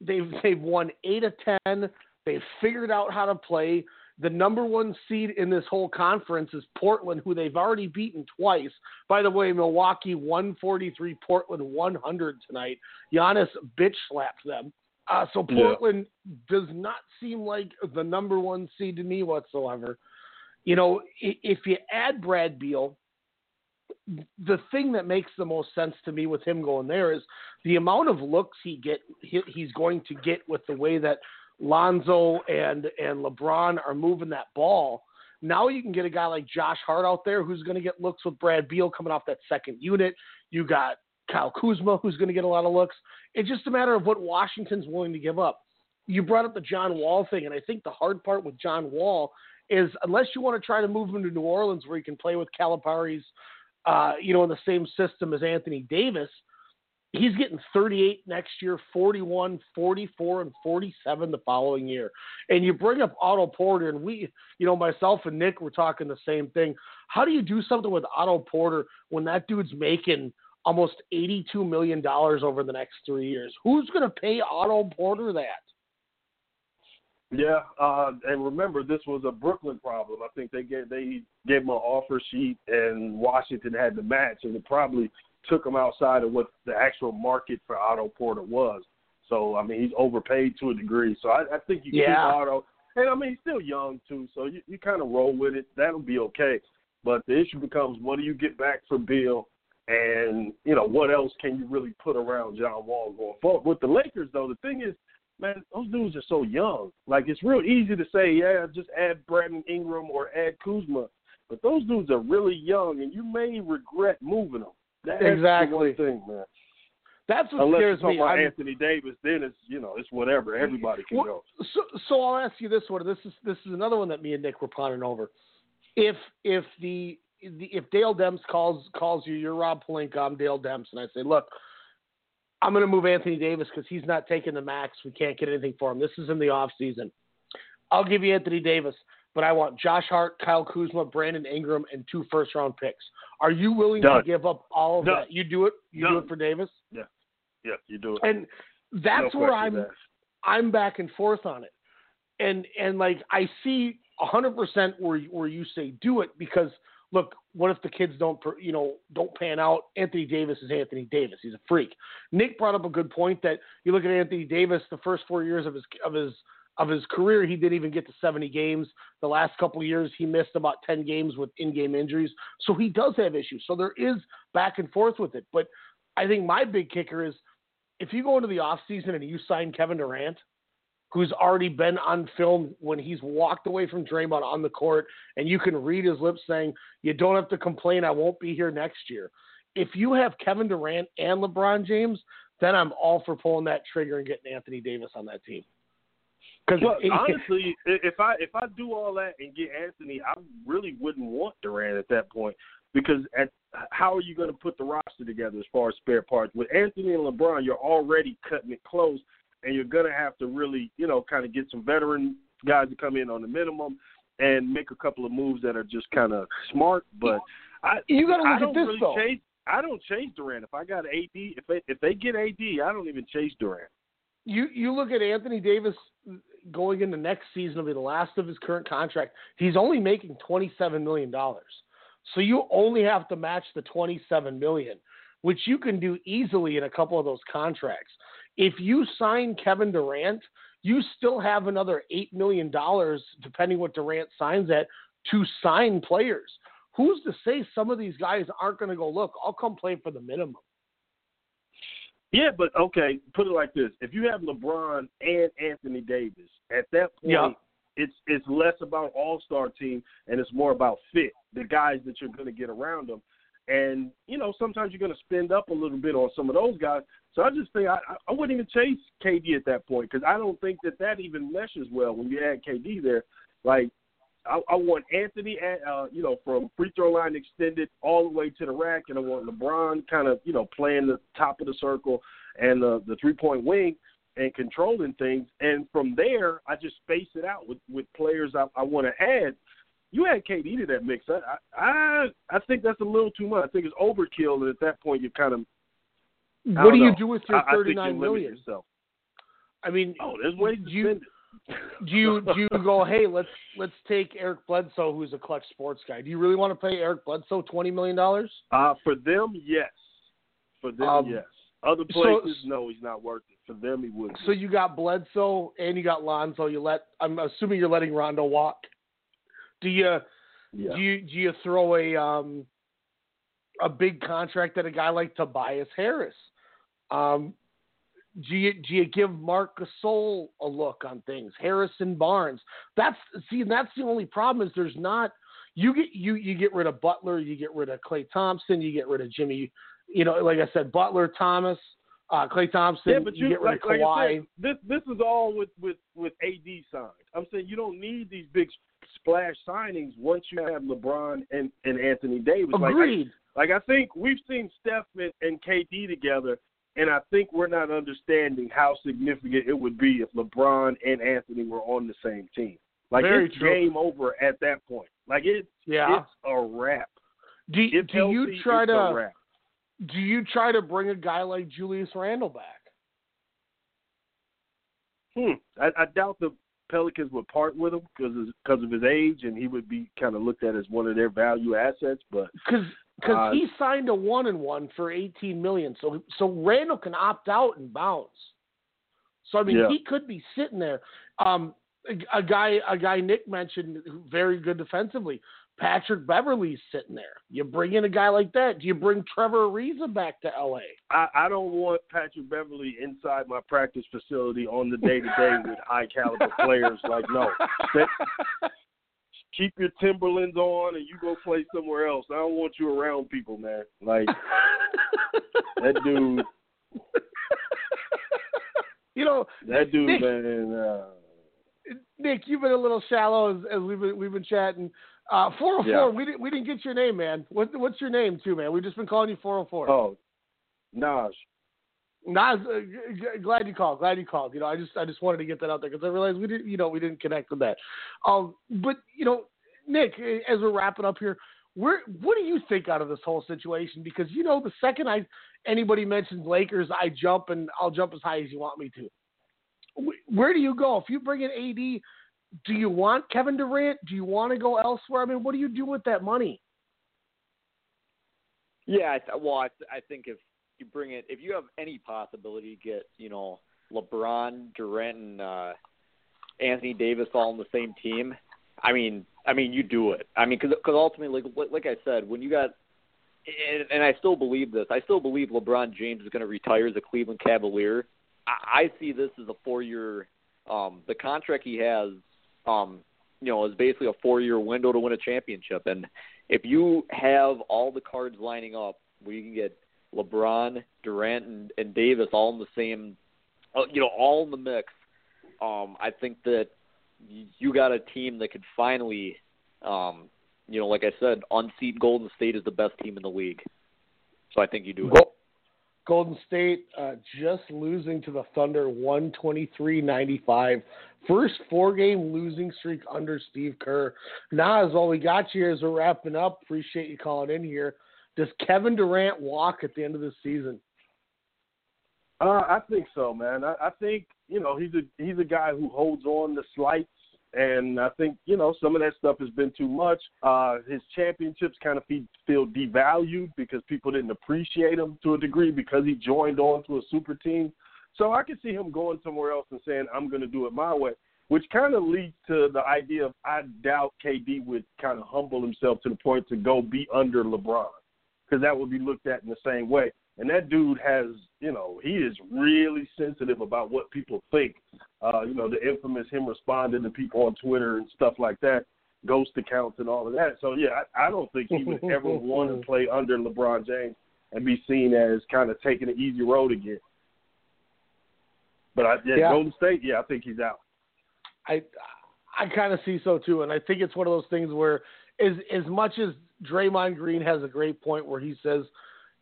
they've they've won eight of ten. They've figured out how to play. The number one seed in this whole conference is Portland, who they've already beaten twice. By the way, Milwaukee 143, Portland 100 tonight. Giannis bitch slapped them. Uh, so Yeah. Portland does not seem like the number one seed to me whatsoever. You know, if you add Brad Beal, the thing that makes the most sense to me with him going there is the amount of looks he get he, he's going to get with the way that Lonzo and and LeBron are moving that ball. Now you can get a guy like Josh Hart out there who's going to get looks with Brad Beal coming off that second unit. You got Kyle Kuzma who's going to get a lot of looks. It's just a matter of what Washington's willing to give up. You brought up the John Wall thing, and I think the hard part with John Wall is unless you want to try to move him to New Orleans where he can play with Calipari's, uh, you know, in the same system as Anthony Davis, he's getting 38 next year, 41, 44, and 47 the following year. And you bring up Otto Porter, and we, you know, myself and Nick were talking the same thing. How do you do something with Otto Porter when that dude's making almost $82 million over the next three years? Who's going to pay Otto Porter that? Yeah, uh, and remember this was a Brooklyn problem. I think they gave they gave him an offer sheet, and Washington had to match, and it probably took him outside of what the actual market for Otto Porter was. So I mean, he's overpaid to a degree. So I, I think you Yeah. keep Otto, and I mean he's still young too, so you, you kind of roll with it. That'll be okay. But the issue becomes, what do you get back for Beal? And you know what else can you really put around John Wall going forward? With the Lakers, though, the thing is, man, those dudes are so young. Like it's real easy to say, yeah, just add Brandon Ingram or add Kuzma, but those dudes are really young, and you may regret moving them. That's Exactly. the one thing, man. That's what Unless scares you're me. about I'm- Anthony Davis, then it's you know it's whatever. Everybody can Well, go. So, so I'll ask you this one. This is this is another one that me and Nick were pondering over. If if the, the if Dell Demps calls calls you, you're Rob Pelinka, I'm Dell Demps, and I say, look, I'm going to move Anthony Davis because he's not taking the max. We can't get anything for him. This is in the off season. I'll give you Anthony Davis, but I want Josh Hart, Kyle Kuzma, Brandon Ingram, and two first round picks. Are you willing Done. to give up all of Done. that? You do it. You do it for Davis, Yeah, yeah, you do it. and that's No where I'm. asked. I'm back and forth on it, and and like I see hundred percent where where you say do it because look, what if the kids don't you know don't pan out? Anthony Davis is Anthony Davis. He's a freak. Nick brought up a good point that you look at Anthony Davis the first four years of his of his of his career, he didn't even get to 70 games. The last couple years, he missed about 10 games with in-game injuries. So he does have issues. So there is back and forth with it. But I think my big kicker is if you go into the offseason and you sign Kevin Durant, who's already been on film when he's walked away from Draymond on the court, and you can read his lips saying, You don't have to complain, I won't be here next year. If you have Kevin Durant and LeBron James, then I'm all for pulling that trigger and getting Anthony Davis on that team. Because honestly, if I if I do all that and get Anthony, I really wouldn't want Durant at that point because at how are you going to put the roster together as far as spare parts with Anthony and LeBron? You're already cutting it close, and you're going to have to really you know kind of get some veteran guys to come in on the minimum and make a couple of moves that are just kind of smart. But I you got to look don't at this really though. chase. I don't chase Durant. If I got AD, if they, if they get AD, I don't even chase Durant. you you look at Anthony Davis going into next season will be the last of his current contract. He's only making twenty seven million dollars, so you only have to match the twenty seven million, which you can do easily in a couple of those contracts. If you sign Kevin Durant, you still have another eight million dollars, depending what Durant signs at, to sign players. Who's to say some of these guys aren't going to go? Look, I'll come play for the minimum. Yeah, but okay, put it like this: if you have LeBron and Anthony Davis, at that point, Yeah. it's it's less about All Star team and it's more about fit, the guys that you're going to get around them. And you know, sometimes you're going to spend up a little bit on some of those guys. So I just think I, I- wouldn't even chase KD at that point because I don't think that that even meshes well when you add KD there. Like I, I want Anthony, at, uh, you know, from free throw line extended all the way to the rack, and I want LeBron kind of, you know, playing the top of the circle and the the three point wing and controlling things. And from there, I just space it out with with players I, I want to add. You add KD to that mix. I, I I think that's a little too much. I think it's overkill, and at that point, you kind of What do don't you do with your think you million? yourself. I mean, Oh, there's ways to do you, spend it. do you do you go, hey, let's let's take Eric Bledsoe, who's a Klutch Sports guy. Do you really want to pay Eric Bledsoe twenty million dollars? Uh, for them, yes. For them, Um, yes. Other so- places, no, he's not worth it. For them, he wouldn't. So you got Bledsoe and you got Lonzo. You let I'm assuming you're letting Rondo walk. Do you yeah. do you do you throw a um a big contract at a guy like Tobias Harris? Um, do you do you give Marc Gasol a look on things? Harrison Barnes. That's see, that's the only problem is there's not. You get you you get rid of Butler, you get rid of Klay Thompson, you get rid of Jimmy. You know, like I said, Butler, Thomas, uh, Klay Thompson. yeah, but you, get rid like, of Kawhi. I said, this this is all with with with AD signed. I'm saying you don't need these big splash signings once you have LeBron and and Anthony Davis. Like, I- Agreed. Like I think we've seen Steph and, and KD together, and I think we're not understanding how significant it would be if LeBron and Anthony were on the same team. Like Very it's true. game over at that point. Like it, yeah. it's a wrap. Do, If do you try it's to do you try to bring a guy like Julius Randle back? Hmm. I, I doubt the Pelicans would part with him because because of his age, and he would be kind of looked at as one of their value assets. But Because because Uh, he signed a one and one for eighteen million, so so Randle can opt out and bounce. So I mean, Yeah. he could be sitting there. Um, a, a guy a guy Nick mentioned very good defensively. Patrick Beverley's sitting there. You bring in a guy like that. Do you bring Trevor Ariza back to LA? I, I don't want Patrick Beverley inside my practice facility on the day to day with high caliber players. Like no, that, keep your Timberlands on and you go play somewhere else. I don't want you around people, man. Like that dude. You know that dude, Nick, man. Uh, Nick, you've been a little shallow as, as we've been we've been chatting. Uh, 404. Yeah. We didn't we didn't get your name, man. What what's your name too, man? We've just been calling you 404. oh, Naj. Nas, uh, g- g- glad you called. Glad you called. You know, I just I just wanted to get that out there because I realized we didn't, you know, we didn't connect with that. Um, but you know, Nick, as we're wrapping up here, where what do you think out of this whole situation? Because you know, the second I anybody mentions Lakers, I jump and I'll jump as high as you want me to. Where do you go if you bring in AD? Do you want Kevin Durant? Do you want to go elsewhere? I mean, what do you do with that money? Yeah, well, I, I think if you bring it, if you have any possibility to get, you know, LeBron, Durant, and uh, Anthony Davis all on the same team, I mean, I mean, you do it. I mean, because ultimately, like, like I said, when you got, and, and I still believe this, I still believe LeBron James is going to retire as a Cleveland Cavalier. I, I see this as a four-year. Um, the contract he has, um, you know, is basically a four-year window to win a championship, and if you have all the cards lining up where you can get LeBron, Durant, and, and Davis all in the same, uh, you know, all in the mix, um, I think that you got a team that could finally, um, you know, like I said, unseat Golden State is the best team in the league. So I think you do it. Go- Golden State uh, just losing to the Thunder 123-95. First four-game losing streak under Steve Kerr. Nas, all we got you as we're wrapping up. Appreciate you calling in here. Does Kevin Durant walk at the end of the season? Uh, I think so, man. I, I think you know he's a he's a guy who holds on to slights, and I think you know some of that stuff has been too much. Uh, his championships kind of fe- feel devalued because people didn't appreciate him to a degree because he joined on to a super team. So I could see him going somewhere else and saying I'm going to do it my way, which kind of leads to the idea of I doubt KD would kind of humble himself to the point to go be under LeBron because that would be looked at in the same way. And that dude has, you know, he is really sensitive about what people think. Uh, you know, the infamous him responding to people on Twitter and stuff like that, ghost accounts and all of that. So yeah, I, I don't think he would ever want to play under LeBron James and be seen as kind of taking an easy road again. But I, yeah, Yeah. Golden State, yeah, I think he's out. I I kind of see so too, and I think it's one of those things where as as much as Draymond Green has a great point where he says,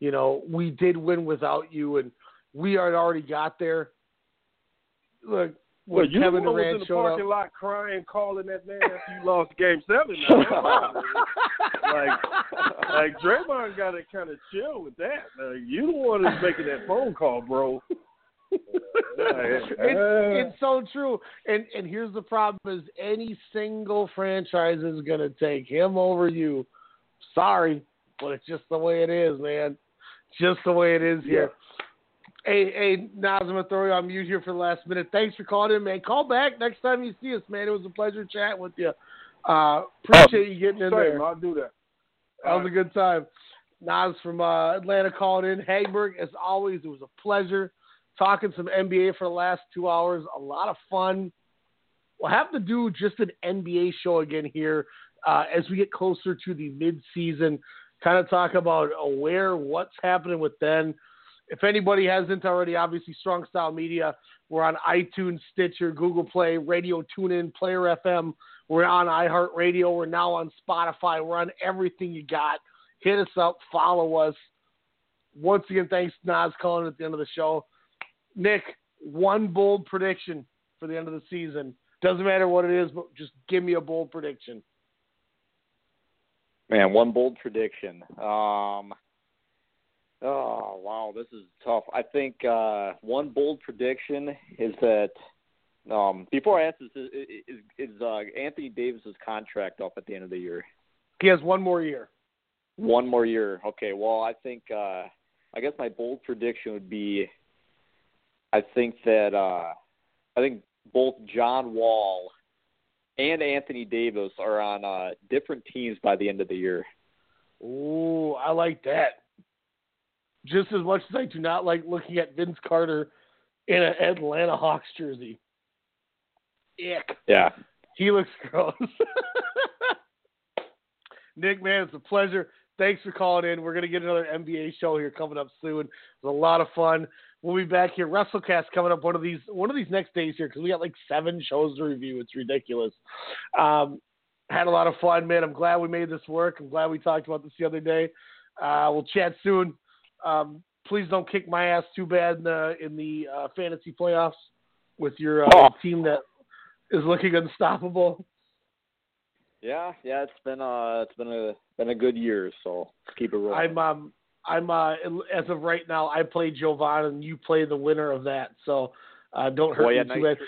you know, we did win without you, and we had already got there. Look, Well, you Kevin was in the parking up. lot crying, calling that man after you lost Game Seven. Now. like, like Draymond got to kind of chill with that. Like, you the one who's making that phone call, bro. it's, it's so true. And and here's the problem: is any single franchise is going to take him over you. Sorry, but it's just the way it is, man. Just the way it is here. Hey, hey, Nas, I'm gonna you on mute here for the last minute. Thanks for calling in, man. Call back next time you see us, man. It was a pleasure chatting with you. Uh, appreciate you getting in Same, there. I'll do that. That was a good time. Nas from uh, Atlanta called in. Hagberg, as always, it was a pleasure talking some NBA for the last two hours. A lot of fun. We'll have to do just an NBA show again here uh, as we get closer to the mid-season. Kind of talk about where, what's happening with them. If anybody hasn't already, obviously Strong Style Media. We're on iTunes, Stitcher, Google Play, Radio TuneIn, Player FM. We're on iHeartRadio. We're now on Spotify. We're on everything you got. Hit us up, follow us. Once again, thanks Nas calling at the end of the show. Nick, one bold prediction for the end of the season. Doesn't matter what it is, but just give me a bold prediction. Man, one bold prediction. Um, oh wow, this is tough. I think uh, one bold prediction is that um, before I ask this, is, is, is uh, Anthony Davis's contract up at the end of the year? He has one more year. One more year. Okay. Well, I think uh, I guess my bold prediction would be. I think that uh, I think both John Wall and Anthony Davis are on uh, different teams by the end of the year. Ooh, I like that. Just as much as I do not like looking at Vince Carter in an Atlanta Hawks jersey. Ick. Yeah. He looks gross. Nick, man, it's a pleasure. Thanks for calling in. We're going to get another NBA show here coming up soon. It was a lot of fun. We'll be back here. WrestleCast coming up one of these one of these next days here because we got like seven shows to review. It's ridiculous. Um, had a lot of fun, man. I'm glad we made this work. I'm glad we talked about this the other day. Uh, we'll chat soon. Um, please don't kick my ass too bad in the in the uh, fantasy playoffs with your uh, Oh. team that is looking unstoppable. Yeah, yeah, it's been uh it's been a been a good year, so let's keep it rolling. I'm um I'm uh as of right now I play Jovan and you play the winner of that. So uh, don't hurt Boy, yeah, me nice too bad. tra-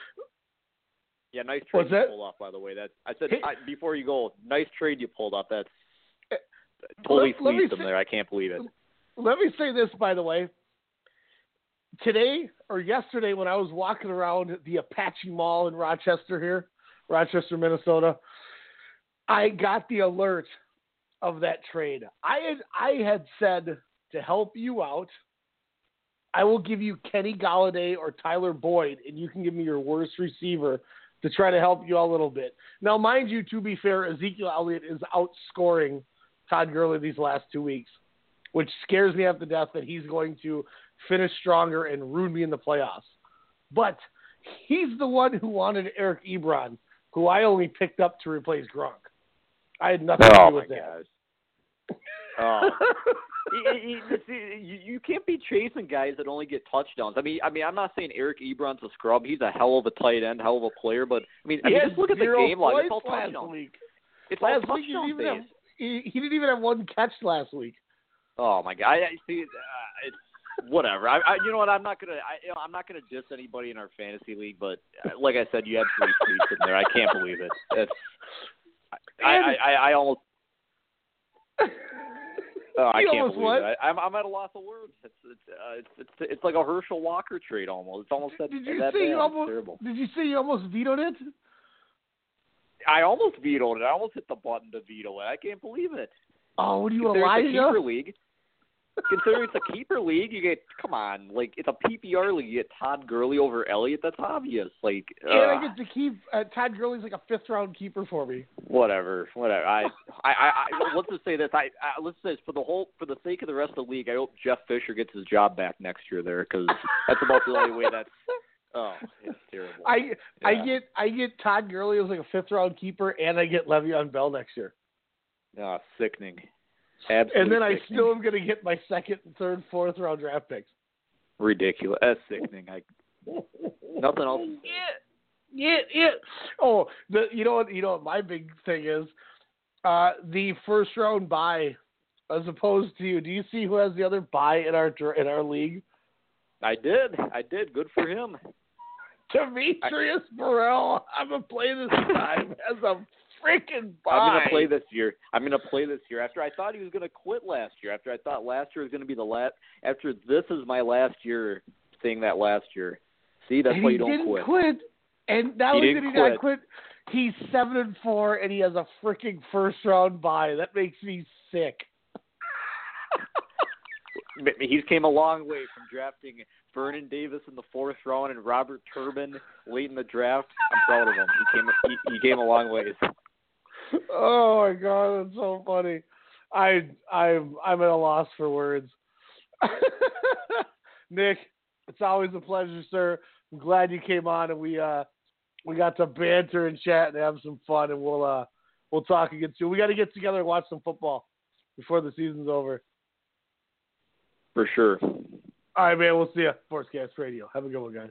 yeah, nice What's trade you that? pulled off, by the way. That I said Hey. I, before you go, nice trade you pulled off. That's Eh, totally let- fleeced them say- there. I can't believe it. Let me say this, by the way. Today or yesterday, when I was walking around the Apache Mall in Rochester, here, Rochester, Minnesota, I got the alert of that trade. I had I had said to help you out, I will give you Kenny Golladay or Tyler Boyd, and you can give me your worst receiver to try to help you out a little bit. Now, mind you, to be fair, Ezekiel Elliott is outscoring Todd Gurley these last two weeks which scares me half to death that he's going to finish stronger and ruin me in the playoffs. But he's the one who wanted Eric Ebron, who I only picked up to replace Gronk. I had nothing to Oh do my with that. gosh. Oh. you, you, you- you- you can't be chasing guys that only get touchdowns. I mean, I mean, I'm not saying Eric Ebron's a scrub. He's a hell of a tight end, hell of a player. But I mean, I mean just look at the game log. It's all points last touchdowns. week. It's all Last week he didn't touchdown even have, he, he didn't even have one catch last week. Oh my god! I, I see. Uh, it's whatever. I, I, you know what? I'm not gonna. I, you know, I'm not gonna diss anybody in our fantasy league. But uh, like I said, you had three tweets in there. I can't believe it. It's. I, I, I, I almost. Oh, I can't believe it. I, I'm, I'm at a loss of words. It's it's, uh, it's it's it's like a Herschel Walker trade almost. It's almost that, Did you that say bad. you almost? terrible. Did you see you almost vetoed it? I almost vetoed it. I almost hit the button to veto it. I can't believe it. Oh, what are you, Considering it's a keeper league. Considering it's a keeper league, you get come on, like it's a PPR league. You get Todd Gurley over Elliott. That's obvious. Like, And I get to keep uh, Todd Gurley's like a fifth round keeper for me. whatever, whatever. I, I, I, I let's just say this. I, I let's say this for the whole, for the sake of the rest of the league. I hope Jeff Fisher gets his job back next year there because that's about the only way that's. Oh, it's terrible. I I get I get Todd Gurley as like a fifth round keeper, and I get Le'Veon Bell next year. Oh, sickening. Absolutely. and then I still am going to get my second, third, fourth round draft picks. ridiculous. That's sickening. I nothing else. to say. Yeah, yeah. Oh, the you know what you know what my big thing is, uh, the first round buy, as opposed to you. Do you see who has the other buy in our in our league? I did. I did. Good for him. Demetrius Burrell. I'm gonna play this time as a freaking buy. I'm gonna play this year. I'm gonna play this year. After I thought he was gonna quit last year. After I thought last year was gonna be the last. After this is my last year saying that last year. See, that's and why you don't didn't quit. And not only did he not quit, he's seven and four, and he has a freaking first round bye. That makes me sick. He's came a long way from drafting Vernon Davis in the fourth round and Robert Turbin late in the draft. I'm proud of him. He came. He, he came a long ways. Oh my god, that's so funny. I I'm I'm at a loss for words. Nick, it's always a pleasure, sir. I'm glad you came on and we uh we got to banter and chat and have some fun and we'll uh we'll talk again soon. We got to get together and watch some football before the season's over. For sure. All right, man. We'll see you. Sportscast Radio. Have a good one, guys.